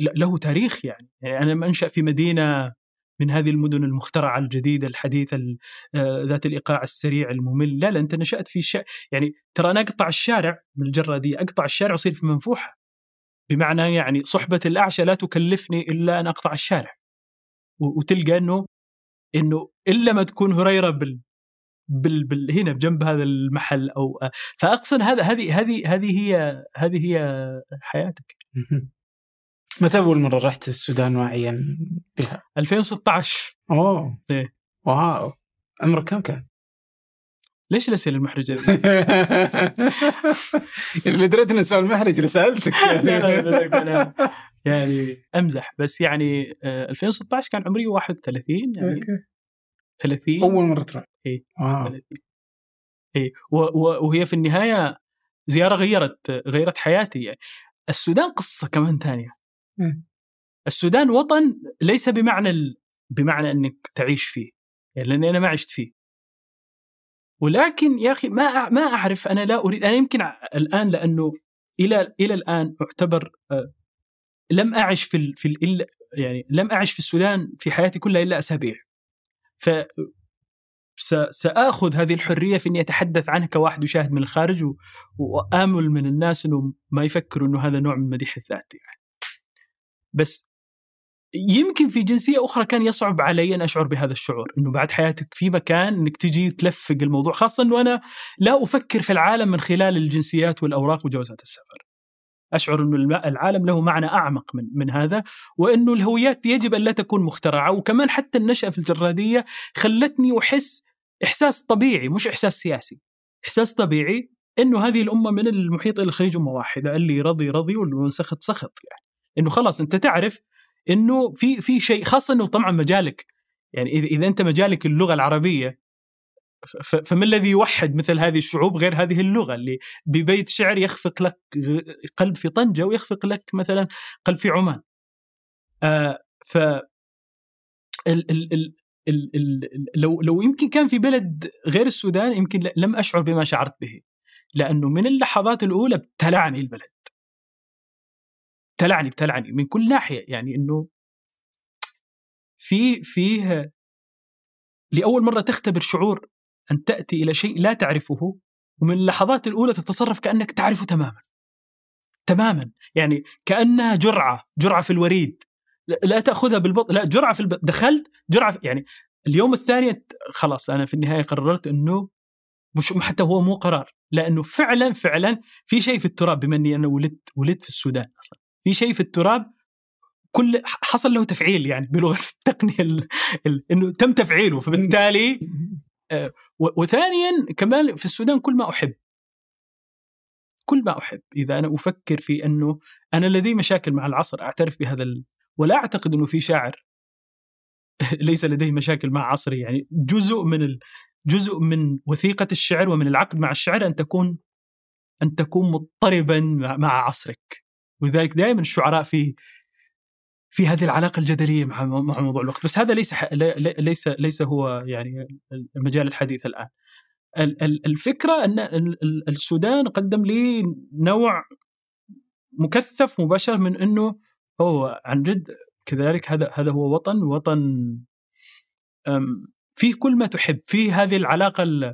[SPEAKER 2] له تاريخ يعني. يعني أنا منشا في مدينة من هذه المدن المخترعة الجديدة الحديثة ال- آه، ذات الإيقاع السريع الممل. لا لا أنت نشأت في شيء يعني ترى أنا أقطع الشارع من الجرة دي أقطع الشارع وأصير في منفوحة. بمعنى يعني صحبة الأعشى لا تكلفني إلا أن أقطع الشارع وتلقى إنه إنه إلا ما تكون هريرة بال بال, بال هنا بجنب هذا المحل أو فأقصد هذا هذه هذه هذه هي هذه هي حياتك. (laughs)
[SPEAKER 1] متى أول مرة رحت السودان واعيا بها؟
[SPEAKER 2] 2016
[SPEAKER 1] أوه
[SPEAKER 2] إيه.
[SPEAKER 1] واو عمرك كم كان؟
[SPEAKER 2] ليش الاسئله المحرجه ذي؟
[SPEAKER 1] اللي (laughs) دريت إنه سؤال محرج رسالتك
[SPEAKER 2] أنا يعني. أمزح. بس يعني آه، 2016 كان عمري 31 يعني 30
[SPEAKER 1] أول مرة تروح. واو
[SPEAKER 2] 30 و- و- وهي في النهاية زيارة غيرت غيرت حياتي. يعني السودان قصة كمان
[SPEAKER 1] ثانية.
[SPEAKER 2] السودان وطن ليس بمعنى ال... بمعنى إنك تعيش فيه. يعني لأني أنا ما عشت فيه. ولكن يا أخي ما ما أعرف أنا لا أريد أنا يمكن الآن لأنه إلى إلى الآن أعتبر آه، لم أعش في. في يعني لم أعش في السودان في حياتي كلها إلا أسابيع ف. سآخذ هذه الحرية في إني أتحدث عنها كواحد يشاهد من الخارج. وامل من الناس انه ما يفكروا إنه هذا نوع من مديح الذات يعني. بس يمكن في جنسية أخرى كان يصعب علي أن أشعر بهذا الشعور إنه بعد حياتك في مكان إنك تجي تلفق الموضوع خاصه إنه أنا لا أفكر في العالم من خلال الجنسيات والأوراق وجوازات السفر. أشعر إنه الم- العالم له معنى أعمق من من هذا وإنه الهويات يجب أن لا تكون مخترعة وكمان حتى النشأة في الجرادية خلتني أحس إحساس طبيعي مش إحساس سياسي. إحساس طبيعي إنه هذه الأمة من المحيط إلى الخليج أمة واحدة اللي رضي رضي واللي سخط سخط يعني. إنه خلاص أنت تعرف إنه في في شيء خاصة إنه طبعا مجالك يعني إذا أنت مجالك اللغة العربية فما الذي يوحد مثل هذه الشعوب غير هذه اللغة اللي ببيت شعر يخفق لك قلب في طنجة ويخفق لك مثلا قلب في عمان. آه ف ال ال ال ال ال لو لو يمكن كان في بلد غير السودان يمكن لم أشعر بما شعرت به لأنه من اللحظات الأولى ابتلعني البلد ابتلعني ابتلعني من كل ناحية. يعني إنه في فيه لأول مرة تختبر شعور أن تأتي إلى شيء لا تعرفه ومن اللحظات الأولى تتصرف كأنك تعرفه تماما. تماما. يعني كأنها جرعة جرعة في الوريد. لا- تأخذها بالبطء لا جرعة في الب... دخلت جرعة في... يعني اليوم الثاني خلاص أنا في النهاية قررت إنه مش حتى هو مو قرار لأنه فعلا فعلا في شيء في التراب بما إني أنا ولدت ولدت في السودان أصلا. في شيء في التراب كل حصل له تفعيل يعني بلغة (laughs) التقنية ال... ال... إنه تم تفعيله. فبالتالي و- وثانيا كمان في السودان كل ما أحب. كل ما أحب. إذا أنا أفكر في أنه أنا لدي مشاكل مع العصر أعترف بهذا ال... ولا أعتقد أنه في شاعر (laughs) ليس لديه مشاكل مع عصره يعني جزء من ال... جزء من وثيقة الشعر ومن العقد مع الشعر أن تكون أن تكون مضطربا مع عصرك. ولذلك دائما الشعراء في في هذه العلاقة الجدلية مع مع موضوع الوقت. بس هذا ليس ليس ليس هو يعني المجال الحديث الآن. ال- ال- الفكرة أن ال- ال- السودان قدم لي نوع مكثف مباشر من إنه هو عن جد كذلك هذا هذا هو وطن وطن فيه كل ما تحب فيه هذه العلاقة ال-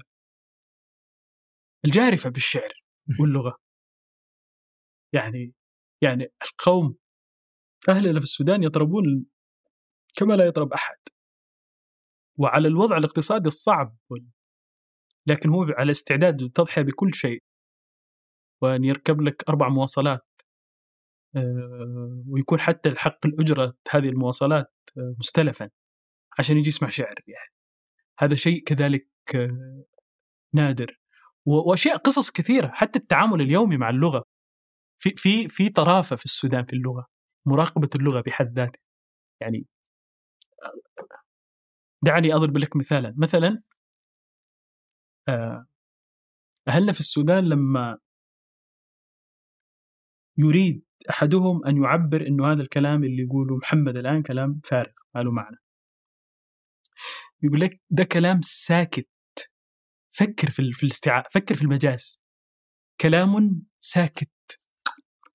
[SPEAKER 2] الجارفة بالشعر (laughs) واللغة. يعني يعني القوم اهلنا في السودان يطربون كما لا يطرب أحد. وعلى الوضع الاقتصادي الصعب لكن هو على استعداد للتضحية بكل شيء. وأن يركب لك أربع مواصلات آه، ويكون حتى الحق الأجرة هذه المواصلات آه، مستلفا عشان يجي يسمع شعر يعني. هذا شيء كذلك آه، نادر. وأشياء قصص كثيرة حتى التعامل اليومي مع اللغة. في في في طرافة في السودان في اللغة مراقبة اللغة بحد ذاتها. يعني دعني أضرب لك مثالا. مثلا أهلنا في السودان لما يريد أحدهم أن يعبر إنه هذا الكلام اللي يقوله محمد الآن كلام فارغ ما له معنى. يقول لك ده كلام ساكت. فكر في في فكر في المجاز. كلام ساكت.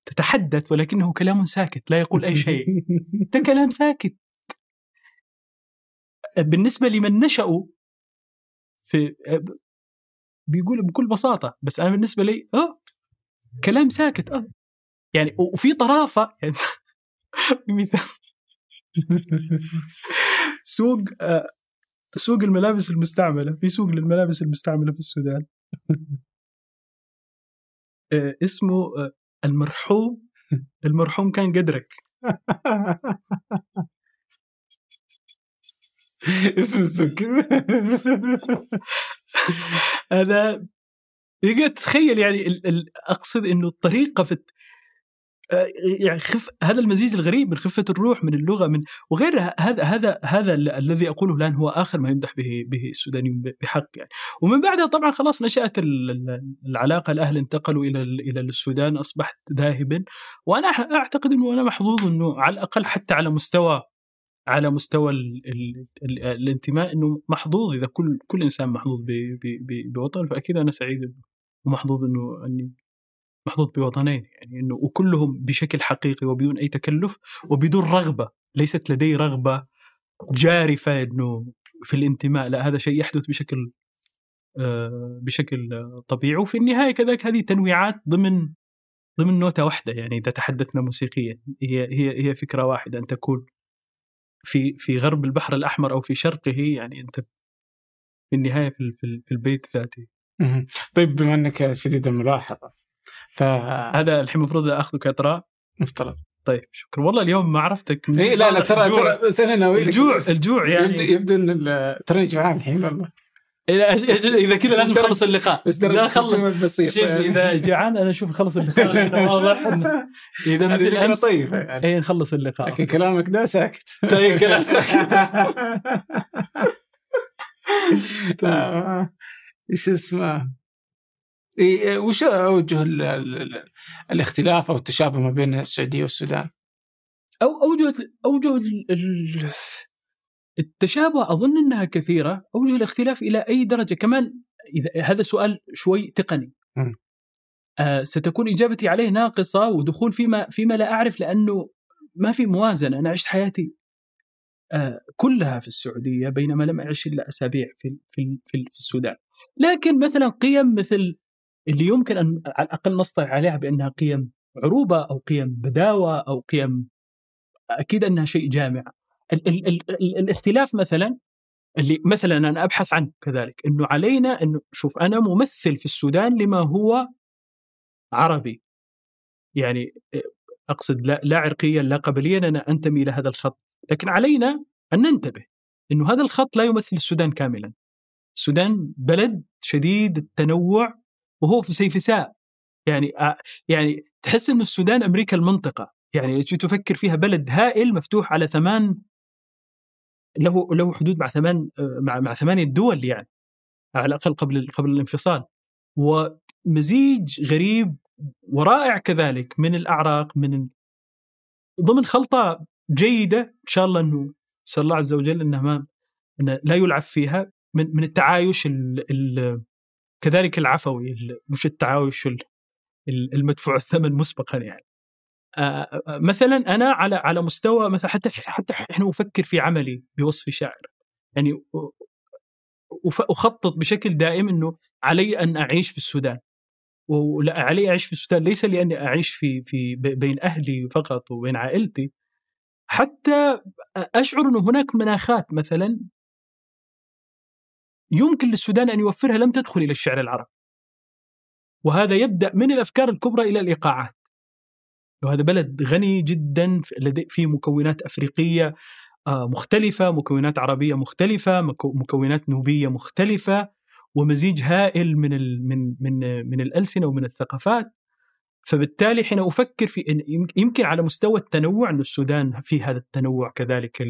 [SPEAKER 2] تتحدث ولكنه كلام ساكت لا يقول أي شيء. (laughs) ده كلام ساكت. بالنسبة لمن نشأوا في بيقول بكل بساطة بس أنا بالنسبة لي آه كلام ساكت آه يعني وفي طرافة يعني (laughs) مثال. سوق آه، سوق الملابس المستعملة في سوق للملابس المستعملة في السودان. (laughs) آه، اسمه آه، المرحوم المرحوم كان قدرك (laughs)
[SPEAKER 1] اسم السوق
[SPEAKER 2] هذا (laughs) يقعد تتخيل يعني أقصد إنه الطريقة في يعني خف هذا المزيج الغريب من خفة الروح من اللغة من وغيرها هذا هذا هذا الذي أقوله الآن هو آخر ما يمدح به به السودانيون بحق يعني. ومن بعدها طبعا خلاص نشأت العلاقة الأهل انتقلوا إلى إلى السودان أصبحت ذاهبا وأنا أعتقد إنه أنا محظوظ إنه على الأقل حتى على مستوى على مستوى ال ال ال الانتماء إنه محظوظ إذا كل كل إنسان محظوظ بوطن فأكيد أنا سعيد ومحظوظ إنه أني محظوظ بوطنين يعني إنه وكلهم بشكل حقيقي وبدون أي تكلف وبدون رغبة ليست لدي رغبة جارفة إنه في الانتماء لا هذا شيء يحدث بشكل آه بشكل طبيعي. وفي النهاية كذلك هذه تنويعات ضمن ضمن نوتة واحدة يعني إذا تحدثنا موسيقيا هي هي هي فكرة واحدة أن تكون في في غرب البحر الأحمر أو في شرقه يعني أنت في النهاية في, في البيت ذاته
[SPEAKER 1] طيب بما أنك شديد الملاحظة
[SPEAKER 2] فهذا الحين المفروض اخذه كاطراء
[SPEAKER 1] مفترض.
[SPEAKER 2] طيب شكرا. والله اليوم ما عرفتك.
[SPEAKER 1] اي لا لا ترى ترى بس أنا ناوي
[SPEAKER 2] الجوع الجوع يعني.
[SPEAKER 1] يبدو, يبدو إن ترى جوعان الحين والله.
[SPEAKER 2] اذا اذا كذا لازم نخلص اللقاء.
[SPEAKER 1] بس لا خلص.
[SPEAKER 2] شوف إذا جعان أنا أشوف خلص اللقاء. (laughs) واضح
[SPEAKER 1] إذا مثل امس طيبة يعني.
[SPEAKER 2] اي نخلص اللقاء.
[SPEAKER 1] لكن كلامك ده ساكت.
[SPEAKER 2] طيب كلام ساكت. (laughs)
[SPEAKER 1] آه، إيش اسمه؟ وش أوجه الاختلاف أو التشابه ما بين السعودية والسودان؟
[SPEAKER 2] أو أوجه أوجه التشابه أظن إنها كثيرة، أوجه الاختلاف إلى أي درجة كمان إذا هذا سؤال شوي تقني. آه ستكون إجابتي عليه ناقصة ودخول فيما فيما لا أعرف لأنه ما في موازنة، أنا عشت حياتي آه كلها في السعودية بينما لم أعش إلا أسابيع في في في, في السودان. لكن مثلا قيم مثل اللي يمكن أن على الأقل نصطلح عليها بأنها قيم عروبة أو قيم بداوة أو قيم أكيد أنها شيء جامع. ال ال ال الاختلاف مثلا اللي مثلا أنا أبحث عنه كذلك إنه علينا انه شوف أنا ممثل في السودان لما هو عربي. يعني أقصد لا, لا عرقيا لا قبليا أنا أنتمي إلى هذا الخط، لكن علينا أن ننتبه إنه هذا الخط لا يمثل السودان كاملا. السودان بلد شديد التنوع وهو في سيفساء يعني يعني تحس ان السودان أمريكا المنطقة. يعني تفكر فيها؟ بلد هائل مفتوح على ثمان له له حدود مع ثمان مع مع ثمانية دول يعني على الأقل قبل قبل الانفصال. ومزيج غريب ورائع كذلك من الأعراق من ضمن خلطة جيدة إن شاء الله إنه نسال الله عز وجل انه ما إنه لا يلعب فيها من من التعايش ال ال كذلك العفوي مش التعايش المدفوع الثمن مسبقا يعني. مثلا أنا على على مستوى مثلا حتى حتى إحنا أفكر في عملي بوصف شاعر. يعني أخطط بشكل دائم إنه علي أن أعيش في السودان. علي أعيش في السودان ليس لأني أعيش في في بين أهلي فقط وبين عائلتي. حتى أشعر إنه هناك مناخات مثلا يمكن للسودان أن يوفرها لم تدخل إلى الشعر العربي. وهذا يبدأ من الأفكار الكبرى إلى الإيقاعات. وهذا بلد غني جدا فيه مكونات أفريقية آه، مختلفة، مكونات عربية مختلفة، مكونات نوبية مختلفة ومزيج هائل من من من من الألسنة ومن الثقافات. فبالتالي حين أفكر في إن يمكن على مستوى التنوع أن السودان في هذا التنوع كذلك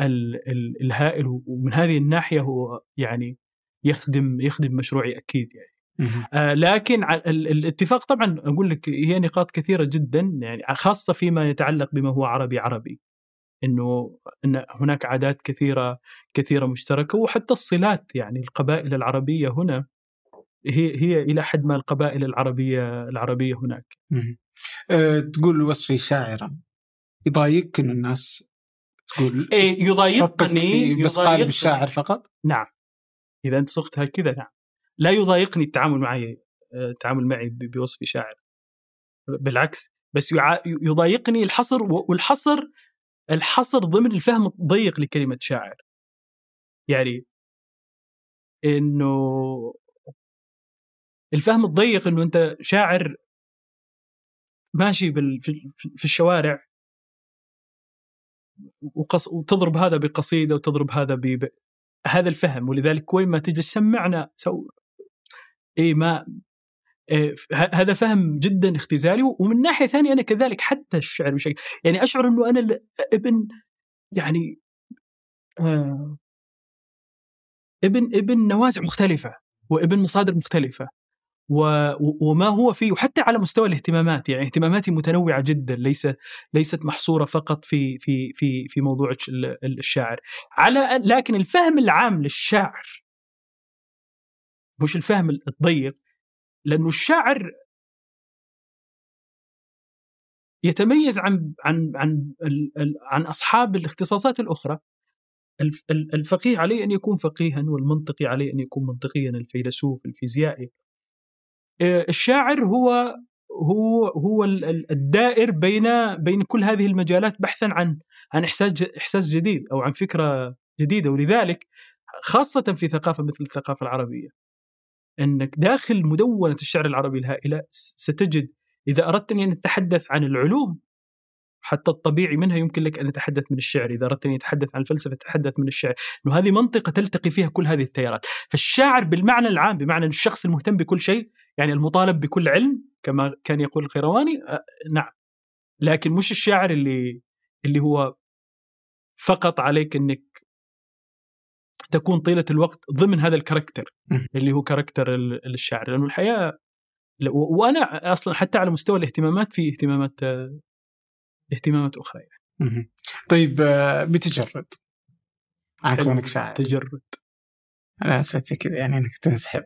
[SPEAKER 2] ال ال ال الهائل ومن هذه الناحية هو يعني يخدم يخدم مشروعي أكيد يعني. آه لكن الاتفاق طبعا أقول لك هي نقاط كثيرة جدا يعني خاصة فيما يتعلق بما هو عربي عربي إنه إن هناك عادات كثيرة كثيرة مشتركة وحتى الصلات يعني القبائل العربية هنا هي هي إلى حد ما القبائل العربية العربية هناك.
[SPEAKER 1] أه تقول وصفي شاعرا يضايقك إنه الناس تقول
[SPEAKER 2] إيه يضايقني
[SPEAKER 1] بس قالب الشاعر فقط؟
[SPEAKER 2] نعم. إذا أنت صغتها كذا نعم. لا يضايقني التعامل معي آه، التعامل معي بوصفي شاعر. بالعكس بس يضايقني الحصر والحصر الحصر ضمن الفهم الضيق لكلمة شاعر. يعني إنه الفهم الضيق إنه أنت شاعر ماشي في الشوارع وقص وتضرب هذا بقصيدة وتضرب هذا ب هذا الفهم. ولذلك وين ما تجي سمعنا سو إي ما إيه هذا فهم جدا اختزالي. ومن ناحية ثانية أنا كذلك حتى الشعر بشكل يعني أشعر إنه أنا ابن يعني آه ابن ابن نوازع مختلفة وابن مصادر مختلفة. وما هو فيه وحتى على مستوى الاهتمامات يعني اهتماماتي متنوعة جدا ليس ليست محصورة فقط في في في في موضوع الشاعر على لكن الفهم العام للشاعر مش الفهم الضيق لأنه الشاعر يتميز عن عن عن عن أصحاب الاختصاصات الأخرى. الفقيه عليه أن يكون فقيها والمنطقي عليه أن يكون منطقيا الفيلسوف الفيزيائي. الشاعر هو هو هو الدائر بين بين كل هذه المجالات بحثا عن عن إحساس إحساس جديد أو عن فكرة جديدة. ولذلك خاصة في ثقافة مثل الثقافة العربية إنك داخل مدونة الشعر العربي الهائلة ستجد إذا أردت أن نتحدث عن العلوم حتى الطبيعي منها يمكن لك أن نتحدث من الشعر، إذا أردت أن يتحدث عن الفلسفة تحدث من الشعر، إنه هذه منطقة تلتقي فيها كل هذه التيارات، فالشاعر بالمعنى العام بمعنى الشخص المهتم بكل شيء يعني المطالب بكل علم كما كان يقول القيرواني نعم. لكن مش الشاعر اللي اللي هو فقط عليك إنك تكون طيلة الوقت ضمن هذا ال character اللي هو character الشاعر. لأنه الحياة وأنا أصلا حتى على مستوى الاهتمامات في اهتمامات اهتمامات أخرى
[SPEAKER 1] يعني. طيب آه، بتجرد. عن كونك شاعر.
[SPEAKER 2] تجرد
[SPEAKER 1] أنا سويت كذا يعني إنك تنسحب.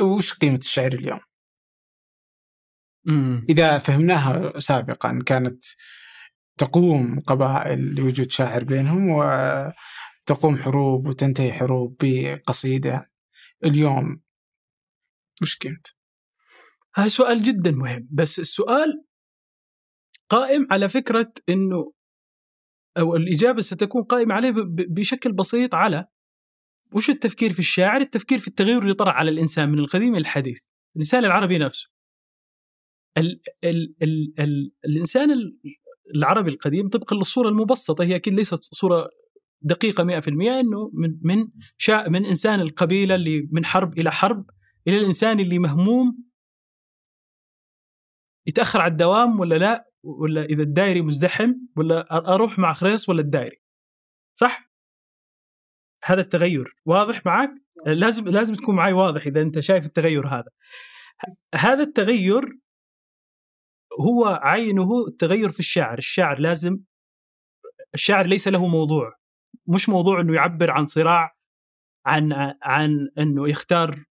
[SPEAKER 1] وش قيمة الشعر اليوم؟
[SPEAKER 2] مم.
[SPEAKER 1] إذا فهمناها سابقا كانت تقوم قبائل لوجود شاعر بينهم وتقوم حروب وتنتهي حروب بقصيدة اليوم وش قيمته؟
[SPEAKER 2] هذا سؤال جدا مهم بس السؤال قائم على فكرة أنه أو الإجابة ستكون قائمة عليه بشكل بسيط على وش التفكير في الشاعر؟ التفكير في التغير اللي طرأ على الإنسان من القديم إلى الحديث. الإنسان العربي نفسه. ال ال ال ال الإنسان العربي القديم طبقا للصورة المبسطة هي أكيد ليست صورة دقيقة 100% أنه من من شاء من إنسان القبيلة اللي من حرب إلى حرب إلى الإنسان اللي مهموم. يتأخر على الدوام ولا لا؟ ولا إذا الدائري مزدحم ولا أروح مع خريص ولا الدائري صح؟ هذا التغير واضح معك لازم لازم تكون معي واضح إذا أنت شايف التغير هذا. هذا التغير هو عينه التغير في الشاعر الشاعر لازم الشاعر ليس له موضوع مش موضوع إنه يعبر عن صراع عن عن إنه يختار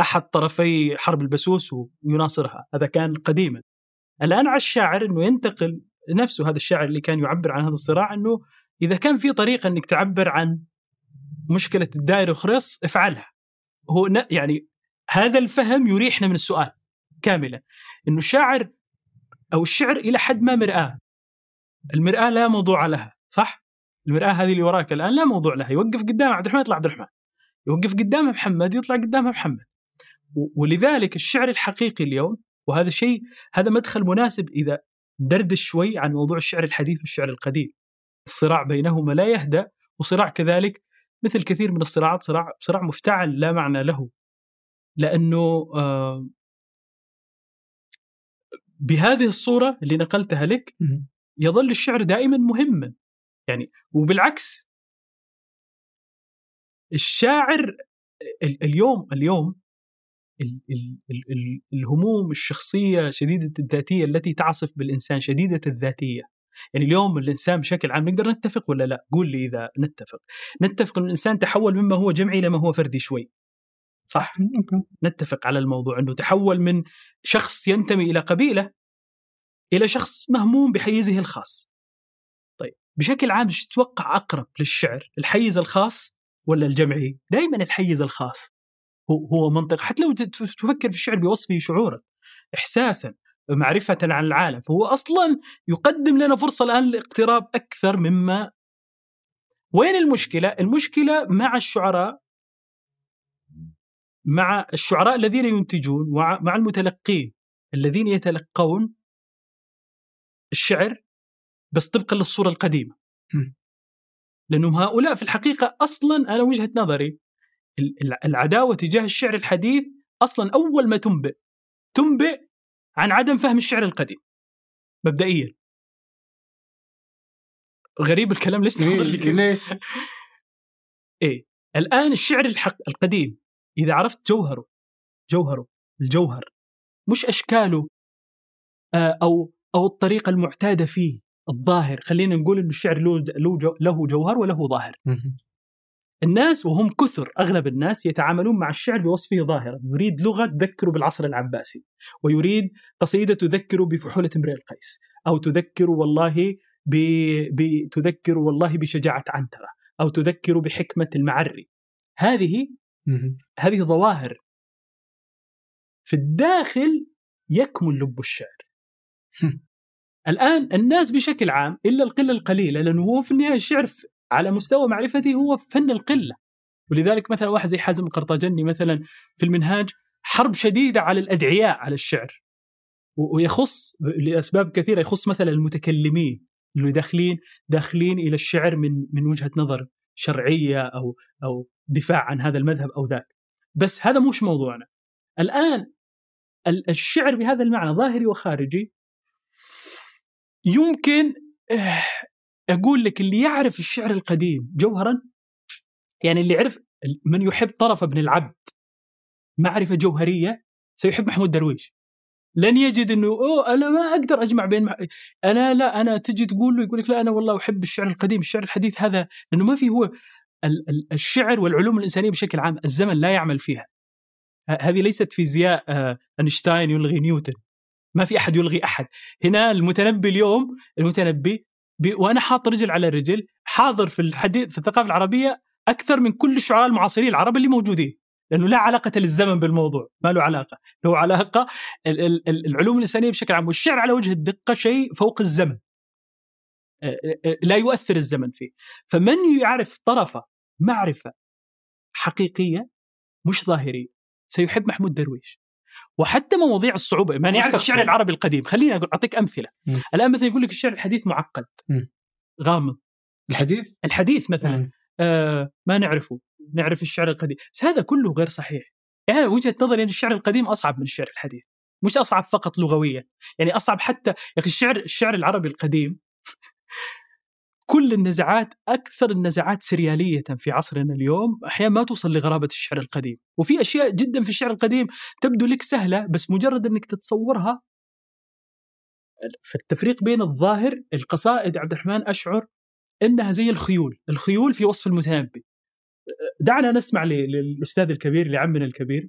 [SPEAKER 2] أحد طرفي حرب البسوس ويناصرها هذا كان قديما. الآن على الشاعر إنه ينتقل نفسه هذا الشاعر اللي كان يعبر عن هذا الصراع إنه إذا كان في طريقة إنك تعبر عن مشكلة الدائرة وخريص افعلها. هو يعني هذا الفهم يريحنا من السؤال كاملا. إنه الشاعر أو الشعر إلى حد ما مرآة. المرآة لا موضوع لها صح؟ المرآة هذه اللي وراك الآن لا موضوع لها. يوقف قدام عبد الرحمن يطلع عبد الرحمن. يوقف قدامه محمد يطلع قدامه محمد. ولذلك الشعر الحقيقي اليوم وهذا شيء هذا مدخل مناسب إذا دردش شوي عن موضوع الشعر الحديث والشعر القديم. الصراع بينهما لا يهدأ وصراع كذلك مثل كثير من الصراعات صراع صراع مفتعل لا معنى له. لأنه آه بهذه الصورة اللي نقلتها لك. يظل الشعر دائما مهما. يعني وبالعكس الشاعر ال- اليوم اليوم ال- ال- ال- ال- الهموم الشخصية شديدة الذاتية التي تعصف بالإنسان شديدة الذاتية. يعني اليوم الإنسان بشكل عام نقدر نتفق ولا لا؟ قول لي إذا نتفق. نتفق أن الإنسان تحول مما هو جمعي إلى ما هو فردي شوي. صح؟ نتفق على الموضوع أنه تحول من شخص ينتمي إلى قبيلة إلى شخص مهموم بحيزه الخاص. طيب بشكل عام إيش تتوقع أقرب للشعر الحيز الخاص ولا الجمعي؟ دائما الحيز الخاص هو هو منطق حتى لو تفكر في الشعر بوصفه شعورا إحساسا معرفة عن العالم فهو أصلا يقدم لنا فرصة الآن للاقتراب أكثر مما وين المشكلة؟ المشكلة مع الشعراء مع الشعراء الذين ينتجون ومع مع المتلقين الذين يتلقون الشعر بس طبقا للصورة القديمة. لأنهم هؤلاء في الحقيقة أصلا أنا وجهة نظري ال- ال- العداوة تجاه الشعر الحديث أصلا أول ما تنبئ تنبئ عن عدم فهم الشعر القديم مبدئيا غريب الكلام ليش؟
[SPEAKER 1] ليش؟ (laughs)
[SPEAKER 2] إيه الآن الشعر الحق القديم إذا عرفت جوهره جوهره الجوهر مش أشكاله آه، أو أو الطريقة المعتادة فيه الظاهر خلينا نقول إنه الشعر له له جو- له جوهر وله ظاهر. الناس وهم كثر أغلب الناس يتعاملون مع الشعر بوصفه ظاهرا يريد لغة تذكره بالعصر العباسي ويريد قصيدة تذكره بفحولة امرئ القيس أو تذكر والله ب... ب... تذكر والله بشجاعة عنترة أو تذكر بحكمة المعري هذه. هذه ظواهر في الداخل يكمن لب الشعر
[SPEAKER 1] هم.
[SPEAKER 2] الآن الناس بشكل عام إلا القلة القليلة لأنه هو في النهاية الشعر على مستوى معرفتي هو فن القلة. ولذلك مثلا واحد زي حازم القرطاجني مثلا في المنهاج حرب شديدة على الأدعياء على الشعر. ويخص لأسباب كثيرة يخص مثلا المتكلمين اللي داخلين داخلين إلى الشعر من من وجهة نظر شرعية أو أو دفاع عن هذا المذهب أو ذاك. بس هذا مش موضوعنا. الآن ال- الشعر بهذا المعنى ظاهري وخارجي يمكن أقول لك اللي يعرف الشعر القديم جوهرا يعني اللي يعرف من يحب طرف ابن العبد معرفة جوهرية سيحب محمود درويش. لن يجد إنه أوه أنا ما أقدر أجمع بين مع... أنا لا أنا تجي تقول له يقول لك لا أنا والله أحب الشعر القديم الشعر الحديث هذا لأنه ما في هو ال- ال- الشعر والعلوم الإنسانية بشكل عام الزمن لا يعمل فيها. هذه ليست فيزياء آه، أينشتاين يلغي نيوتن. ما في أحد يلغي أحد. هنا المتنبي اليوم المتنبي بي وأنا حاط رجل على رجل حاضر في الحديث في الثقافة العربية أكثر من كل الشعراء المعاصرين العرب اللي موجودين لأنه لا علاقة للزمن بالموضوع ما له علاقة. له علاقة ال- ال- ال- العلوم الإنسانية بشكل عام والشعر على وجه الدقة شيء فوق الزمن. لا يؤثر الزمن فيه. فمن يعرف طرفة معرفة حقيقية مش ظاهرية سيحب محمود درويش. وحتى مواضيع الصعوبة ما يعرف
[SPEAKER 1] مستقصد.
[SPEAKER 2] الشعر العربي القديم خليني أقول- أعطيك أمثلة
[SPEAKER 1] مم.
[SPEAKER 2] الآن مثلا يقول لك الشعر الحديث معقد
[SPEAKER 1] مم.
[SPEAKER 2] غامض
[SPEAKER 1] الحديث؟
[SPEAKER 2] الحديث مثلا. آه ما نعرفه نعرف الشعر القديم بس هذا كله غير صحيح يعني وجهة نظري أن الشعر القديم أصعب من الشعر الحديث مش أصعب فقط لغويا يعني أصعب حتى يا أخي الشعر الشعر العربي القديم (laughs) كل النزعات أكثر النزعات سريالية في عصرنا اليوم. أحيانا ما توصل لغرابة الشعر القديم. وفي أشياء جدا في الشعر القديم تبدو لك سهلة بس مجرد إنك تتصورها فالتفريق بين الظاهر القصائد عبد الرحمن أشعر إنها زي الخيول، الخيول في وصف المتنبي. دعنا نسمع للأستاذ الكبير لعمنا الكبير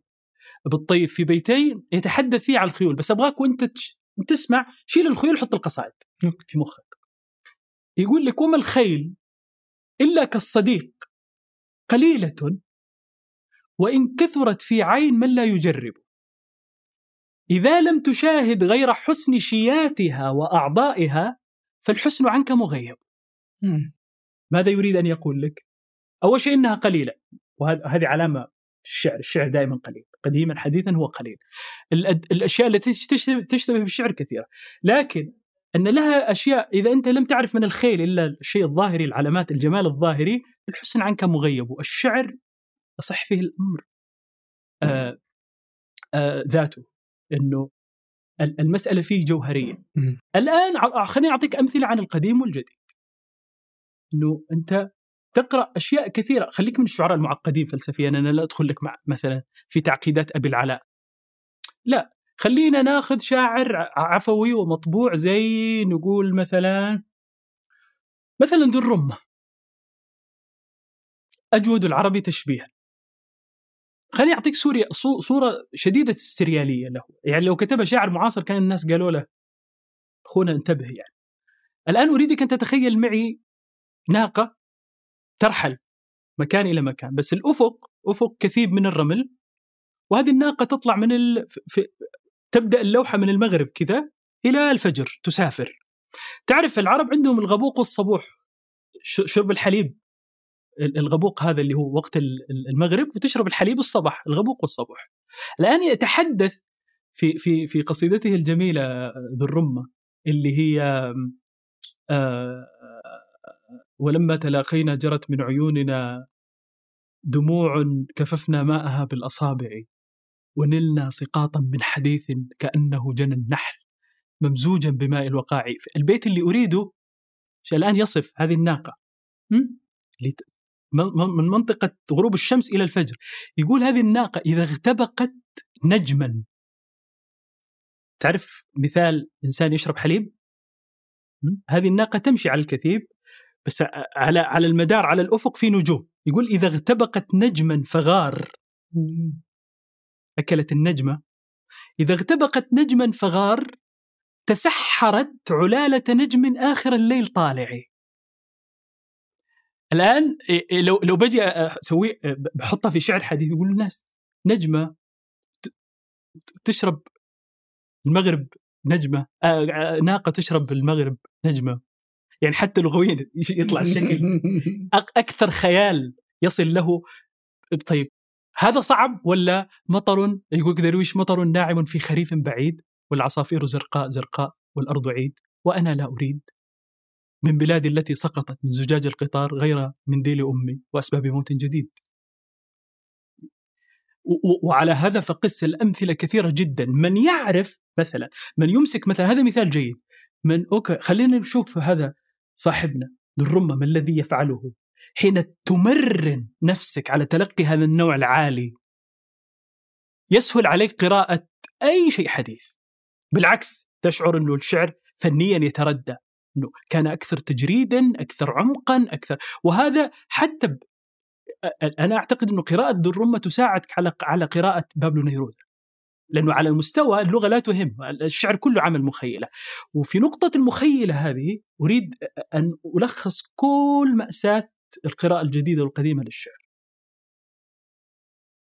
[SPEAKER 2] بالطيب في بيتين يتحدث فيه عن الخيول. بس أبغاك وأنت تسمع. شيل الخيول حط القصائد في مخك. يقول لك وما الخيل إلا كالصديق قليلة وإن كثرت في عين من لا يجرب. إذا لم تشاهد غير حسن شياتها وأعضائها فالحسن عنك مغيب. ماذا يريد أن يقول لك؟ أول شيء إنها قليلة وهذه علامة في الشعر، الشعر دائما قليل، قديما حديثا هو قليل. الأشياء التي تشتبه, بالشعر كثيرة، لكن أن لها أشياء إذا أنت لم تعرف من الخيل إلا الشيء الظاهري العلامات الجمال الظاهري الحسن عنك مغيب، الشعر يصح فيه الأمر. آه آه ذاته إنه ال- المسألة فيه جوهرية. الآن خليني أعطيك أمثلة عن القديم والجديد. إنه أنت تقرأ أشياء كثيرة. خليك من الشعراء المعقدين فلسفيا أنا لا أدخل لك مع مثلا في تعقيدات أبي العلاء. لا. خلينا ناخذ شاعر عفوي ومطبوع زي نقول مثلا مثلا ذو الرمة. أجود العربي تشبيها. خليني أعطيك سوريا صو- صورة شديدة السريالية له. يعني لو كتبها شاعر معاصر كان الناس قالوا له أخونا انتبه يعني. الآن أريدك أن تتخيل معي ناقة ترحل مكان إلى مكان بس الأفق أفق كثيب من الرمل وهذه الناقة تطلع من ال... في... تبدأ اللوحة من المغرب كذا إلى الفجر تسافر. تعرف العرب عندهم الغبوق والصبوح. شرب الحليب. ال- الغبوق هذا اللي هو وقت ال- ال- المغرب وتشرب الحليب الصباح الغبوق والصبوح الآن يتحدث في في في قصيدته الجميلة ذو الرمة اللي هي آه، ولما تلاقينا جرت من عيوننا دموع كففنا ماءها بالأصابع. ونلنا سقاطا من حديث كأنه جنى النحل ممزوجا بماء الوقاع البيت اللي أريده ش- الآن يصف هذه ت- من من منطقة غروب الشمس إلى الفجر. يقول هذه الناقة إذا اغتبقت نجما. تعرف مثال إنسان يشرب حليب? هذه الناقة تمشي على الكثيب بس على على المدار على الأفق في نجوم. يقول إذا اغتبقت نجما فغار. أكلت النجمة. إذا اغتبقت نجما فغار تسحرت علالة نجم آخر الليل طالع الآن إيه- إيه لو لو بجي أسوي بحطها في شعر حديث يقول الناس نجمة ت- تشرب المغرب نجمة آه، ناقة تشرب المغرب نجمة. يعني حتى لغويا يطلع الشكل. (laughs) أك- أكثر خيال يصل له. طيب هذا صعب ولا مطر؟ يقول درويش مطر ناعم في خريف بعيد والعصافير زرقاء زرقاء والأرض عيد وأنا لا أريد من بلادي التي سقطت من زجاج القطار غير منديل أمي وأسباب موت جديد. وعلى هذا فقس الأمثلة كثيرة جدا، من يعرف مثلا من يمسك مثلا هذا مثال جيد. من أوكي خلينا نشوف هذا صاحبنا ذو الرمة ما الذي يفعله؟ حين تمرن نفسك على تلقي هذا النوع العالي. يسهل عليك قراءة أي شيء حديث. بالعكس تشعر أنه الشعر فنيا يتردى أنه كان أكثر تجريدا أكثر عمقا أكثر. وهذا حتى ب... أنا أعتقد أنه قراءة ذو الرمة تساعدك على على قراءة بابلو نيرود. لأنه على المستوى اللغة لا تهم الشعر كله عمل مخيلة. وفي نقطة المخيلة هذه أريد أن ألخص كل مأساة القراءة الجديدة والقديمة للشعر.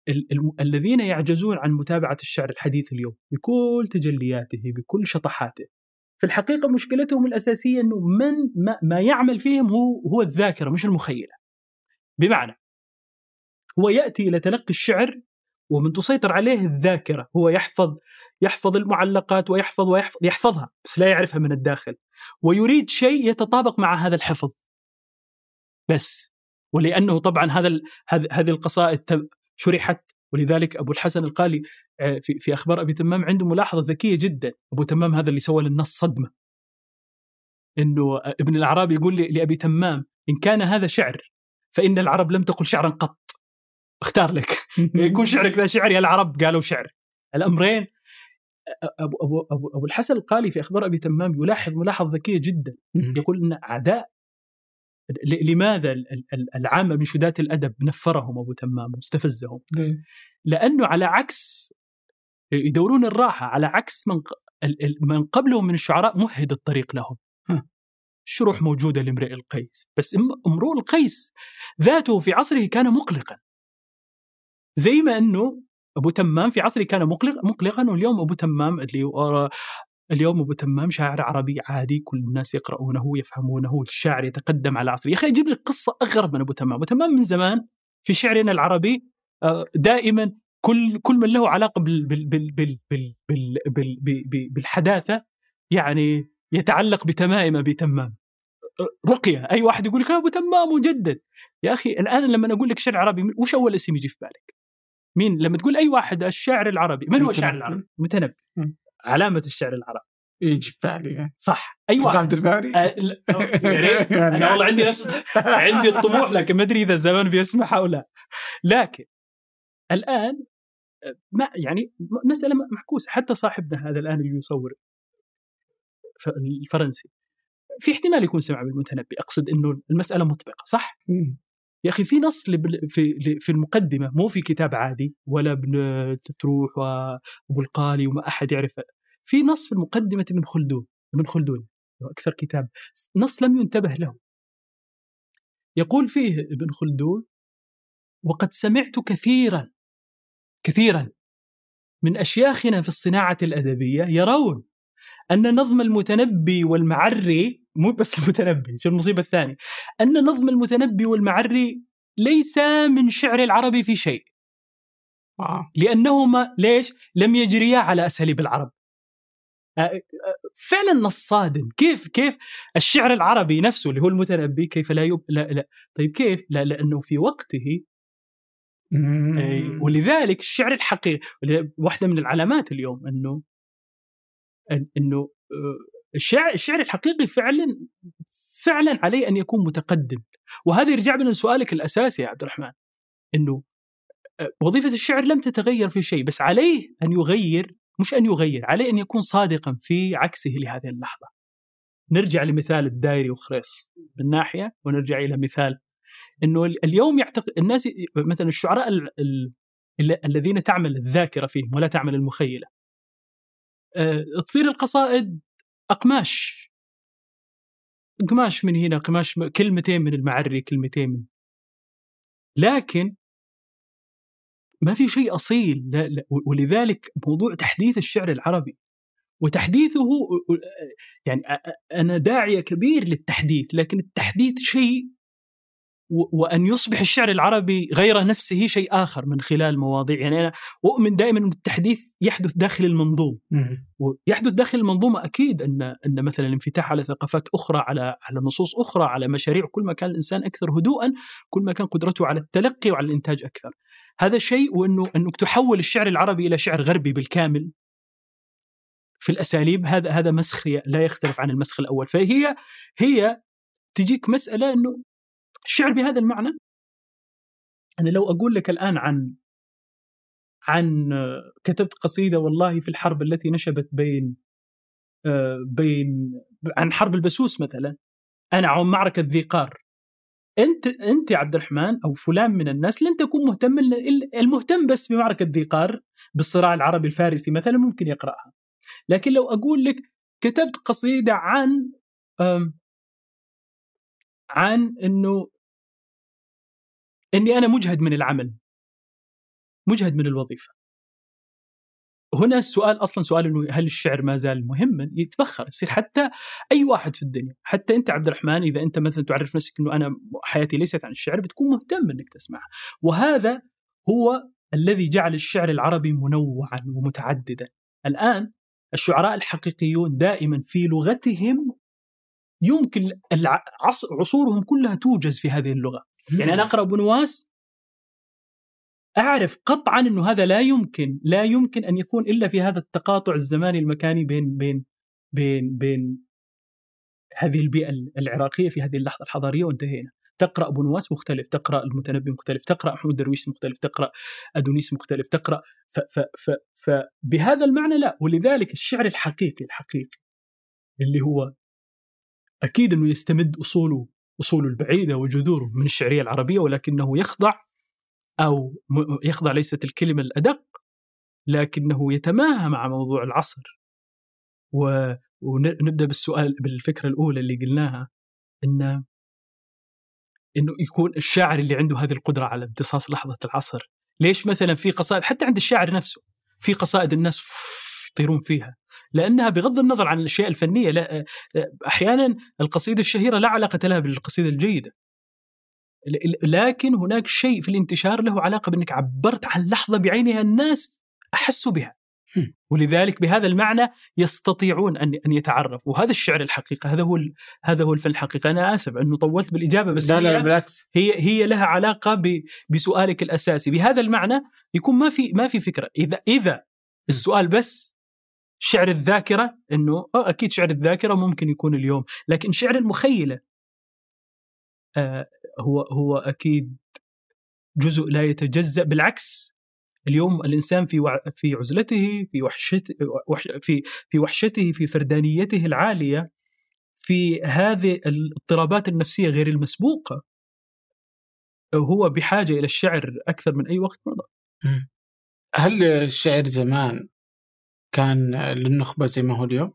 [SPEAKER 2] ال- الم- الذين يعجزون عن متابعة الشعر الحديث اليوم بكل تجلياته بكل شطحاته. في الحقيقة مشكلتهم الأساسية أنه من ما, ما يعمل فيهم هو هو الذاكرة مش المخيلة. بمعنى هو يأتي إلى تلقي الشعر ومن تسيطر عليه الذاكرة هو يحفظ يحفظ المعلقات ويحفظ ويحفظ يحفظها بس لا يعرفها من الداخل. ويريد شيء يتطابق مع هذا الحفظ. بس. ولأنه طبعا هذا هذه القصائد شرحت. ولذلك أبو الحسن القالي آه، في في أخبار أبي تمام عنده ملاحظة ذكية جدا. أبو تمام هذا اللي سوى للنص صدمة. إنه آه، ابن الاعرابي يقول لي- لأبي تمام إن كان هذا شعر فإن العرب لم تقل شعرا قط. اختار لك. (laughs) يكون شعرك ذا شعر يا العرب قالوا شعر. الأمرين ابو أبو أبو, أبو الحسن القالي في أخبار أبي تمام يلاحظ ملاحظة ذكية جدا. يقول إن أعداء ل- لماذا ال- ال- العامة من شدات الأدب نفرهم أبو تمام واستفزهم؟ لأنه على عكس يدورون الراحة على عكس من من قبلهم من الشعراء مهد الطريق لهم.
[SPEAKER 1] ها.
[SPEAKER 2] الشروح موجودة لامرئ القيس، بس امرؤ القيس ذاته في عصره كان مقلقا. زي ما إنه أبو تمام في عصره كان مقلق مقلقا واليوم أبو تمام اللي اليوم أبو تمام شاعر عربي عادي كل الناس يقرؤونه ويفهمونه الشاعر يتقدم على عصره. يا أخي أجيب لك قصة أغرب من أبو تمام. أبو تمام من زمان في شعرنا العربي آه، دائما كل كل من له علاقة بال بال بال بال بال بال بال بال بالحداثة يعني يتعلق بتمائم أبي تمام. رقية. أي واحد يقول لك أبو تمام مجدد يا أخي الآن لما أقول لك شعر عربي وش أول اسم يجي في بالك؟ مين؟ لما تقول أي واحد الشاعر العربي. من هو الشاعر العربي؟ متنبي. علامة الشعر العربي
[SPEAKER 1] يجي في بالي
[SPEAKER 2] صح. اي واحد
[SPEAKER 1] عبد الباري
[SPEAKER 2] يا ريت. (laughs) أنا والله عندي نفس (laughs) عندي الطموح لكن ما أدري إذا الزمان بيسمح أو لا. لكن الآن ما يعني مسألة معكوسه حتى صاحبنا هذا الآن اللي يصور الفرنسي في احتمال يكون سمع بالمتنبي. أقصد إنه المسألة مطبقة صح. يا أخي في نص في في المقدمة مو في كتاب عادي ولا ابن تتروح وأبو القالي وما أحد يعرفه. في نص في المقدمة ابن خلدون ابن خلدون أكثر كتاب نص لم ينتبه له. يقول فيه ابن خلدون وقد سمعت كثيرا كثيرا من أشياخنا في الصناعة الأدبية يرون أن نظم المتنبي والمعري مو بس (laughs) المتنبي شو المصيبة الثانية؟ أن نظم المتنبي والمعري ليس من شعر العرب في شيء.
[SPEAKER 1] آه.
[SPEAKER 2] لأنهما ليش؟ لم يجريا على أساليب العرب. فعلا نص صادم كيف كيف الشعر العربي نفسه اللي هو المتنبي كيف لا يب... لا لا. طيب كيف؟ لا لأنه في وقته ولذلك الشعر الحقيقي واحدة من العلامات اليوم أنه أن- أنه الشعر الشعر الحقيقي فعلا فعلا عليه أن يكون متقدم. وهذا يرجع بنا لسؤالك الأساسي يا عبد الرحمن إنه آه، وظيفة الشعر لم تتغير في شيء بس عليه أن يغير مش أن يغير عليه أن يكون صادقا في عكسه لهذه اللحظة. نرجع لمثال الدايري وخريص من ناحية ونرجع إلى مثال إنه ال- اليوم يعتقد الناس مثلا الشعراء ال- ال- ال- الذين تعمل الذاكرة فيهم ولا تعمل المخيلة آه، تصير القصائد اقماش قماش من هنا قماش كلمتين من المعري كلمتين من لكن ما في شيء أصيل لا لا ولذلك موضوع تحديث الشعر العربي وتحديثه يعني أ- أ- أنا داعيه كبير للتحديث لكن التحديث شيء و- وأن يصبح الشعر العربي غير نفسه شيء آخر من خلال مواضيع يعني أنا اؤمن دائما أن التحديث يحدث داخل المنظوم
[SPEAKER 1] مم.
[SPEAKER 2] ويحدث داخل المنظومة أكيد أن أن مثلا الانفتاح على ثقافات أخرى على على نصوص أخرى على مشاريع كل ما كان الإنسان أكثر هدوءا كل ما كان قدرته على التلقي وعلى الإنتاج أكثر. هذا شيء وأنه أنك تحول الشعر العربي إلى شعر غربي بالكامل في الأساليب هذا هذا مسخ لا يختلف عن المسخ الأول فهي هي تجيك مسألة أنه الشعر بهذا المعنى؟ أنا لو أقول لك الآن عن عن كتبت قصيدة والله في الحرب التي نشبت بين آه، بين عن حرب البسوس مثلا أنا عن معركة ذي قار أنت أنت يا عبد الرحمن أو فلان من الناس لن تكون مهتم المهتم بس بمعركة ذي قار بالصراع العربي الفارسي مثلا ممكن يقرأها. لكن لو أقول لك كتبت قصيدة عن عن إنه إني أنا مجهد من العمل مجهد من الوظيفة. هنا السؤال أصلا سؤال إنه هل الشعر ما زال مهما؟ يتبخر يصير حتى أي واحد في الدنيا حتى أنت عبد الرحمن إذا أنت مثلا تعرف نفسك إنه أنا حياتي ليست عن الشعر بتكون مهتم إنك تسمعها. وهذا هو الذي جعل الشعر العربي منوعا ومتعددا. الآن الشعراء الحقيقيون دائما في لغتهم يمكن عصورهم كلها توجز في هذه اللغة. يعني أنا أقرأ بنواس أعرف قطعا إنه هذا لا يمكن لا يمكن أن يكون إلا في هذا التقاطع الزماني المكاني بين بين بين بين هذه البيئة العراقية في هذه اللحظة الحضارية وانتهينا. تقرأ أبو نواس مختلف تقرأ المتنبي مختلف تقرأ محمود درويش مختلف تقرأ أدونيس مختلف تقرأ ف ف ف فبهذا المعنى لا. ولذلك الشعر الحقيقي الحقيقي اللي هو أكيد إنه يستمد أصوله أصوله البعيده وجذوره من الشعرية العربية ولكنه يخضع م- يخضع ليست الكلمة الأدق لكنه يتماهى مع موضوع العصر. و- ونبدأ بالسؤال بالفكرة الأولى اللي قلناها ان إنه يكون الشاعر اللي عنده هذه القدرة على امتصاص لحظة العصر. ليش مثلا في قصائد حتى عند الشاعر نفسه في قصائد الناس يطيرون فيها. لأنها بغض النظر عن الأشياء الفنية لا أحيانا القصيدة الشهيرة لا علاقة لها بالقصيدة الجيدة. لكن هناك شيء في الانتشار له علاقة بأنك عبرت عن لحظة بعينها الناس احسوا بها. ولذلك بهذا المعنى يستطيعون أن أن يتعرفوا. وهذا الشعر الحقيقة هذا هو هذا هو الفن الحقيقة. أنا آسف أنه طولت بالإجابة بس
[SPEAKER 1] لا لا بالعكس.
[SPEAKER 2] هي هي لها علاقة بسؤالك الأساسي. بهذا المعنى يكون ما في ما في فكرة. إذا إذا السؤال بس شعر الذاكرة إنه أكيد شعر الذاكرة ممكن يكون اليوم لكن شعر المخيلة آه هو هو أكيد جزء لا يتجزأ بالعكس اليوم الإنسان في في عزلته في وحشته في في وحشته في فردانيته العالية في هذه الاضطرابات النفسية غير المسبوقة هو بحاجة إلى الشعر أكثر من أي وقت مضى.
[SPEAKER 1] هل الشعر زمان كان للنخبة زي ما هو اليوم؟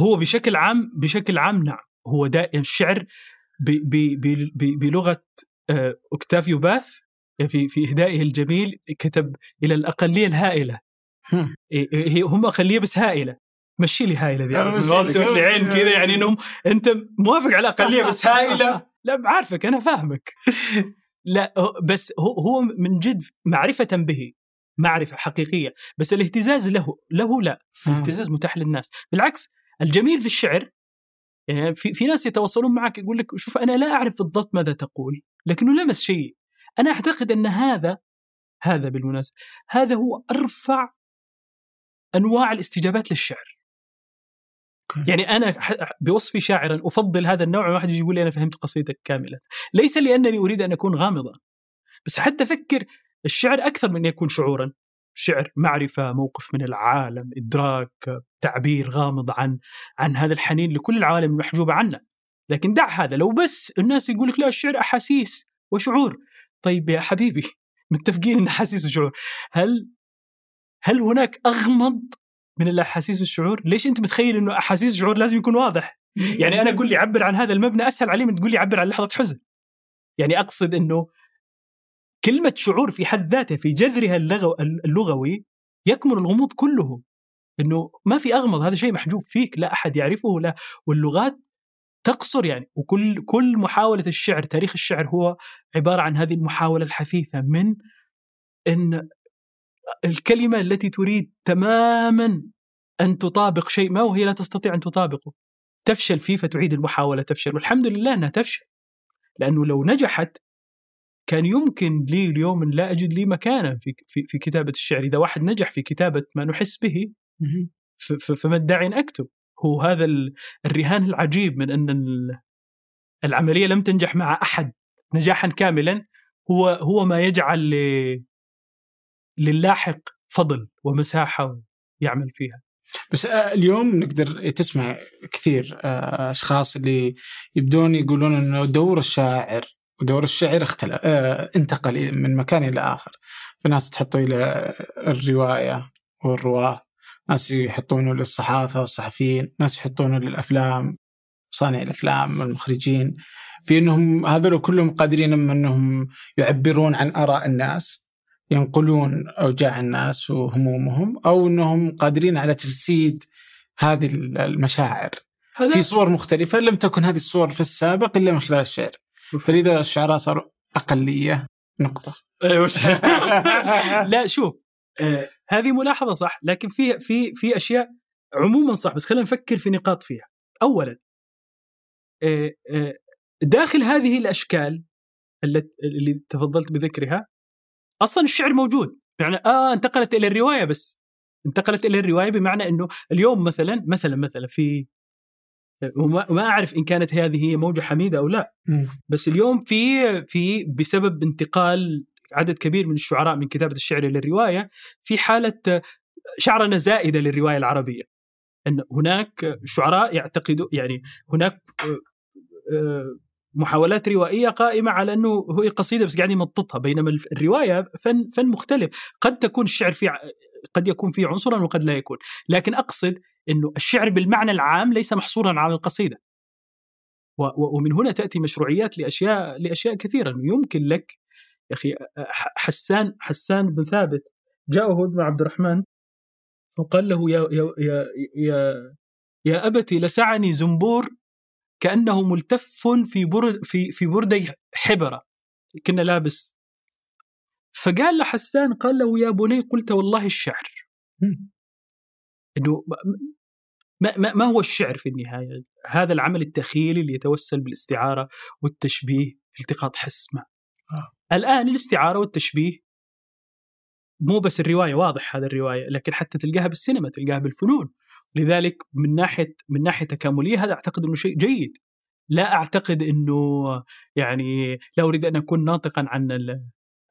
[SPEAKER 2] هو بشكل عام بشكل عام نعم. هو دائما الشعر بلغة آه، أوكتافيو باث في في إهدائه الجميل كتب إلى الأقلية الهائلة. هي هم أقلية بس هائلة. مشي لي هائلة ذي سويت لي عين كذا يعني إنهم أنت موافق على أقلية بس هائلة؟ (laughs) لا عارفك أنا فاهمك. (laughs) لا بس هو هو من جد معرفة به. معرفة حقيقية بس الاهتزاز له له لا الاهتزاز متاح للناس. بالعكس الجميل في الشعر يعني في في ناس يتواصلون معك يقول لك شوف أنا لا أعرف بالضبط ماذا تقول لكنه لمس شيء. أنا أعتقد أن هذا هذا بالمناسبة هذا هو أرفع أنواع الاستجابات للشعر. يعني أنا بوصفي شاعرا أفضل هذا النوع واحد يجي يقول لي أنا فهمت قصيدتك كاملة. ليس لأنني أريد أن أكون غامضا بس حتى أفكر الشعر أكثر من أن يكون شعورا شعر معرفة موقف من العالم إدراك تعبير غامض عن عن هذا الحنين لكل العوالم المحجوبة عنا لكن دع هذا لو بس الناس يقول لك لا الشعر أحاسيس وشعور طيب يا حبيبي (laughs) متفقين إن أحاسيس وشعور هل هل هناك أغمض من الأحاسيس والشعور؟ ليش أنت متخيل إنه أحاسيس وشعور لازم يكون واضح؟ يعني أنا أقول لي عبر عن هذا المبنى أسهل علي من تقول لي عبر عن لحظة حزن. يعني أقصد إنه كلمة شعور في حد ذاتها في جذرها اللغوي يكمن الغموض كله. إنه ما في أغمض هذا شيء محجوب فيك لا أحد يعرفه لا. واللغات تقصر يعني. وكل كل محاولة الشعر تاريخ الشعر هو عبارة عن هذه المحاولة الحثيثة من إن الكلمة التي تريد تماما أن تطابق شيء ما وهي لا تستطيع أن تطابقه. تفشل فيه فتعيد المحاولة تفشل. والحمد لله إنها تفشل. لأنه لو نجحت كان يمكن لي اليوم لا أجد لي مكانا في في, في كتابة الشعر. إذا واحد نجح في كتابة ما نحس به فما الداعي أن أكتب. هو هذا الرهان العجيب من أن العملية لم تنجح مع أحد نجاحا كاملا. هو هو ما يجعل للاحق فضل ومساحة يعمل فيها.
[SPEAKER 1] بس آه، اليوم نقدر تسمع كثير آه، أشخاص اللي يبدون يقولون إنه دور الشاعر ودور الشعر اختلف آه انتقل من مكان إلى آخر. فناس تحطه إلى الرواية والرواة ناس يحطونه للصحافة والصحفيين ناس يحطونه للأفلام صانع الأفلام والمخرجين. في أنهم هذول كلهم قادرين أنهم يعبرون عن آراء الناس ينقلون أوجاع الناس وهمومهم أو أنهم قادرين على تجسيد هذه المشاعر. في صور مختلفة لم تكن هذه الصور في السابق إلا من خلال الشعر. فلذا الشعراء صاروا أقلية نقطة.
[SPEAKER 2] أيوة. (laughs) لا شوف آه، هذه ملاحظة صح لكن في في في أشياء عموما صح بس خلينا نفكر في نقاط فيها. اولا آه، آه، داخل هذه الأشكال اللي تفضلت بذكرها أصلا الشعر موجود. يعني آه انتقلت إلى الرواية بس. انتقلت إلى الرواية بمعنى إنه اليوم مثلا مثلا مثلا في وما أعرف إن كانت هذه هي موجة حميدة أو لا. بس اليوم في في بسبب انتقال عدد كبير من الشعراء من كتابة الشعر للروايه في حالة شعرنه زائدة للرواية العربية. أن هناك شعراء يعتقدوا يعني هناك آه، محاولات روائية قائمة على أنه هو قصيدة بس قاعد يمططها بينما الرواية فن فن مختلف. قد تكون الشعر فيه قد يكون فيه عنصرا وقد لا يكون. لكن أقصد إنه الشعر بالمعنى العام ليس محصورا على القصيدة. ومن هنا تأتي مشروعيات لأشياء لأشياء كثيرة. يمكن لك يا أخي حسان حسان بن ثابت جاءه ابن عبد الرحمن وقال له يا يا يا يا, يا أبتي لسعني زنبور كأنه ملتف في بر في في بردي حبرة كنا لابس. فقال له حسان قال له يا بني قلت والله الشعر. إنه ما, ما, ما هو الشعر في النهاية؟ هذا العمل التخيلي اللي يتوسل بالاستعارة والتشبيه التقاط حس مع آه. الآن الاستعارة والتشبيه مو بس الرواية واضح هذا الرواية لكن حتى تلقاها بالسينما تلقاها بالفنون. لذلك من ناحية من ناحية تكاملية هذا أعتقد إنه شيء جيد. لا أعتقد إنه يعني لا أريد أن أكون ناطقا عن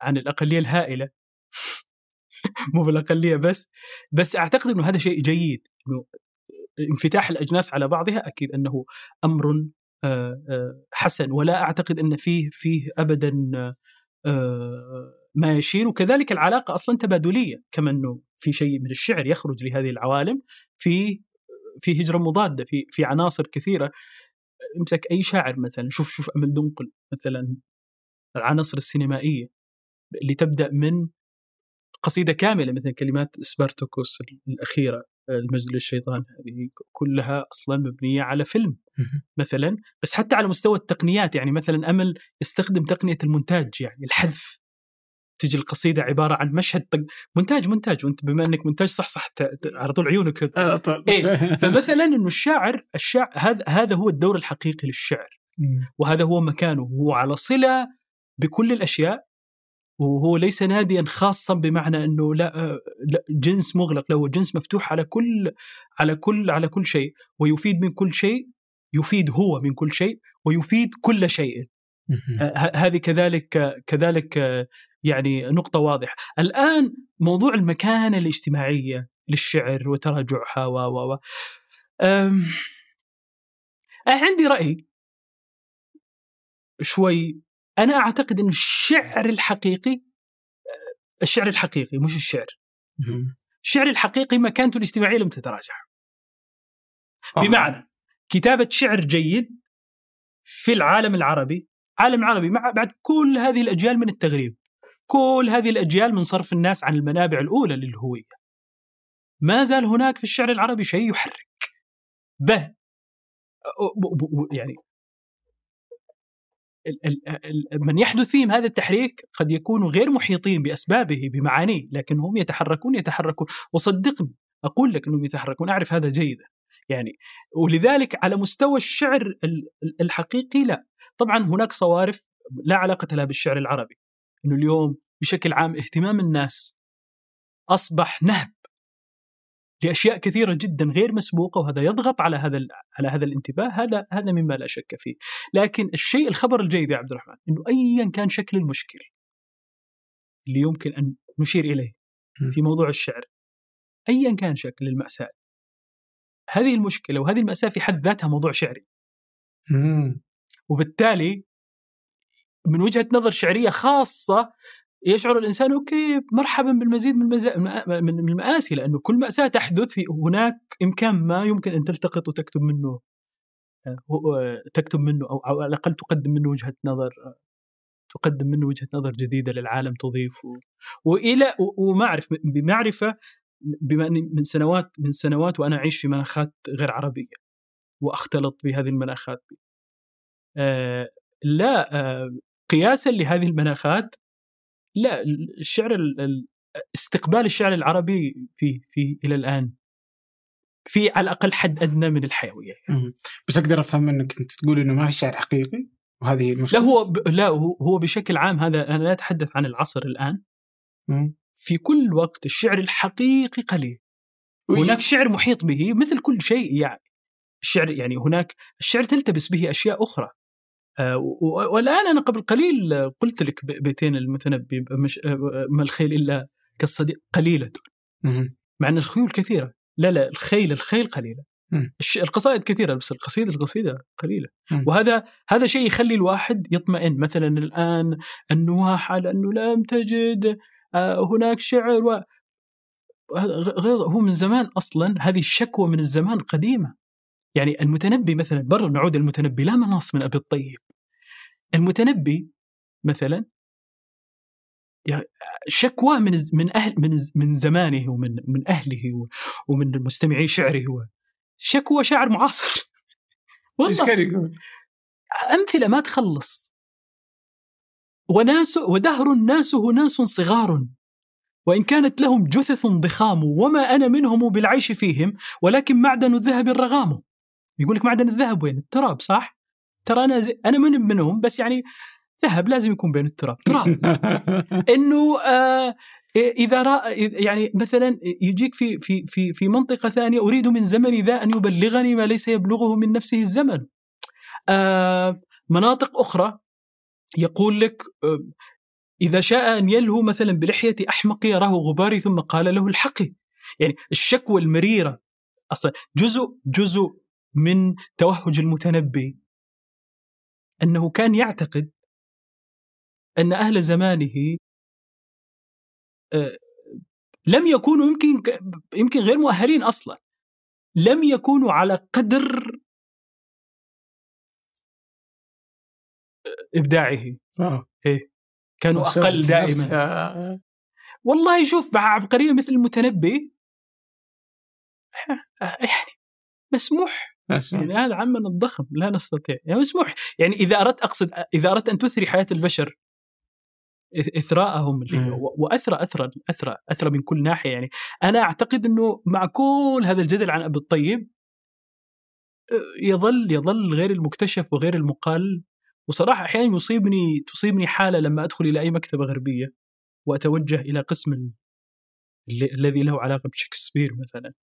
[SPEAKER 2] عن الأقلية الهائلة. (laughs) مو بالأقلية بس بس أعتقد إنه هذا شيء جيد. إنه انفتاح الأجناس على بعضها أكيد أنه أمر آه، آه، حسن ولا أعتقد أن فيه فيه ابدا آه، ما يشير. وكذلك العلاقة أصلا تبادلية كما أنه في شيء من الشعر يخرج لهذه العوالم في في هجرة مضادة في في عناصر كثيرة. امسك أي شاعر مثلا شوف شوف أمل دنقل مثلا العناصر السينمائية اللي تبدأ من قصيدة كاملة مثل كلمات سبارتوكوس الأخيرة. المجد للشيطان هذه كلها أصلا مبنية على فيلم مثلا بس حتى على مستوى التقنيات يعني مثلا أمل يستخدم تقنية المونتاج يعني الحذف. تجي القصيدة عبارة عن مشهد طق مونتاج مونتاج وأنت بما إنك مونتاج صح صح على طول عيونك. (laughs)
[SPEAKER 1] على طول.
[SPEAKER 2] إيه. فمثلا إنه الشاعر الشاعر هذا هذا هو الدور الحقيقي للشعر وهذا هو مكانه هو على صلة بكل الأشياء وهو ليس ناديا خاصا بمعنى إنه لا, جنس مغلق لا هو جنس مفتوح على كل على كل على كل شيء ويفيد من كل شيء يفيد هو من كل شيء ويفيد كل شيء. هذه كذلك كذلك يعني نقطة واضحة. الآن موضوع المكانة الاجتماعية للشعر وتراجعها و و و. عندي رأي. شوي أنا أعتقد إن الشعر الحقيقي الشعر الحقيقي مش الشعر. الشعر الحقيقي مكانته الاجتماعية لم تتراجع. بمعنى كتابة شعر جيد في العالم العربي عالم عربي مع بعد كل هذه الأجيال من التغريب كل هذه الأجيال من صرف الناس عن المنابع الأولى للهوية. ما زال هناك في الشعر العربي شيء يحرك. به. يعني من يحدث فيهم هذا التحريك قد يكونوا غير محيطين بأسبابه بمعانيه لكن هم يتحركون يتحركون. وصدقني أقول لك إنهم يتحركون أعرف هذا جيدا. يعني ولذلك على مستوى الشعر الحقيقي لا. طبعا هناك صوارف لا علاقة لها بالشعر العربي. إنه اليوم بشكل عام اهتمام الناس أصبح نهب لأشياء كثيرة جدا غير مسبوقة وهذا يضغط على هذا على هذا الانتباه هذا هذا مما لا شك فيه. لكن الشيء الخبر الجيد يا عبد الرحمن إنه ايا كان شكل المشكل اللي يمكن أن نشير إليه في موضوع الشعر ايا كان شكل المأساة. هذه المشكلة وهذه المأساة في حد ذاتها موضوع شعري. وبالتالي من وجهة نظر شعرية خاصة يشعر الإنسان أوكي مرحبا بالمزيد من المزا... من المآسي لأنه كل مأساة تحدث في هناك إمكان ما يمكن أن تلتقط وتكتب منه آه، آه، تكتب منه أو على الأقل تقدم منه وجهة نظر تقدم منه وجهة نظر جديدة للعالم تضيف و... وإلى وما اعرف بمعرفة بما أني من سنوات من سنوات وأنا أعيش في مناخات غير عربية وأختلط بهذه المناخات. آه لا آه قياسا لهذه المناخات لا الشعر استقبال الشعر العربي في في إلى الآن. في على الأقل حد أدنى من الحيوية.
[SPEAKER 1] يعني. بس أقدر أفهم إنك أنت تقول إنه ما هي شعر حقيقي؟ وهذه
[SPEAKER 2] المشكلة؟ لا هو ب... لا هو بشكل عام هذا أنا لا أتحدث عن العصر الآن. مم. في كل وقت الشعر الحقيقي قليل. هناك شعر محيط به مثل كل شيء يعني الشعر يعني هناك الشعر تلتبس به أشياء أخرى. والآن أنا قبل قليل قلت لك بيتين المتنبي مش آه، ما الخيل إلا كالصديق قليلة. مع أن الخيول كثيرة. لا لا الخيل الخيل قليلة. القصائد كثيرة بس القصيدة القصيدة قليلة. وهذا هذا شيء يخلي الواحد يطمئن. مثلا الآن النواحه لأنه لم تجد آه، هناك شعر و غير هو من زمان أصلا هذه الشكوى من الزمان قديمة. يعني المتنبي مثلا برا نعود المتنبي لا مناص من أبي الطيب. المتنبي مثلا شكواه من من أهل من من زمانه ومن من أهله ومن مستمعي شعره هو شكوى شاعر معاصر. (laughs)
[SPEAKER 1] إيش كان يقول؟
[SPEAKER 2] أمثلة ما تخلص. وناس ودهر ناسه ناس صغار. وإن كانت لهم جثث ضخام وما أنا منهم بالعيش فيهم ولكن معدن الذهب الرغام. يقول لك معدن الذهب وين؟ التراب صح؟ ترى أنا زي أنا من منهم بس يعني ذهب لازم يكون بين التراب تراب (laughs) إنه آه إذا رأ يعني مثلا يجيك في في في في منطقة ثانية أريد من زمني ذا أن يبلغني ما ليس يبلغه من نفسه الزمن. آه مناطق أخرى يقول لك آه إذا شاء أن يلهو مثلا بلحية أحمق يراه غباري ثم قال له الحقي. يعني الشكوى المريرة أصلا جزء جزء من توهج المتنبي أنه كان يعتقد أن أهل زمانه آه، لم يكونوا يمكن يمكن غير مؤهلين أصلا. لم يكونوا على قدر إبداعه.
[SPEAKER 1] آه.
[SPEAKER 2] إيه. كانوا أقل دائما. والله شوف مع عبقرية مثل المتنبي يعني مسموح. يعني هذا عمنا الضخم لا نستطيع. يعني مسموح يعني إذا أردت أقصد إذا أردت أن تثري حياة البشر إثراءهم وأثرى أثرى أثرى أثرى من كل ناحية. يعني أنا أعتقد إنه مع كل هذا الجدل عن أبي الطيب يظل يظل غير المكتشف وغير المقال. وصراحة أحيانا يصيبني تصيبني حالة لما أدخل إلى أي مكتبة غربية وأتوجه إلى قسم الذي له علاقة بشكسبير مثلا.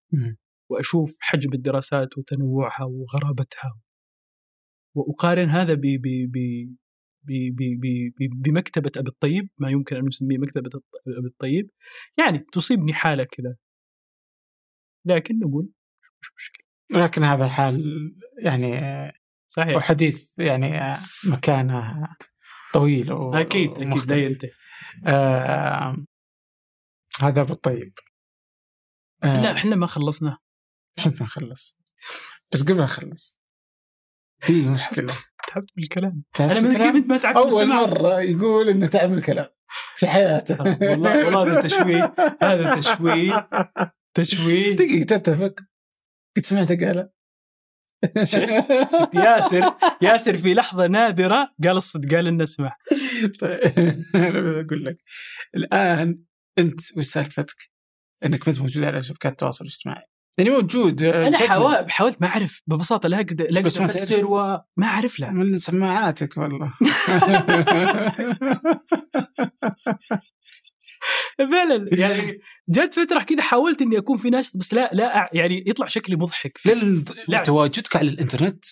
[SPEAKER 2] وأشوف حجم الدراسات وتنوعها وغرابتها. وأقارن هذا ب ب بمكتبة أبي الطيب ما يمكن أن نسميه مكتبة أبي الطيب. يعني تصيبني حالة كذا. لكن نقول مش مشكلة.
[SPEAKER 1] لكن هذا حال يعني
[SPEAKER 2] صحيح.
[SPEAKER 1] وحديث يعني مكانه طويل و...
[SPEAKER 2] أكيد أكيد لا ينتهي.
[SPEAKER 1] آه هذا أبو الطيب.
[SPEAKER 2] آه. لا إحنا ما خلصنا.
[SPEAKER 1] إحنا نخلص. بس قبل نخلص. في مشكلة.
[SPEAKER 2] تعبت بالكلام أنا من كيف ما تعبت
[SPEAKER 1] أول مرة يقول إنه تعب بالكلام في حياته.
[SPEAKER 2] والله والله هذا تشويه. هذا تشويه. تشويه.
[SPEAKER 1] دقيقة تتفق. قد سمعته قال
[SPEAKER 2] شفت؟ شفت؟ ياسر ياسر في لحظة نادرة قال الصدق قال لنا اسمع
[SPEAKER 1] طيب (laughs) أنا أقول لك. الآن أنت وش سالفتك؟ إنك ما أنت موجود على شبكات التواصل الاجتماعي. يعني موجود
[SPEAKER 2] آه، أنا حاولت حاولت ما أعرف ببساطة لا أقدر لا أقدر أفسر وما أعرف لا.
[SPEAKER 1] من سماعاتك والله. (laughs)
[SPEAKER 2] فعلا يعني جت فترة كذا حاولت إني أكون في ناشط بس لا لا يعني يطلع شكلي مضحك
[SPEAKER 1] لا تواجدك على الإنترنت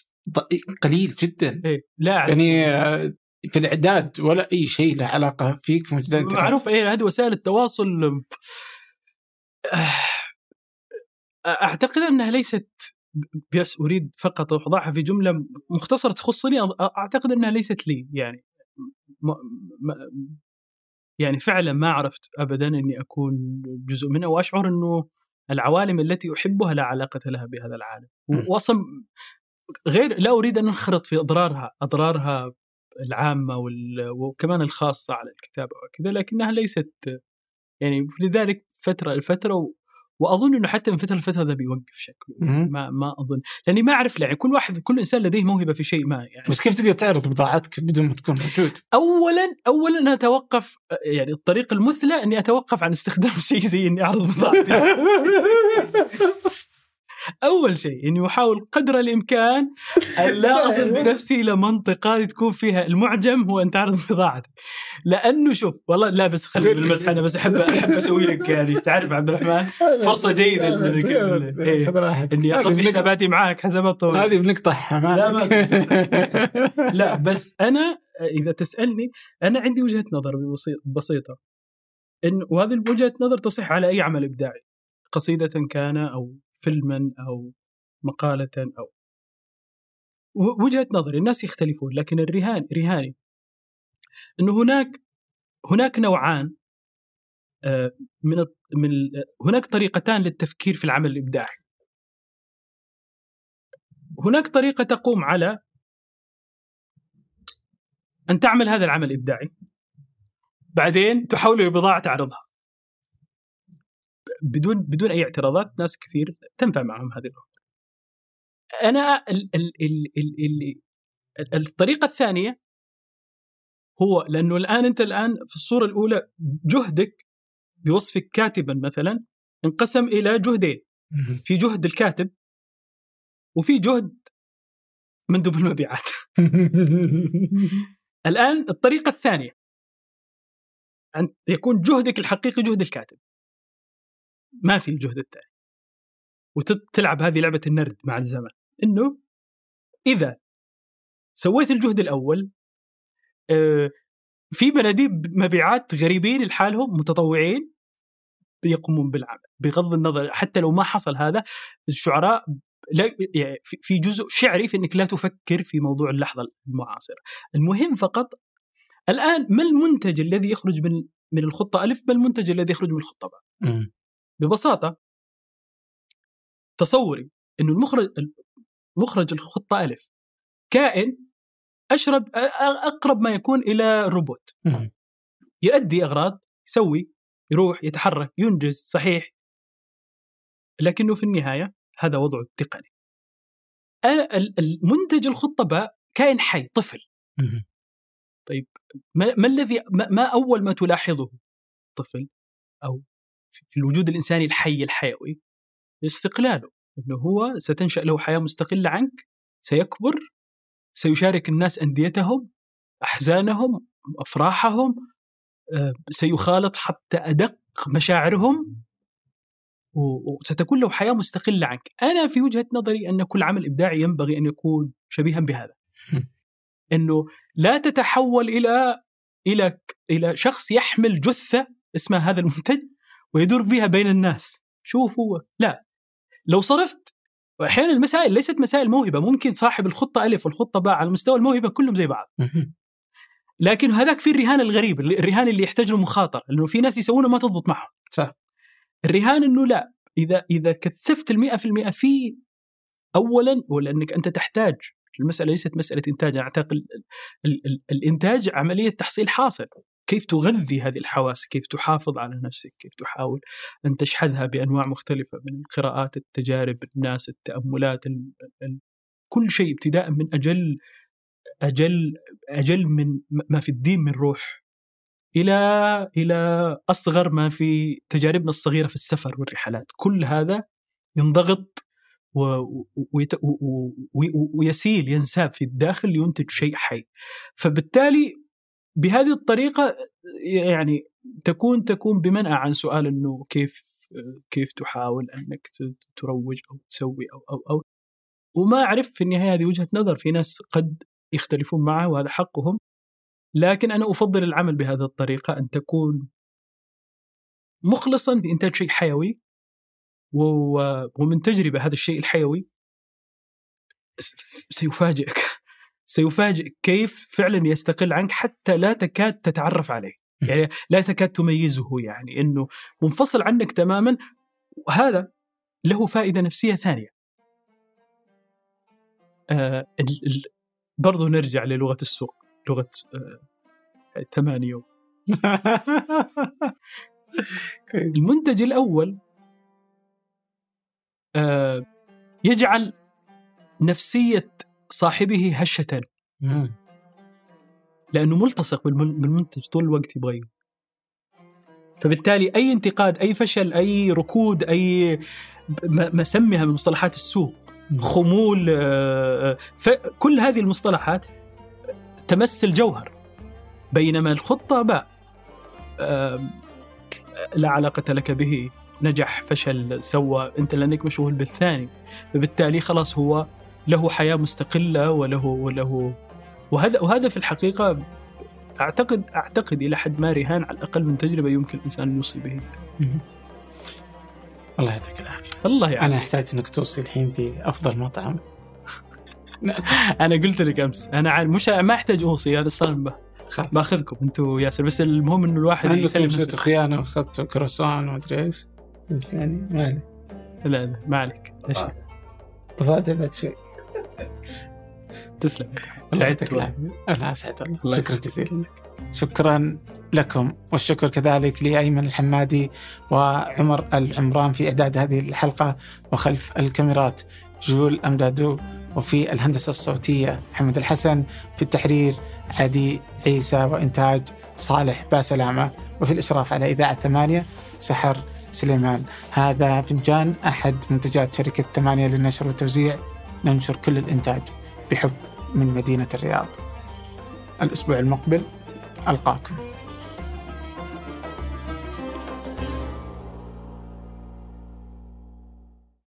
[SPEAKER 1] قليل جدا.
[SPEAKER 2] إيه لا. أعرف.
[SPEAKER 1] يعني آه، في الإعداد ولا أي شيء له علاقة فيك موجود
[SPEAKER 2] معروف إيه هذه وسائل التواصل أعتقد أنها ليست بس أريد فقط اوضعها في جملة مختصرة تخصني أعتقد أنها ليست لي يعني ما يعني فعلا ما عرفت ابدا أني أكون جزء منها وأشعر أنه العوالم التي أحبها لا علاقة لها بهذا العالم. واصلا غير لا أريد أن أنخرط في أضرارها أضرارها العامة وكمان الخاصة على الكتابة وكذا لكنها ليست يعني لذلك فترة لفترة وأظن إنه حتى من فترة لفترة هذا بيوقف شكله ما ما أظن. لأني ما أعرف يعني كل واحد كل إنسان لديه موهبة في شيء ما يعني.
[SPEAKER 1] بس كيف تقدر تعرض بضاعتك بدون ما تكون موجود؟
[SPEAKER 2] اولا اولا أنا أتوقف يعني الطريقة المثلى إني أتوقف عن استخدام (laughs) شيء زي إني أعرض بضاعتي. (laughs) أول شيء إني أحاول قدر الإمكان أن لا (laughs) أصل بنفسي إلى منطقة تكون فيها المعجم هو أن تعرض بضاعتك لأنه شوف والله لا بس خلي بالمسح أنا بس احب أحب (laughs) أسوي لك يعني تعرف عبد الرحمن؟ (laughs) فرصة جيدة إيه. إني أصفي حساباتي معاك حسابات طويلة.
[SPEAKER 1] هذه بنقطعها
[SPEAKER 2] لا, لا بس أنا إذا تسألني أنا عندي وجهة نظر بسيطة. إن وهذه وجهه نظر تصح على أي عمل إبداعي. قصيدة كان أو فيلما أو مقاله أو وجهة نظري الناس يختلفون لكن الرهان رهاني إنه هناك هناك نوعان آه، من من هناك طريقتان للتفكير في العمل الإبداعي. هناك طريقة تقوم على أن تعمل هذا العمل الابداعي بعدين تحول إلى بضاعه تعرضها. بدون بدون أي اعتراضات ناس كثير تنفع معهم هذه الأمور. أنا ال ال ال ال ال الطريقة الثانية هو لأنه الآن أنت الآن في الصورة الأولى جهدك بوصفك كاتبا مثلا انقسم إلى جهدين. في جهد الكاتب وفي جهد مندوب المبيعات. (laughs) الآن الطريقة الثانية أن يكون جهدك الحقيقي جهد الكاتب. ما في الجهد الثاني وتلعب هذه لعبة النرد مع الزمن. إنه إذا سويت الجهد الأول آه، في مناديب مبيعات غريبين لحالهم متطوعين يقومون بالعمل. بغض النظر حتى لو ما حصل هذا الشعراء لا يعني في جزء شعري في إنك لا تفكر في موضوع اللحظة المعاصرة. المهم فقط الآن ما المنتج الذي يخرج من من الخطة ألف ما المنتج الذي يخرج من الخطة باء؟ ببساطة تصوري إنه المخرج مخرج الخطة ألف كائن أشرب أقرب ما يكون إلى الروبوت يؤدي أغراض يسوي يروح يتحرك ينجز صحيح. لكنه في النهاية هذا وضعه التقني. المنتج الخطة باء كائن حي طفل. طيب ما, ما الذي ما, ما أول ما تلاحظه طفل أو في الوجود الإنساني الحي الحيوي استقلاله إنه هو ستنشأ له حياة مستقلة عنك سيكبر سيشارك الناس أنديتهم أحزانهم أفراحهم آه، سيخالط حتى أدق مشاعرهم وستكون له حياة مستقلة عنك. أنا في وجهة نظري أن كل عمل إبداعي ينبغي أن يكون شبيها بهذا. إنه لا تتحول إلى إلى إلى شخص يحمل جثة اسمها هذا المنتج ويدور بها بين الناس. شوفوا لا. لو صرفت واحيانا المسائل ليست مسائل موهبة. ممكن صاحب الخطة ألف والخطة باء. على مستوى الموهبة كلهم زي بعض. لكن هذاك في الرهان الغريب الرهان اللي يحتاج له مخاطره لأنه في ناس يسوونه ما تضبط معهم.
[SPEAKER 1] صح.
[SPEAKER 2] الرهان إنه لا. إذا إذا كثفت ال 100% في اولا ولانك أنت تحتاج. المسألة ليست مسألة إنتاج. أنا أعتقد الإنتاج عملية تحصيل حاصل. كيف تغذي هذه الحواس؟ كيف تحافظ على نفسك؟ كيف تحاول أن تشحذها بأنواع مختلفة من القراءات التجارب الناس التأملات ال ال كل شيء ابتداء من أجل أجل أجل من ما في الدين من روح إلى إلى أصغر ما في تجاربنا الصغيرة في السفر والرحلات. كل هذا ينضغط ويسيل ينساب في الداخل لينتج شيء حي. فبالتالي بهذه الطريقة يعني تكون تكون بمنأى عن سؤال إنه كيف كيف تحاول إنك تروج أو تسوي أو أو أو. وما أعرف في النهاية هذه وجهة نظر في ناس قد يختلفون معها وهذا حقهم. لكن أنا أفضل العمل بهذه الطريقة أن تكون مخلصا في إنتاج شيء حيوي ومن تجربة هذا الشيء الحيوي سيفاجئك. سيفاجئ كيف فعلا يستقل عنك حتى لا تكاد تتعرف عليه. يعني لا تكاد تميزه يعني إنه منفصل عنك تماما وهذا له فائدة نفسية ثانية. آه ال ال برضو نرجع للغة السوق لغة آه ثمانية (laughs) المنتج الأول آه يجعل نفسية صاحبه هشة. لأنه ملتصق بالمنتج طول الوقت يبغى فبالتالي أي انتقاد أي فشل أي ركود أي ما سميها من مصطلحات السوق خمول آه، كل هذه المصطلحات تمس الجوهر بينما الخطة باء لا علاقة لك به نجح فشل سوى أنت لأنك مشغول بالثاني. فبالتالي خلاص هو له حياة مستقلة وله وله وهذا وهذا في الحقيقة أعتقد أعتقد إلى حد ما رهان على الأقل من تجربة يمكن الإنسان أن يوصي به.
[SPEAKER 1] الله يعطيك العافية.
[SPEAKER 2] الله يعافيك.
[SPEAKER 1] أنا أحتاج إنك توصي الحين في أفضل مطعم. (laughs)
[SPEAKER 2] أنا قلت لك أمس أنا عارف مش ما أحتاج أوصي أنا أصلا بأخذكم أنتم ياسر بس المهم إنه الواحد
[SPEAKER 1] يسلم نفسه خيانة واخذت كروسون ومدري إيش بس يعني ما عليك
[SPEAKER 2] لا لا ما عليك
[SPEAKER 1] لا شيء. تفادى بعد شوي
[SPEAKER 2] تسلم.
[SPEAKER 1] الله
[SPEAKER 2] سعدت.
[SPEAKER 1] أنا أسعد والله.
[SPEAKER 2] الله
[SPEAKER 1] شكرا. جزيلا شكرا لكم والشكر كذلك لأيمن الحمادي وعمر العمران في إعداد هذه الحلقة وخلف الكاميرات جول أمدادو وفي الهندسة الصوتية محمد الحسن في التحرير عدي عيسى وإنتاج صالح باسلامة وفي الإشراف على إذاعة ثمانية سحر سليمان. هذا فنجان أحد منتجات شركة ثمانية للنشر والتوزيع. ننشر كل الإنتاج بحب من مدينة الرياض. الأسبوع المقبل ألقاكم.